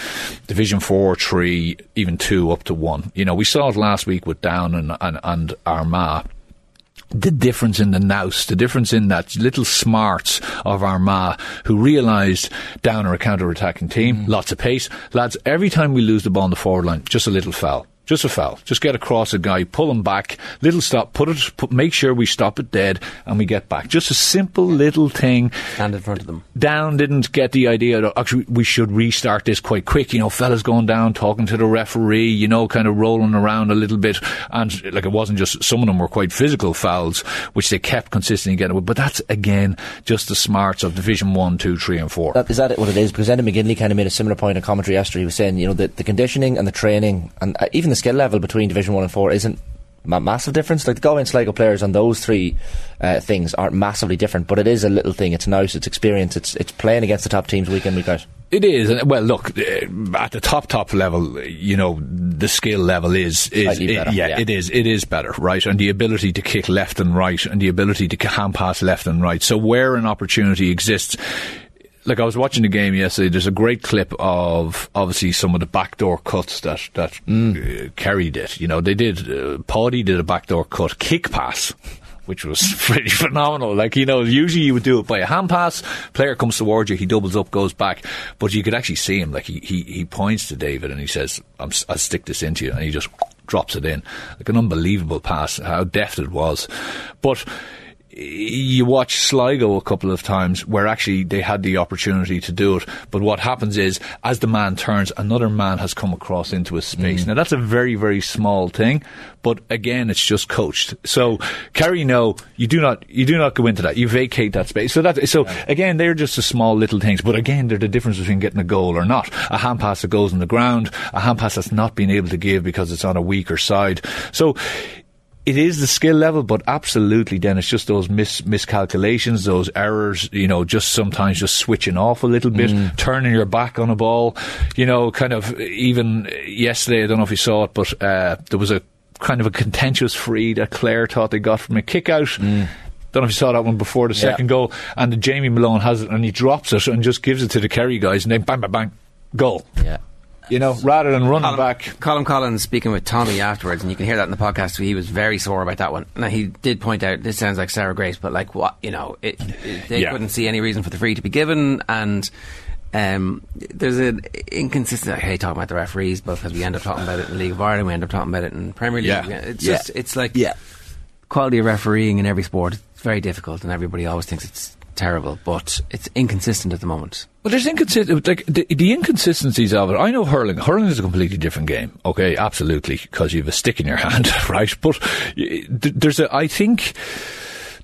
Division 4, 3, even 2 up to 1. You know, we saw it last week with Down and, and, and Armagh the difference in the nous, the difference in that little smarts of Armagh who realised down are a counter-attacking team, mm-hmm. lots of pace. Lads, every time we lose the ball on the forward line, just a little foul. Just a foul. Just get across a guy, pull him back, little stop, put it, put, make sure we stop it dead, and we get back. Just a simple little thing. stand in front of them. Down didn't get the idea that actually we should restart this quite quick. You know, fellas going down, talking to the referee, you know, kind of rolling around a little bit. And like it wasn't just, some of them were quite physical fouls, which they kept consistently getting with. But that's again just the smarts of Division 1, 2, 3, and 4. That, is that what it is? Because Enda McGinley kind of made a similar point in commentary yesterday. He was saying, you know, the, the conditioning and the training and uh, even the skill level between Division 1 and 4 isn't ma- massive difference. Like the Galway and Sligo players on those three uh, things aren't massively different, but it is a little thing. It's nice, it's experience, it's, it's playing against the top teams week in, week out. It is. Well, look, uh, at the top, top level, you know, the skill level is, is better, yeah, yeah. it is, it is better, right? And the ability to kick left and right and the ability to hand pass left and right. So where an opportunity exists, like I was watching the game yesterday. There's a great clip of obviously some of the backdoor cuts that that uh, Kerry did. You know, they did. Uh, Paddy did a backdoor cut kick pass. Which was *laughs* pretty phenomenal. Like, you know, usually you would do it by a hand pass, player comes towards you, he doubles up, goes back. But you could actually see him, like, he, he, he points to David and he says, I'll stick this into you. And he just drops it in. Like an unbelievable pass, how deft it was. But you watch Sligo a couple of times where actually they had the opportunity to do it, but what happens is as the man turns, another man has come across into a space. Mm. Now that's a very very small thing, but again, it's just coached. So Kerry, no, you do not you do not go into that. You vacate that space. So that so again, they're just the small little things, but again, they're the difference between getting a goal or not. A hand pass that goes on the ground, a hand pass that's not being able to give because it's on a weaker side. So it is the skill level, but absolutely, then it's just those mis- miscalculations, those errors. You know, just sometimes just switching off a little bit, turning your back on a ball. You know, kind of even yesterday. I don't know if you saw it, but uh, there was a kind of a contentious free that Clare thought they got from a kick out. Don't know if you saw that one before the Yeah. second goal, and the Jamie Malone has it and he drops it and just gives it to the Kerry guys, and then bang, bang, bang, goal. Yeah. You know, rather than running Colin, back. Colm Collins speaking with Tommy afterwards, and you can hear that in the podcast. He was very sore about that one. Now he did point out this sounds like Sarah Grace, but like what you know, it, it- they Yeah. couldn't see any reason for the free to be given, and um, there's an inconsistent. I hate talking about the referees, but because we end up talking about it in the League of Ireland, we end up talking about it in Premier League. Yeah. It's Yeah. just it's like yeah. quality of refereeing in every sport. It's very difficult, and everybody always thinks it's terrible, but it's inconsistent at the moment. Well, there's inconsistent, like the, the inconsistencies of it. I know hurling. Hurling is a completely different game. Okay, absolutely, because you have a stick in your *laughs* hand, right? But there's a, I think,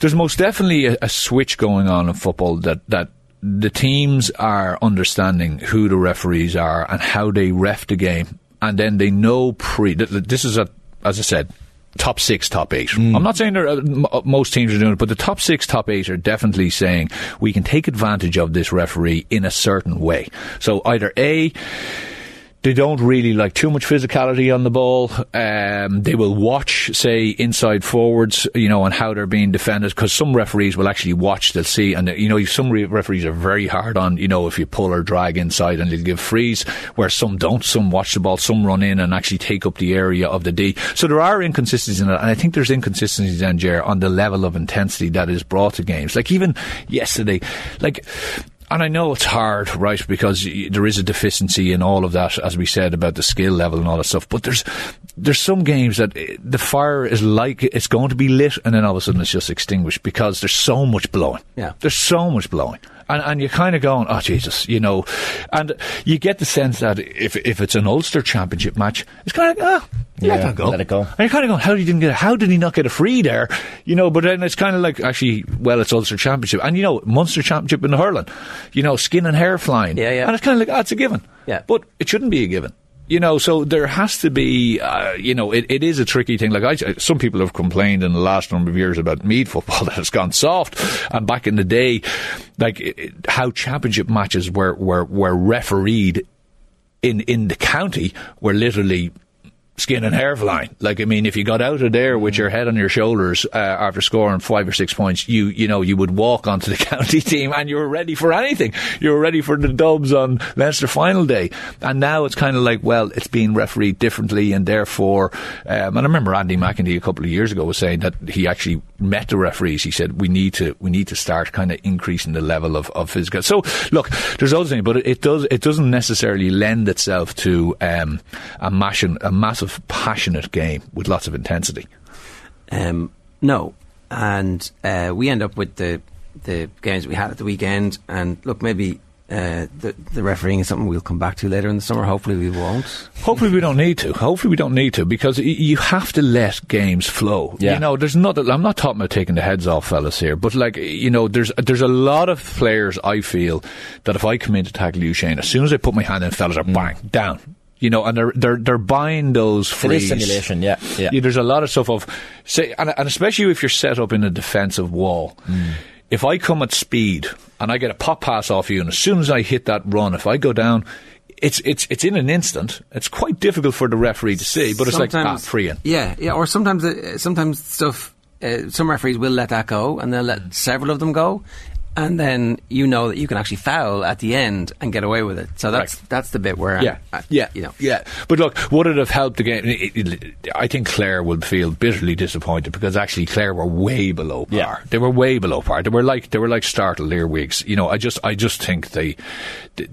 there's most definitely a, a switch going on in football that that the teams are understanding who the referees are and how they ref the game, and then they know pre. th- th- This is a, as I said, top six, top eight. I'm not saying there m- uh, most teams are doing it, but the top six, top eight are definitely saying we can take advantage of this referee in a certain way. So either A, they don't really like too much physicality on the ball. Um, they will watch, say, inside forwards, you know, and how they're being defended. Because some referees will actually watch, they'll see, and you know, some re- referees are very hard on, you know, if you pull or drag inside, and they'll give frees. Where some don't. Some watch the ball, some run in and actually take up the area of the D. So there are inconsistencies in it, and I think there's inconsistencies Ger, on the level of intensity that is brought to games. Like even yesterday, like. And I know it's hard, right? Because there is a deficiency in all of that, as we said about the skill level and all that stuff. But there's there's some games that eh, the fire is like it's going to be lit, and then all of a sudden it's just extinguished because there's so much blowing. Yeah. there's so much blowing. And, and you're kind of going, oh Jesus, you know, and you get the sense that if if it's an Ulster Championship match, it's kind of like, oh, let Yeah, that go, let it go. and you're kind of going, how did he didn't get? How did he not get a free there? You know, but then it's kind of like actually, well, it's Ulster Championship, and you know, Munster Championship in the hurling, you know, skin and hair flying, Yeah, yeah. and it's kind of like, ah, it's a given, Yeah. but it shouldn't be a given. You know, so there has to be, uh, you know, it, it is a tricky thing. Like I, some people have complained in the last number of years about Meath football *laughs* that has gone soft, and back in the day, like it, how championship matches were were were refereed in in the county were literally skin and hair flying. Like I mean, if you got out of there with your head on your shoulders uh, after scoring five or six points, you you know you would walk onto the *laughs* county team and you were ready for anything. You were ready for the Dubs on Leinster final day. And now it's kind of like, well, it's being refereed differently, and therefore, um, and I remember Andy McEntee a couple of years ago was saying that he actually met the referees. He said we need to we need to start kind of increasing the level of, of physical. So look, there's other things, but it, it does it doesn't necessarily lend itself to um, a, mashin, a massive passionate game with lots of intensity. Um, no, and uh, we end up with the the games we had at the weekend. And look, maybe uh, the the refereeing is something we'll come back to later in the summer. Hopefully, we won't. Hopefully we don't need to. Hopefully we don't need to because y- you have to let games flow. Yeah. You know, there's not. I'm not talking about taking the heads off fellas here, but like you know, there's there's a lot of players I feel that if I come in to tackle you, Shane, as soon as I put my hand in, fellas are bang down. You know, and they're they're they're buying those It frees. is simulation, yeah, yeah. there's a lot of stuff of say, and, and especially if you're set up in a defensive wall. If I come at speed and I get a pop pass off you, and as soon as I hit that run, if I go down, it's it's it's in an instant. It's quite difficult for the referee to see, but it's like ah, Sometimes- free in. Yeah, yeah. Or sometimes, uh, sometimes stuff. Uh, some referees will let that go, and they'll let several of them go. And then you know that you can actually foul at the end and get away with it. So that's that's the bit where Yeah, uh, yeah, you know. yeah. But look, would it have helped the game? It- it- I think Clare would feel bitterly disappointed because actually Clare were way below par. They were way below par. They were like they were like startled earwigs. You know, I just I just think they the,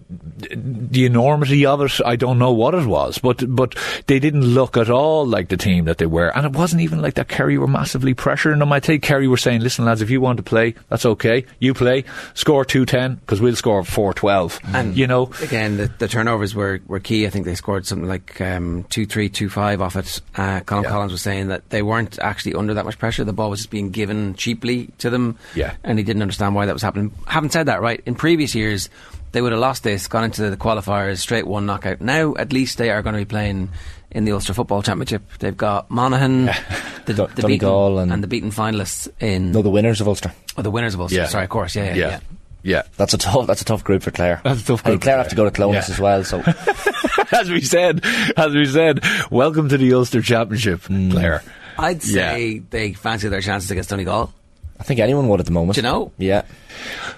the enormity of it. I don't know what it was, but but they didn't look at all like the team that they were, and it wasn't even like that. Kerry were massively pressuring them. I think Kerry were saying, "Listen, lads, if you want to play, that's okay. You play, score two ten because we'll score four twelve. And you know, again, the, the turnovers were, were key. I think they scored something like um, two three, two five off it. Uh, Colm Collins was saying that they weren't actually under that much pressure. The ball was just being given cheaply to them. Yeah. and he didn't understand why that was happening. Having said that, right in previous years. They would have lost this, gone into the qualifiers, straight one knockout. Now, at least they are going to be playing in the Ulster Football Championship. They've got Monaghan, *laughs* the, the beaten, and- and the beaten finalists in. No, the winners of Ulster. Oh, the winners of Ulster. Yeah. Sorry, of course. Yeah, yeah, Yeah. yeah. Yeah, that's a tough. That's a tough group for Clare. That's a tough And group Clare for have to go to Clones Yeah. as well. So *laughs* as we said, as we said, welcome to the Ulster Championship, Clare. I'd say they fancy their chances against Donegal. I think anyone would at the moment. Do you know? Yeah.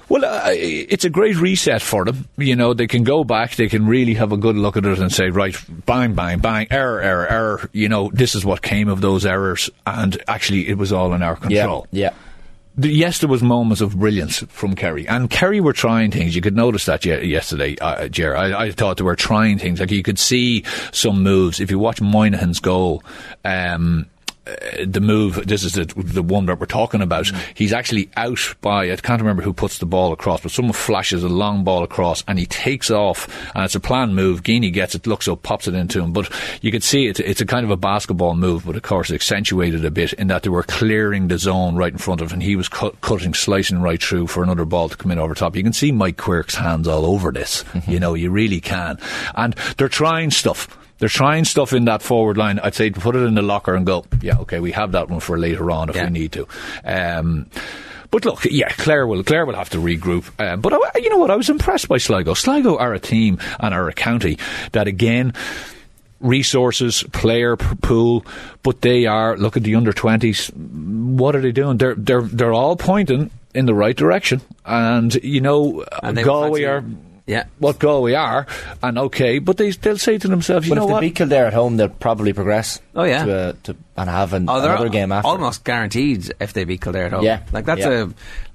Well, uh, it's a great reset for them. You know, they can go back, they can really have a good look at it and say, right, bang, bang, bang, error, error, error. You know, this is what came of those errors, and actually, it was all in our control. Yeah. The, yes, there was moments of brilliance from Kerry, and Kerry were trying things. You could notice that yesterday, uh, Ger. I, I thought they were trying things. Like you could see some moves. If you watch Moynihan's goal, um, uh, the move. This is the, the one that we're talking about. He's actually out by I can't remember who puts the ball across, but someone flashes a long ball across, and he takes off, and it's a planned move. Geaney gets it, looks up, pops it into him. But you could see it, it's a kind of a basketball move, but of course accentuated a bit in that they were clearing the zone right in front of, him, and he was cut, cutting, slicing right through for another ball to come in over top. You can see Mike Quirke's hands all over this. You know, you really can, and they're trying stuff. They're trying stuff in that forward line. I'd say to put it in the locker and go, yeah, okay, we have that one for later on if we need to. Um, but look, yeah, Clare will Clare will have to regroup. Um, but I, you know what? I was impressed by Sligo. Sligo are a team and are a county that again. Resources, player pool, but they are. Look at the under twenties. What are they doing? They're they're they're all pointing in the right direction, and you know, And Galway are yeah. what goal we are, and okay, but they they'll say to themselves, you but know if they what? beat Kildare at home, they'll probably progress. Oh, yeah. To, uh, to and have an, Oh, another game after. almost guaranteed if they beat Kildare at home. Yeah. like that's Yeah. a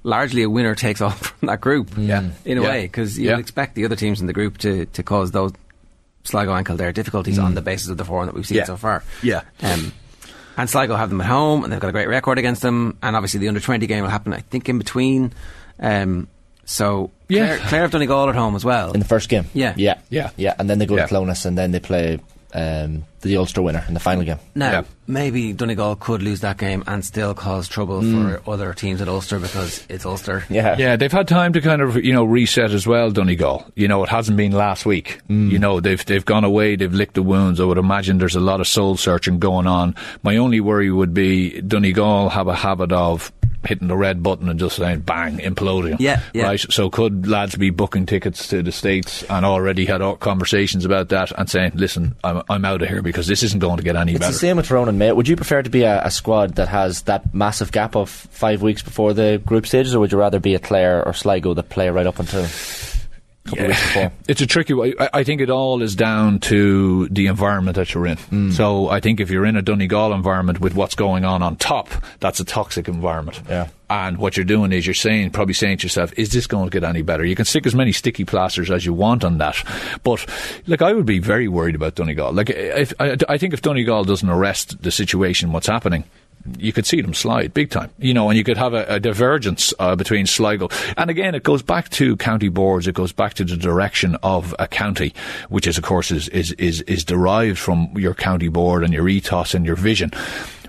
largely a winner takes all *laughs* from that group. Yeah. in a Yeah. way, because you Yeah. would expect the other teams in the group to, to cause those Sligo and Kildare difficulties on the basis of the form that we've seen Yeah. so far. Yeah. Um, and Sligo have them at home, and they've got a great record against them. And obviously, the under twenty game will happen, I think, in between. Um, so Yeah. Clare, Clare have Donegal at home as well. in the first game. Yeah. yeah, Yeah. yeah, and then they go Yeah. to Clones, and then they play um, the Ulster winner in the final game. Now, Yeah. maybe Donegal could lose that game and still cause trouble for other teams at Ulster because it's Ulster. Yeah, Yeah, they've had time to kind of you know reset as well. Donegal, you know, it hasn't been last week. You know, they've they've gone away, they've licked the wounds. I would imagine there's a lot of soul searching going on. My only worry would be Donegal have a habit of hitting the red button and just saying bang, imploding. Yeah, yeah. right. So could lads be booking tickets to the states and already had conversations about that and saying, listen, I'm I'm out of here because this isn't going to get any It's better. the same with Tyrone and. Would you prefer to be a, a squad that has that massive gap of five weeks before the group stages, or would you rather be a Clare or Sligo that play right up until couple of weeks before? It's a tricky. I, I think it all is down to the environment that you're in. Mm. So I think if you're in a Donegal environment with what's going on on top, that's a toxic environment. Yeah. And what you're doing is you're saying, probably saying to yourself, is this going to get any better? You can stick as many sticky plasters as you want on that. But, like, I would be very worried about Donegal. Like, if, I, I think if Donegal doesn't arrest the situation, what's happening, you could see them slide big time, you know, and you could have a, a divergence uh, between Sligo. And again, it goes back to county boards. It goes back to the direction of a county, which is, of course, is, is, is, is derived from your county board and your ethos and your vision.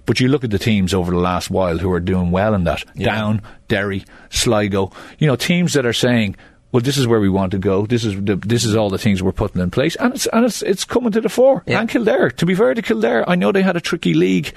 But you look at the teams over the last while who are doing well in that. Down, Derry, Sligo, you know, teams that are saying, well, this is where we want to go. This is the, this is all the things we're putting in place, and it's and it's it's coming to the fore. Yeah. And Kildare, to be fair to Kildare, I know they had a tricky league,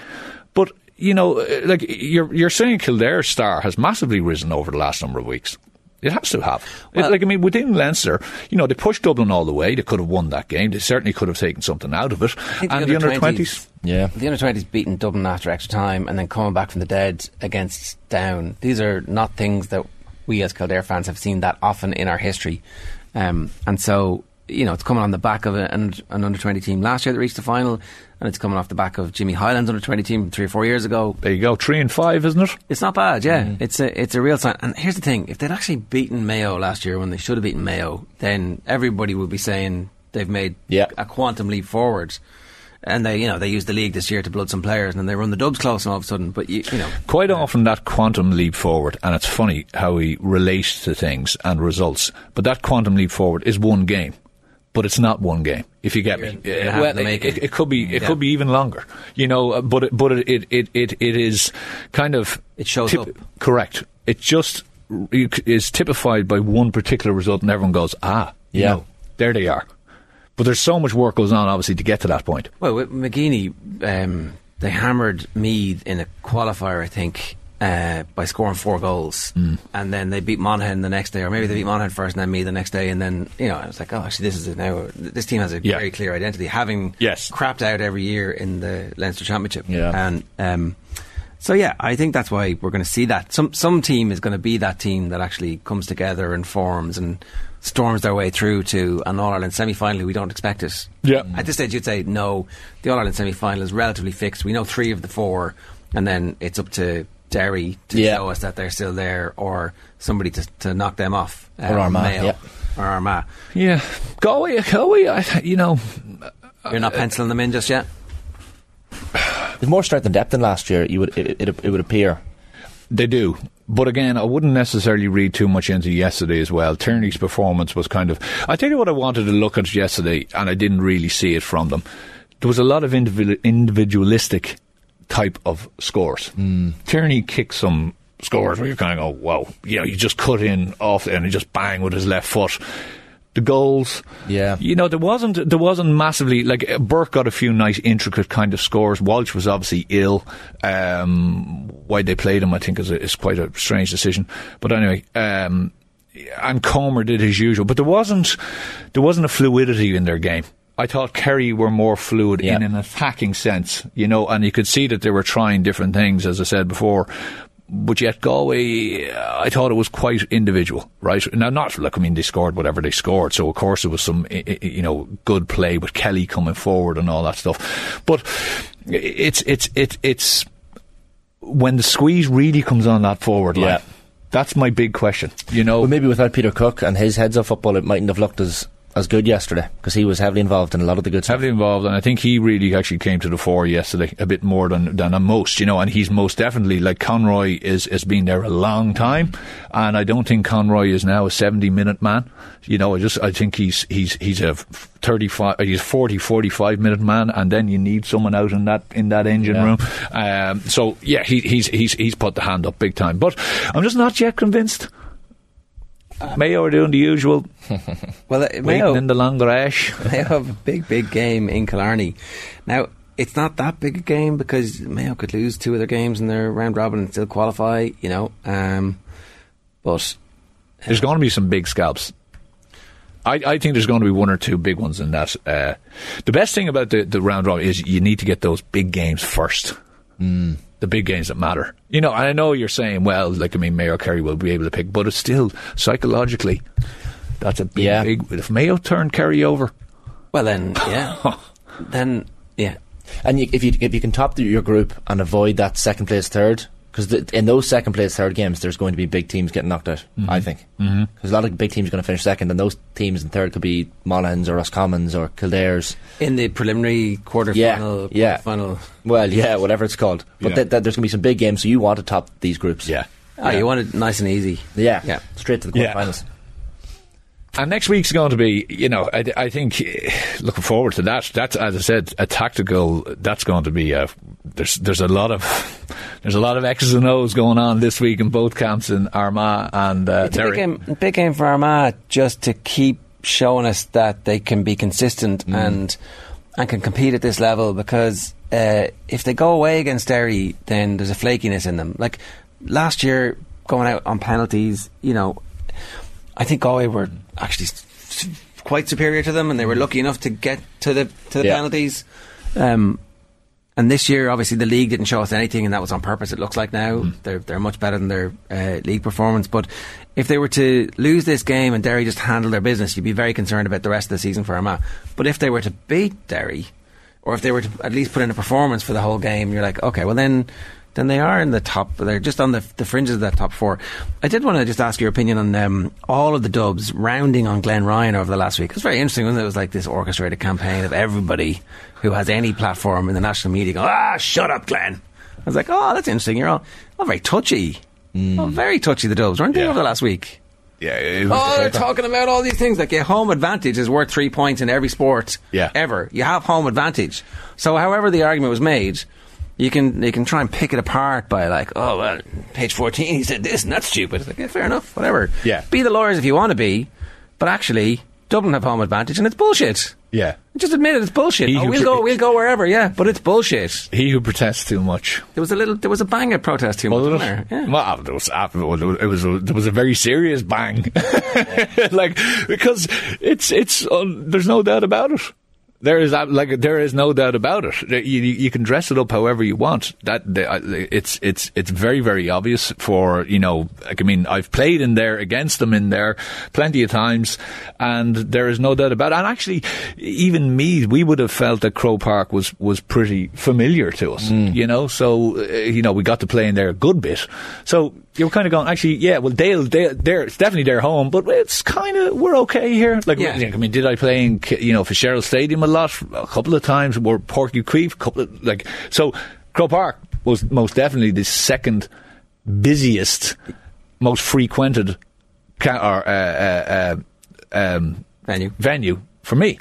but you know, uh, like you're you're saying Kildare's star has massively risen over the last number of weeks. It has to have. It- Well- like I mean, within Leinster, you know, they pushed Dublin all the way. They could have won that game. They certainly could have taken something out of it. And the under twenties, Yeah. The under twenties beating Dublin after extra time and then coming back from the dead against Down. These are not things that we as Kildare fans have seen that often in our history. Um, and so, you know, it's coming on the back of an, an under 20 team last year that reached the final, and it's coming off the back of Jimmy Hyland's under 20 team three or four years ago. There you go, three and five, isn't it? It's not bad, yeah. Mm. It's a it's a real sign. And here's the thing: if they'd actually beaten Mayo last year when they should have beaten Mayo, then everybody would be saying they've made a quantum leap forward. And they, you know, they used the league this year to blood some players, and then they run the Dubs close, and all of a sudden, but you, you know, Quite often that quantum leap forward, and it's funny how we relate to things and results, but that quantum leap forward is one game. But it's not one game, if you get me. Having well, it, it, it. it could be, it Yeah. could be even longer, you know. uh, But it, but it, it, it, it, it is kind of it shows up. Correct. It just is typified by one particular result, and everyone goes, ah, you Yeah. know, there they are. But there's so much work goes on, obviously, to get to that point. Well, with McGeeney, um, they hammered Meath in a qualifier, I think, uh, by scoring four goals, Hmm. and then they beat Monaghan the next day, or maybe they beat Monaghan first and then Meath the next day, and then you know, I was like, oh, actually, this is it now. This team has a Yeah. very clear identity, having Yes. crapped out every year in the Leinster Championship, Yeah. and. Um, so yeah, I think that's why we're going to see that. Some some team is going to be that team that actually comes together and forms and storms their way through to an All Ireland semi final. We don't expect it. Yeah. At this stage, you'd say no. The All Ireland semi final is relatively fixed. We know three of the four, and then it's up to Derry to Yeah. show us that they're still there, or somebody to, to knock them off, uh, Or Armagh, Mayo, yeah. or Armagh. Yeah, Galway, Galway, I, you know, You're not penciling them in just yet. There's more strength and depth than last year. You would it, it, it would appear. They do. But again, I wouldn't necessarily read too much into yesterday as well. Tierney's performance was kind of. I tell you what I wanted to look at yesterday, and I didn't really see it from them. There was a lot of individualistic type of scores. Tierney kicks some scores where you kind of go, wow, you know, you just cut in off and he just bang with his left foot. The goals, Yeah. you know, there wasn't there wasn't massively like Burke got a few nice intricate kind of scores. Walsh was obviously ill. Um, why they played him, I think, is a, is quite a strange decision. But anyway, um, and Comer did his usual, but there wasn't there wasn't a fluidity in their game. I thought Kerry were more fluid Yeah. in an attacking sense, you know, and you could see that they were trying different things, as I said before. But yet Galway, I thought it was quite individual, right? Now, not like I mean they scored whatever they scored, so of course there was some, you know, good play with Kelly coming forward and all that stuff. But it's it's it's it's when the squeeze really comes on that forward line. Yeah. That's my big question. You know, Well, maybe without Peter Cooke and his heads of football, it mightn't have looked as as good yesterday because he was heavily involved in a lot of the good stuff. heavily involved, and I think he really actually came to the fore yesterday a bit more than than most, you know. And he's most definitely like Conroy is has been there a long time, and I don't think Conroy is now a seventy minute man. You know, I just I think he's he's he's a thirty five, he's 40, 45 minute man, and then you need someone out in that in that engine Yeah. room. Um, so yeah, he, he's he's he's put the hand up big time, but I'm just not yet convinced. Mayo are doing the usual. *laughs* Well, uh, Mayo in the long grass. *laughs* they have a big, big game in Killarney. Now, it's not that big a game because Mayo could lose two of their games in their round robin and still qualify, you know. Um, but There's going to be some big scalps. I, I think there's going to be one or two big ones in that. Uh, the best thing about the, the round robin is you need to get those big games first. Mm. The big games that matter. You know, and I know you're saying, well, like, I mean, Mayo Kerry will be able to pick, but it's still psychologically, that's a big, Yeah. big. If Mayo turn Kerry over, well, then yeah, *laughs* then yeah. And you, if you if you can top the, your group and avoid that second place third, because in those second place third games, there's going to be big teams getting knocked out. I think because Mhm. a lot of big teams are going to finish second, and those teams in third could be Monaghan's or Roscommons or Kildare's. In the preliminary quarter Yeah, final, yeah. final. Well, yeah, whatever it's called. But Yeah. th- th- there's going to be some big games, so you want to top these groups. Yeah. Oh, you want it nice and easy. Yeah, Yeah. straight to the Yeah. And next week's going to be, you know, I, I think eh, looking forward to that. That's as I said, a tactical. That's going to be a. There's there's a lot of there's a lot of X's and O's going on this week in both camps in Armagh and uh, It's a big game, big game for Armagh just to keep showing us that they can be consistent Mm. and and can compete at this level because uh, if they go away against Derry, then there's a flakiness in them. Like last year, going out on penalties, you know, I think Galway were actually quite superior to them, and they were lucky enough to get to the to the Yeah. penalties. Um, and this year, obviously, the league didn't show us anything, and that was on purpose. It looks like now they're they're much better than their uh, league performance. But if they were to lose this game and Derry just handle their business, you'd be very concerned about the rest of the season for Armagh. But if they were to beat Derry, or if they were to at least put in a performance for the whole game, you're like, okay, well then. Then they are in the top. They're just on the, the fringes of that top four. I did want to just ask your opinion on um, all of the dubs rounding on Glenn Ryan over the last week. It was very interesting when it? it was like this orchestrated campaign of everybody who has any platform in the national media going, ah, shut up, Glenn. I was like, oh, that's interesting. You're all, all very touchy. Oh, very touchy, the Dubs, weren't they, over the last week? Yeah. It Oh, they're talking about all these things. Like, yeah, home advantage is worth three points in every sport Yeah. ever. You have home advantage. So, however the argument was made, you can you can try and pick it apart by like, oh well, page fourteen he said this and that's stupid. It's like, yeah, fair enough, whatever. Yeah. Be the lawyers if you want to be, but actually, Dublin have home advantage and it's bullshit. Yeah. Just admit it, it's bullshit. Oh, we'll go, we'll go wherever, yeah, but it's bullshit. He who protests too much. There was a little, there was a bang at protest too much, wasn't there? Yeah. Well, there was, uh, it was a, there was a very serious bang, *laughs* like because it's it's um, there's no doubt about it. There is uh, like there is no doubt about it. You, you can dress it up however you want. That uh, it's it's it's very very obvious for you know. Like, I mean, I've played in there against them in there plenty of times, and there is no doubt about it. And actually, even me, we would have felt that Croke Park was was pretty familiar to us. You know, so uh, you know we got to play in there a good bit. So you were kind of going, actually, yeah. Well, Dale, Dale, there, it's definitely their home, but it's kind of we're okay here. Like, Yeah. I mean, did I play in you know Fitzgerald Stadium a lot, a couple of times, or Páirc Uí Chaoimh, a couple of like so. Croke Park was most definitely the second busiest, most frequented ca- or, uh, uh, uh, um, venue venue for me.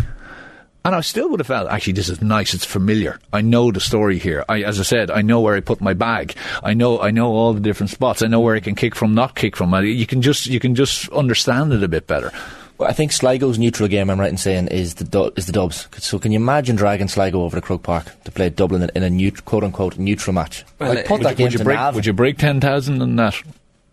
And I still would have felt, actually, this is nice. It's familiar. I know the story here. I, as I said, I know where I put my bag. I know, I know all the different spots. I know where I can kick from, not kick from. You can just, you can just understand it a bit better. Well, I think Sligo's neutral game. I'm right in saying is the du- is the Dubs. So can you imagine dragging Sligo over to Croke Park to play Dublin in, in a neut- quote unquote neutral match? Well, I'd put would, that you, game would you to break, Navan. would you break 10,000 in that?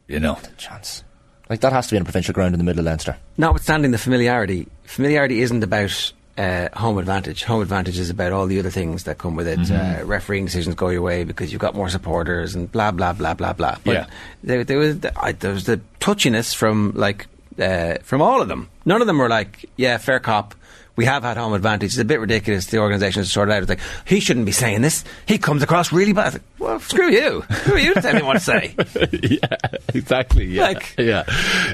You know. chance? Like that has to be on a provincial ground in the middle of Leinster. Notwithstanding the familiarity, familiarity isn't about uh, home advantage. Home advantage is about all the other things that come with it. Mhm. Uh, refereeing decisions go your way because you've got more supporters and blah blah blah blah blah. But Yeah. there, there was the, I, there was the touchiness from like uh, from all of them. None of them were like, yeah, fair cop. We have had home advantage. It's a bit ridiculous. The organisation has sorted out. It's like he shouldn't be saying this. He comes across really bad. Like, well, screw you. Who are you to tell me what to say? *laughs* yeah, exactly. Yeah. Like- yeah.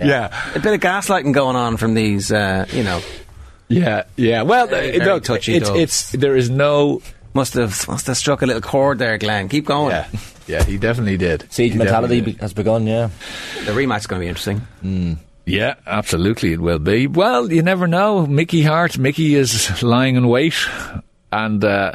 Yeah. A bit of gaslighting going on from these, uh, you know. Yeah. Yeah. Well, Very, very look, touchy it's, it's, there is no. Must have must have struck a little chord there, Glenn. Keep going. Yeah. Yeah, he definitely did. Siege He mentality definitely be- has begun. Yeah. The rematch's going to be interesting. Yeah, absolutely, it will be. Well, you never know. Mickey Harte, Mickey is lying in wait. And uh,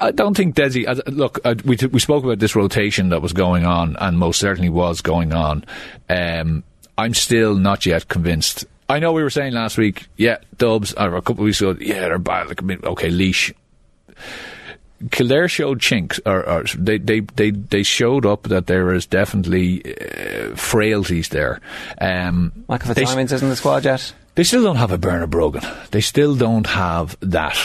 I don't think Desi. Uh, look, uh, we t- we spoke about this rotation that was going on, and most certainly was going on. Um, I'm still not yet convinced. I know we were saying last week, yeah, Dubs, or a couple of weeks ago, yeah, they're bad. Like, I mean, okay, leash. Kildare showed chinks, or, or they, they, they, they showed up that there is definitely uh, frailties there. Um, they- Fitzsimons isn't in the squad yet. they still don't have a Bernard Brogan. They still don't have that.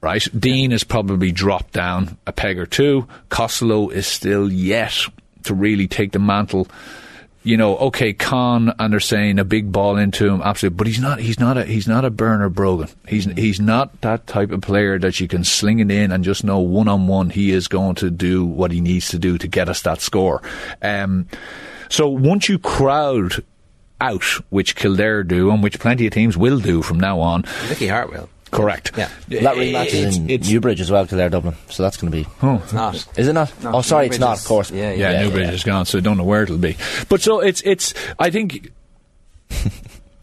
Right? Dean has probably dropped down a peg or two. Costello is still yet to really take the mantle. You know, okay, Con, and they're saying a big ball into him, absolutely, but he's not. He's not a. He's not a Bernard Brogan. He's he's not that type of player that you can sling it in and just know one on one he is going to do what he needs to do to get us that score. Um, so once you crowd out, which Kildare do, and which plenty of teams will do from now on. Mickey Harte will. Correct. Yeah. That rematch is in Newbridge as well, Kildare Dublin. So that's going to be. Oh, It's not. Is it not? No, oh, sorry, it's Newbridge not. Of course. yeah, Yeah, Newbridge is gone, so I don't know where it'll be. But so it's it's. I think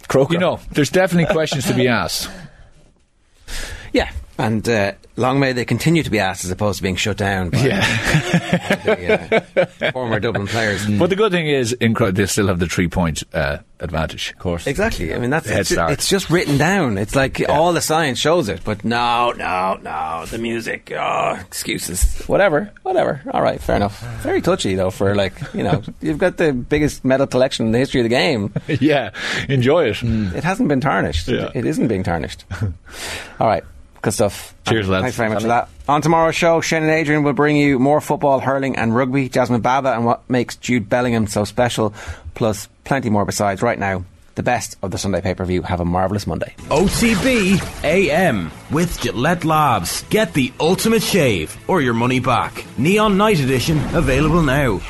Croker. you know there's definitely questions to be asked. *laughs* Yeah, and uh, long may they continue to be asked as opposed to being shut down by *laughs* the, uh, former Dublin players. But the good thing is, in Cro- they still have the three point uh, advantage. Of course. Exactly. I mean, that's Head it's, start. it's just written down. It's like all the science shows it, but no, no, no. The music, oh, excuses. Whatever, whatever. All right, fair enough. Very touchy though. For like, you know, *laughs* you've got the biggest medal collection in the history of the game. *laughs* yeah, enjoy it. It hasn't been tarnished. Yeah. It isn't being tarnished. All right. Good stuff. Cheers, lads. Thanks very much for that. On tomorrow's show, Shane and Adrian will bring you more football, hurling, and rugby. Jasmine Baba and what makes Jude Bellingham so special, plus plenty more besides. Right now, the best of the Sunday pay per view. Have a marvellous Monday. OTB AM with Gillette Labs. Get the ultimate shave or your money back. Neon Night Edition available now.